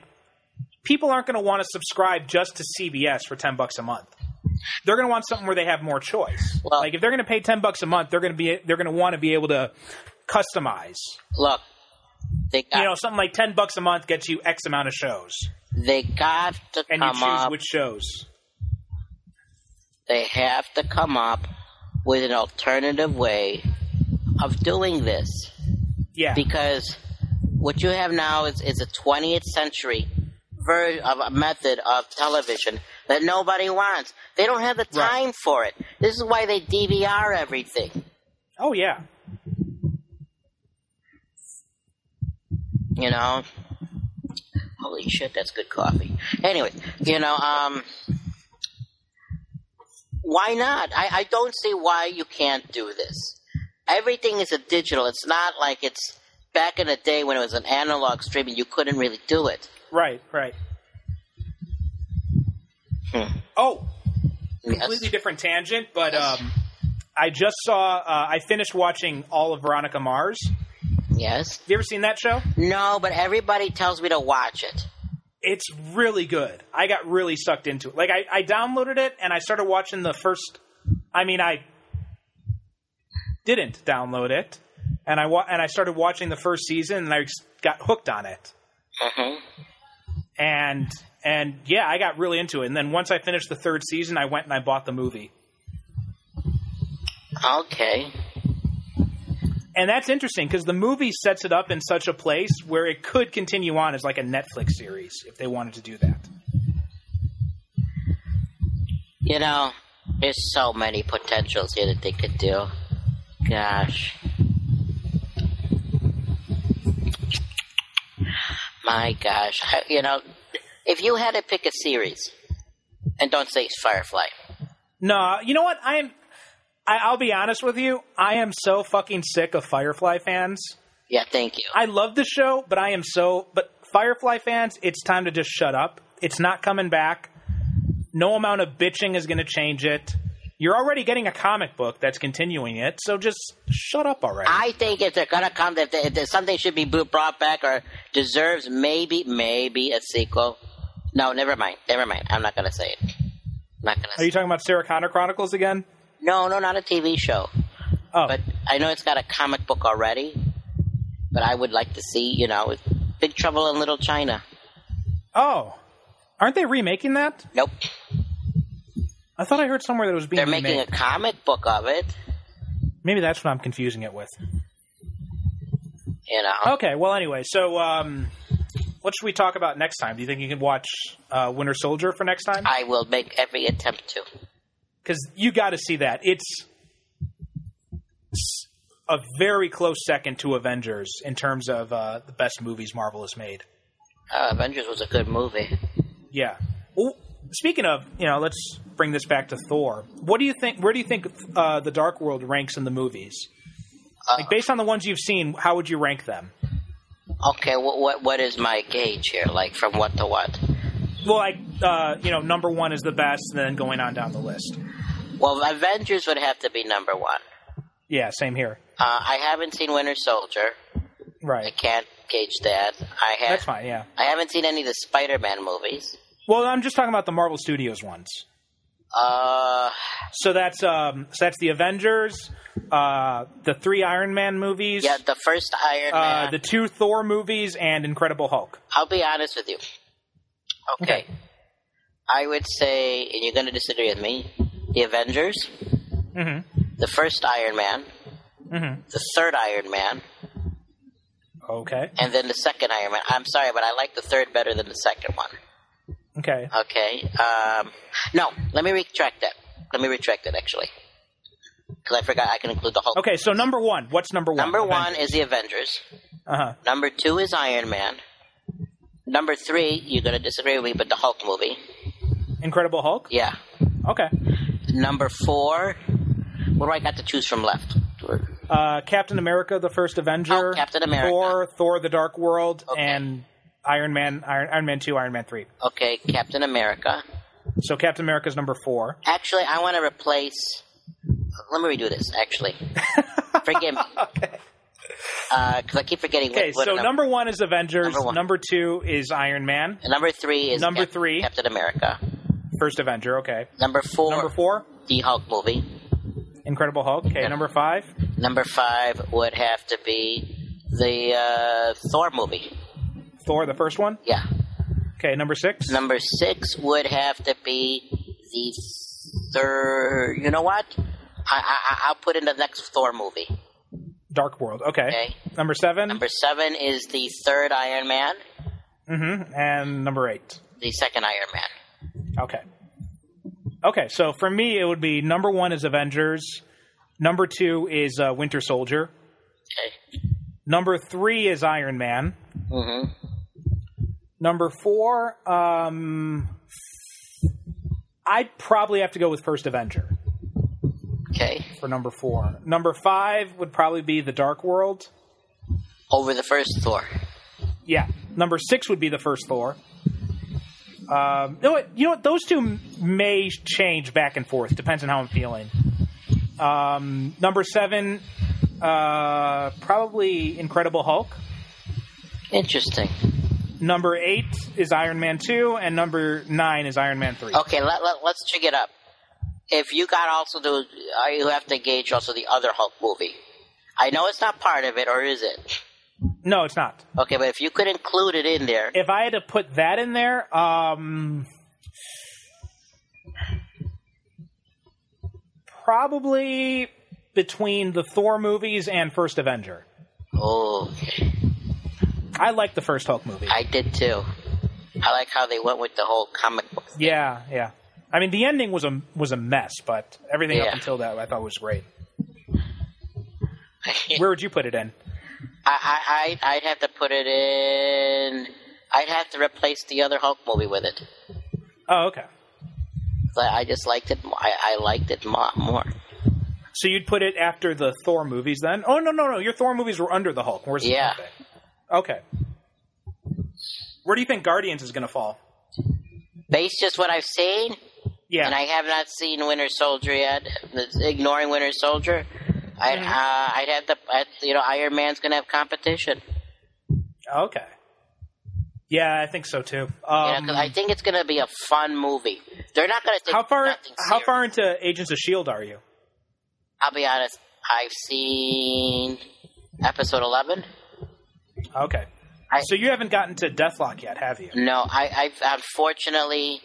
people aren't going to want to subscribe just to CBS for ten bucks a month. They're going to want something where they have more choice. Like, if they're going to pay ten bucks a month, they're going to be they're going to want to be able to customize. Look, they got You know, something like ten bucks a month gets you X amount of shows, they got to and you choose up. which shows. They have to come up with an alternative way of doing this. Yeah, because what you have now is, is a 20th century version of a method of television that nobody wants. They don't have the Right. time for it. This is why they DVR everything. oh yeah, You know. Holy shit, that's good coffee. Anyway, you know, um, why not? I, I don't see why you can't do this. Everything is a digital. It's not like it's back in the day when it was an analog streaming. You couldn't really do it. right, right. Hmm. Oh, Yes. completely different tangent, but um, I just saw. Uh, I finished watching all of Veronica Mars. Yes. Have you ever seen that show? No, but everybody tells me to watch it. It's really good. I got really sucked into it. Like I, I downloaded it and I started watching the first. I mean, I didn't download it, and I wa- and I started watching the first season, and I got hooked on it. hmm And and yeah, I got really into it. And then once I finished the third season, I went and I bought the movie. Okay. And that's interesting because the movie sets it up in such a place where it could continue on as like a Netflix series if they wanted to do that. You know, there's so many potentials here that they could do. Gosh. My gosh. I- You know, if you had to pick a series, and don't say Firefly. No, you know what? I am. I, I'll be honest with you. I am so fucking sick of Firefly fans. Yeah, thank you. I love the show, but I am so. But Firefly fans, it's time to just shut up. It's not coming back. No amount of bitching is going to change it. You're already getting a comic book that's continuing it, so just shut up already. I think if they're gonna come, if, they, if something should be brought back or deserves maybe, maybe a sequel. No, never mind. Never mind. I'm not gonna say it. I'm not gonna. Are Say you talking about Sarah Connor Chronicles again? No, no, not a TV show. Oh, But I know it's got a comic book already. But I would like to see, you know, Big Trouble in Little China. oh, aren't they remaking that? Nope. I thought I heard somewhere that it was being They're making a comic book of it. Maybe that's what I'm confusing it with. You know. Okay, well, anyway, so um, what should we talk about next time? Do you think you can watch uh, Winter Soldier for next time? I will make every attempt to. Because you got to see that. It's a very close second to Avengers in terms of uh, the best movies Marvel has made. Uh, Avengers was a good movie. Yeah. Well, speaking of, you know, let's bring this back to Thor. What do you think? Where do you think uh, the Dark World ranks in the movies? Uh, Like based on the ones you've seen, how would you rank them? Okay, what, what what is my gauge here? Like from what to what? Well, like uh, you know, number one is the best, and then going on down the list. Well, Avengers would have to be number one. Yeah, same here. Uh, I haven't seen Winter Soldier. Right. I can't gauge that. I have. That's fine. Yeah. I haven't seen any of the Spider-Man movies. Well, I'm just talking about the Marvel Studios ones. Uh, So that's um, so that's the Avengers, uh, the three Iron Man movies, yeah, the first Iron uh, Man. the two Thor movies, and Incredible Hulk. I'll be honest with you. Okay. I would say, and you're going to disagree with me, the Avengers, hmm the first Iron Man, Mhm. the third Iron Man, Okay. and then the second Iron Man. I'm sorry, but I like the third better than the second one. Okay. Okay. Um, no, let me retract that. Let me retract that actually, because I forgot I can include the Hulk. Okay. So number one. What's number one? Number one is the Avengers. Uh huh. Number two is Iron Man. Number three, you're gonna disagree with me, but the Hulk movie. Incredible Hulk. Yeah. Okay. Number four. What do I got to choose from left? Uh, Captain America: The First Avenger. Oh, Captain America. Thor: Thor: The Dark World, Okay. and Iron Man. Iron, Iron Man Two. Iron Man Three. Okay, Captain America. So Captain America's number four. Actually, I want to replace. Let me redo this. Actually, forgive me, okay. because I keep forgetting. Okay. what So num- number one is Avengers. Number one. Number two is Iron Man. number three is number Cap- three. Captain America. First Avenger. Okay. Number four, Number four, the Hulk movie. Incredible Hulk. Okay. Yeah. Number five, Number five would have to be the uh, Thor movie. Thor: The First one. Yeah. Okay. Number six. Number six would have to be the third. You know what? I, I I'll put in the next Thor movie. Dark World. Okay. Okay. Number seven. Number seven is the third Iron Man. mm-hmm. And number eight. The second Iron Man. Okay. Okay. So for me, it would be number one is Avengers. Number two is uh, Winter Soldier. Okay. Number three is Iron Man. hmm Number four, um, I'd probably have to go with First Avenger Okay. for number four. Number five would probably be The Dark World. Over the first Thor. Yeah. Number six would be the first Thor. Um, you know what? You know what? Those two may change back and forth. Depends on how I'm feeling. Um, number seven, uh, probably Incredible Hulk. Interesting. Number eight is Iron Man two, and number nine is Iron Man three. Okay, let, let, let's check it up. If you got also the, uh, you have to gauge also the other Hulk movie. I know it's not part of it, or is it? No, it's not. Okay, but if you could include it in there, If I had to put that in there, um, probably between the Thor movies and First Avenger. oh, okay. I like the first Hulk movie. I did too. I like how they went with the whole comic book. thing. yeah, yeah. I mean, the ending was a was a mess, but everything up until that I thought was great. Where would you put it in? I, I, I'd have to put it in. I'd have to replace the other Hulk movie with it. Oh, okay. I just liked it. I, I liked it mo- more. So you'd put it after the Thor movies, then? Oh no, no, no! Your Thor movies were under the Hulk. Where's the Yeah. Thing? Okay. Where do you think Guardians is going to fall? Based just what I've seen, Yeah. and I have not seen Winter Soldier yet. Ignoring Winter Soldier, I'd Mm-hmm. uh, I'd have to. I'd, you know, Iron Man's gonna have competition. Okay. Yeah, I think so too. Um, 'cause I think it's gonna be a fun movie. They're not gonna take how far? How far into Agents of Shield are you? I'll be honest. I've seen episode eleven. Okay. I- so you haven't gotten to Deathlok yet, have you? No, I, I've unfortunately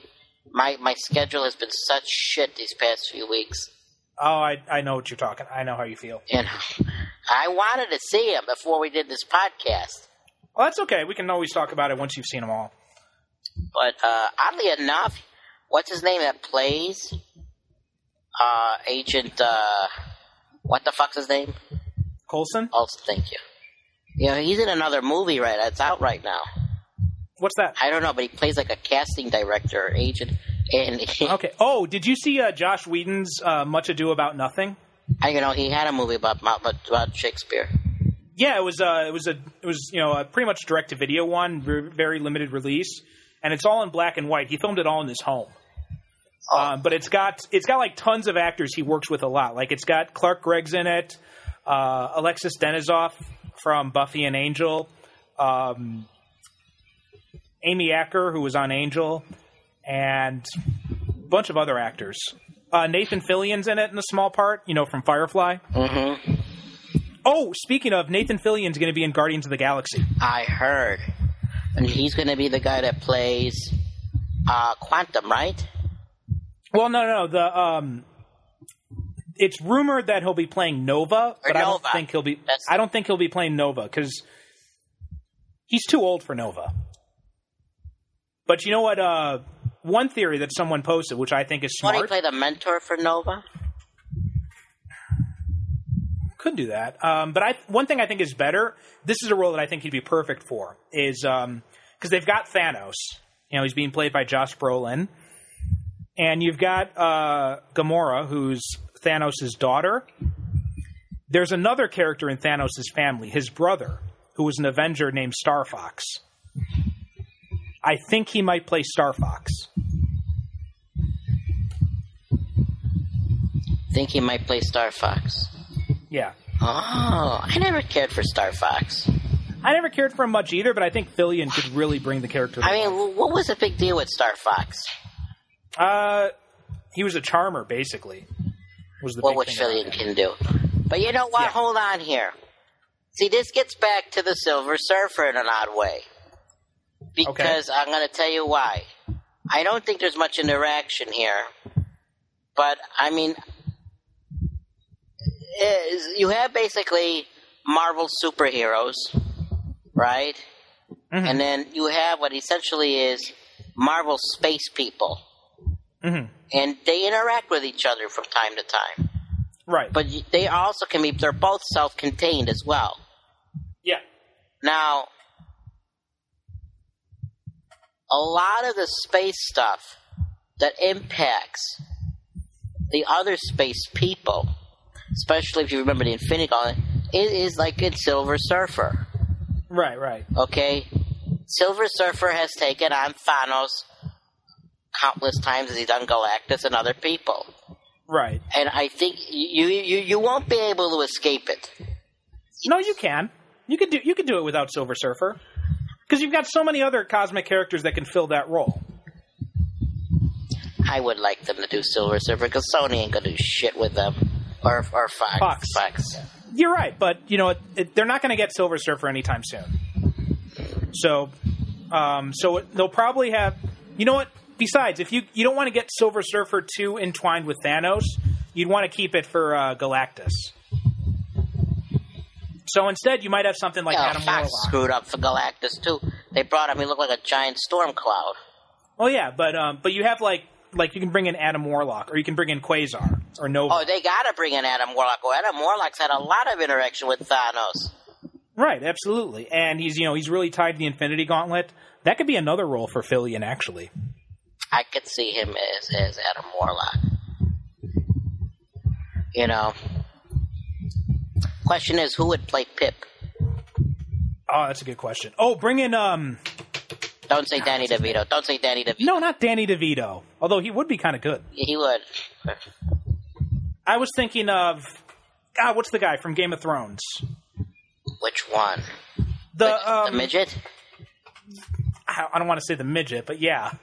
my my schedule has been such shit these past few weeks. Oh, I I know what you're talking. I know how you feel. You know, I wanted to see him before we did this podcast, Well, that's okay. We can always talk about it once you've seen them all. but uh, oddly enough, what's his name that plays uh, Agent? Uh, what the fuck's his name? Coulson, Also, thank you. Yeah, he's in another movie right. That's out right now. what's that? I don't know, but he plays like a casting director or agent, and Okay. Oh, did you see uh, Joss Whedon's uh, Much Ado About Nothing? I, you know he had a movie about about, about Shakespeare. Yeah, it was. Uh, it was a. It was you know a pretty much direct to video one, very limited release, and it's all in black and white. He filmed it all in his home. Oh. Um, but it's got it's got like tons of actors he works with a lot. Like it's got Clark Gregg's in it, uh, Alexis Denisof from Buffy and Angel, um, Amy Acker who was on Angel, and a bunch of other actors. Uh, Nathan Fillion's in it in a small part, you know, from Firefly. Mm-hmm. Oh, speaking of, Nathan Fillion's going to be in Guardians of the Galaxy. I heard, and he's going to be the guy that plays uh, Quantum, right? Well, no, no, the um, it's rumored that he'll be playing Nova, but I don't think he'll be. That's- I don't think he'll be playing Nova because he's too old for Nova. But you know what? Uh, one theory that someone posted, which I think is Want to smart, play the mentor for Nova? could do that. Um, but I, one thing I think is better. This is a role that I think he'd be perfect for. Is because they've got Thanos. You know, he's being played by Josh Brolin, and you've got uh, Gamora, who's Thanos' daughter. There's another character in Thanos' family, his brother, who was an Avenger named Star Fox. I think he might play Star Fox. Think he might play Star Fox. Yeah. Oh, I never cared for Star Fox. I never cared for him much either, but I think Fillion could really bring the character. to I mean, life. what was the big deal with Star Fox? Uh, he was a charmer, basically. Was the What thing Fillion can do. But you know what? Yeah. Hold on here. See, this gets back to the Silver Surfer in an odd way. Because I'm going to tell you why. I don't think there's much interaction here. But, I mean, you have basically Marvel superheroes, right? Mhm. And then you have what essentially is Marvel space people. Mhm. And they interact with each other from time to time. Right. But they also can be, they're both self contained as well. yeah. Now, a lot of the space stuff that impacts the other space people, especially if you remember the Infinity Gauntlet, it is like in Silver Surfer. Right. Right. Okay? Silver Surfer has taken on Thanos countless times as he's done Galactus and other people. Right. And I think you, you, you won't be able to escape it. No, you can. You could do. You could do it without Silver Surfer, because you've got so many other cosmic characters that can fill that role. I would like them to do Silver Surfer because Sony ain't gonna do shit with them. Or, or Fox. Fox. Fox. You're right, but you know it, it, they're not going to get Silver Surfer anytime soon. So, um, so they'll probably have. You know what? Besides, if you you don't want to get Silver Surfer too entwined with Thanos, you'd want to keep it for uh, Galactus. So instead, you might have something like Yeah, Adam Fox Warlock. screwed up for Galactus too. They brought him. He looked like a giant storm cloud. Oh yeah, but um, but you have like like you can bring in Adam Warlock, or you can bring in Quasar or Nova. Oh, they gotta bring in Adam Warlock. Well, Adam Warlock's had a lot of interaction with Thanos. Right, absolutely, and he's you know he's really tied to the Infinity Gauntlet. That could be another role for Fillion, actually. I could see him as as Adam Warlock. You know. Question is, who would play Pip? Oh, that's a good question. Oh, bring in um, Don't say Danny DeVito. Don't say Danny DeVito. no, not Danny DeVito. Although he would be kind of good. He would. I was thinking of God. What's the guy from Game of Thrones? Which one? The the, um, the midget? I I don't want to say the midget, but yeah.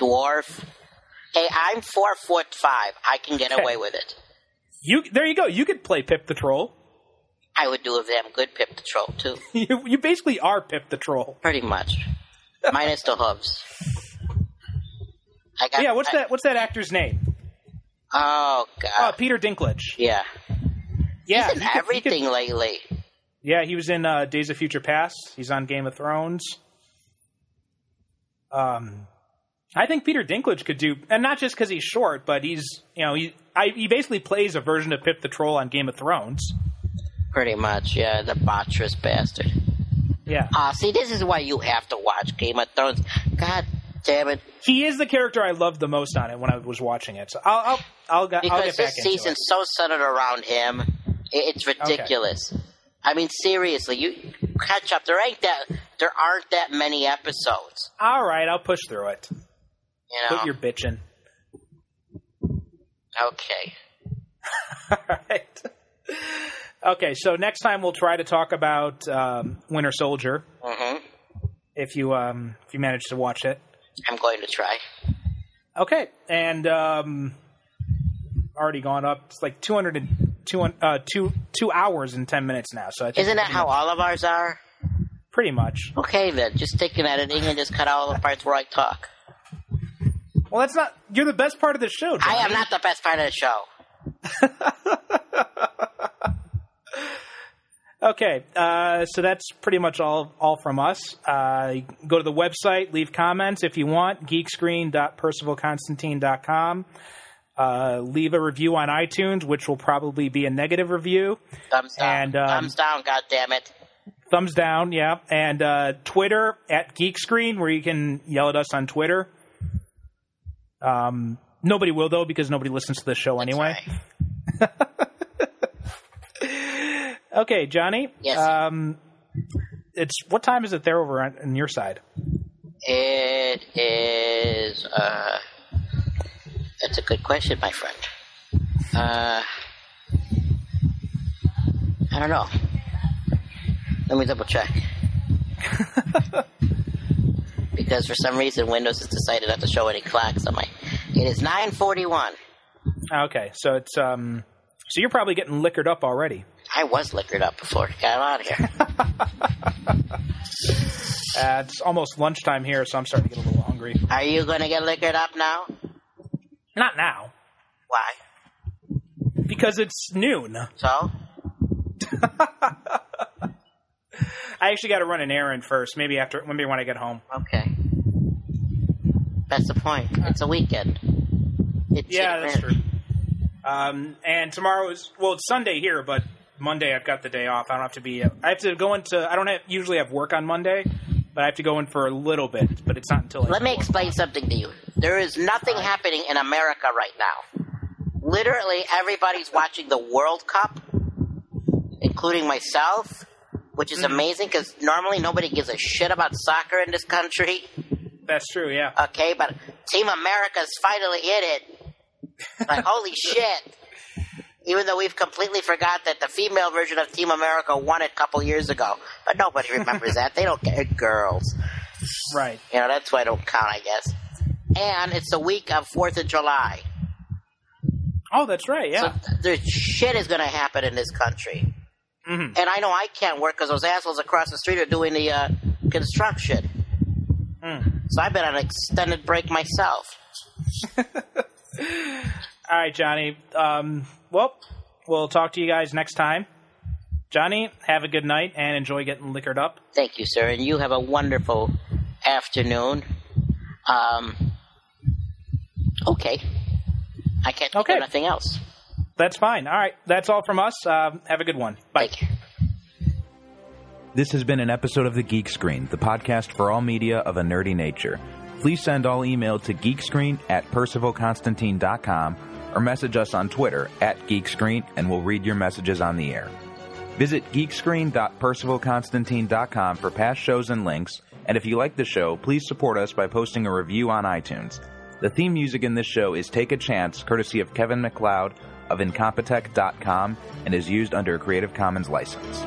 Dwarf? Hey, I'm four foot five. I can get Okay. away with it. You there you go. You could play Pip the Troll. I would do a damn good Pip the Troll too. you you basically are Pip the Troll. Pretty much. Minus the hooves. I got, Yeah. What's I- that? What's that actor's name? Oh Uh, god. Peter Dinklage. yeah. Yeah, He's in he could- he could- everything lately. Yeah, he was in uh, Days of Future Past. He's on Game of Thrones. Um, I think Peter Dinklage could do, and not just because he's short, but he's you know he I, he basically plays a version of Pip the Troll on Game of Thrones. Pretty much, yeah, the botcherous bastard. Yeah, Ah, see, this is why you have to watch Game of Thrones. God damn it. he is the character I loved the most on it when I was watching it. So I'll I'll I'll, get- I'll Because get back this season's it. so centered around him, it's ridiculous. I mean, seriously, you catch up. There ain't that. There aren't that many episodes. All right, I'll push through it. You know. Put your bitchin'. Okay. All right. Okay, so next time we'll try to talk about um, Winter Soldier. hmm If you um, if you manage to watch it. I'm going to try. Okay, and um, already gone up. It's like 200 and, two, uh, two, two hours and 10 minutes now. So I think Isn't that how much- all of ours are? Pretty much. Okay, then. Just take an editing and just cut out all the parts where I talk. Well, that's not. You're the best part of the show. I am not the best part of the show. Okay, uh, so that's pretty much all all from us. Uh, go to the website, leave comments if you want. Geekscreen.percivalconstantine.com. Uh, leave a review on iTunes, which will probably be a negative review. Thumbs down. And, um, Thumbs down, God damn it. Thumbs down, yeah. And uh, Twitter at Geekscreen, where you can yell at us on Twitter. Um, nobody will though, because nobody listens to the show anyway. Right. Okay, Johnny. Yes. Um, it's what time is it there over on, on your side? It is. Uh, that's a good question, my friend. Uh, I don't know. Let me double check. because for some reason Windows has decided not to show any clocks on my. It is nine forty-one. Okay, so it's um, so you're probably getting liquored up already. I was liquored up before I got out of here. Uh, it's almost lunchtime here, so I'm starting to get a little hungry. Are you going to get liquored up now? Not now, Why? because it's noon. So? I actually got to run an errand first. Maybe after, maybe when I get home. Okay. That's the point. It's a weekend. It's Yeah, that's true. Um, and tomorrow is well, it's Sunday here, but Monday I've got the day off. I don't have to be. I have to go into. I don't have, usually have work on Monday, but I have to go in for a little bit. But it's not until. Let me explain something to you. There is nothing happening in America right now. Literally, everybody's watching the World Cup, including myself, which is mm-hmm. amazing because normally nobody gives a shit about soccer in this country. That's true. Yeah. Okay, but Team America's finally in it. Like, holy shit. Even though we've completely forgot that the female version of Team America won it a couple years ago. But nobody remembers that. They don't care. Girls. Right. You know, that's why I don't count, I guess. And it's the week of 4th of July. Oh, that's right. Yeah. So there's shit is going to happen in this country. Mhm. And I know I can't work because those assholes across the street are doing the uh, construction. Mm. So I've been on an extended break myself. All right, Johnny. Um, well, we'll talk to you guys next time. Johnny, have a good night and enjoy getting liquored up. Thank you, sir, and you have a wonderful afternoon. Um, okay. I can't Okay. of nothing else. That's fine. All right. That's all from us. Um, have a good one. Bye. This has been an episode of The Geek Screen, the podcast for all media of a nerdy nature. Please send all email to geekscreen at percivalconstantine.com or message us on Twitter at geekscreen and we'll read your messages on the air. Visit geekscreen.percivalconstantine.com for past shows and links, and if you like the show, please support us by posting a review on iTunes. The theme music in this show is Take a Chance, courtesy of Kevin MacLeod of Incompetech.com and is used under a Creative Commons license.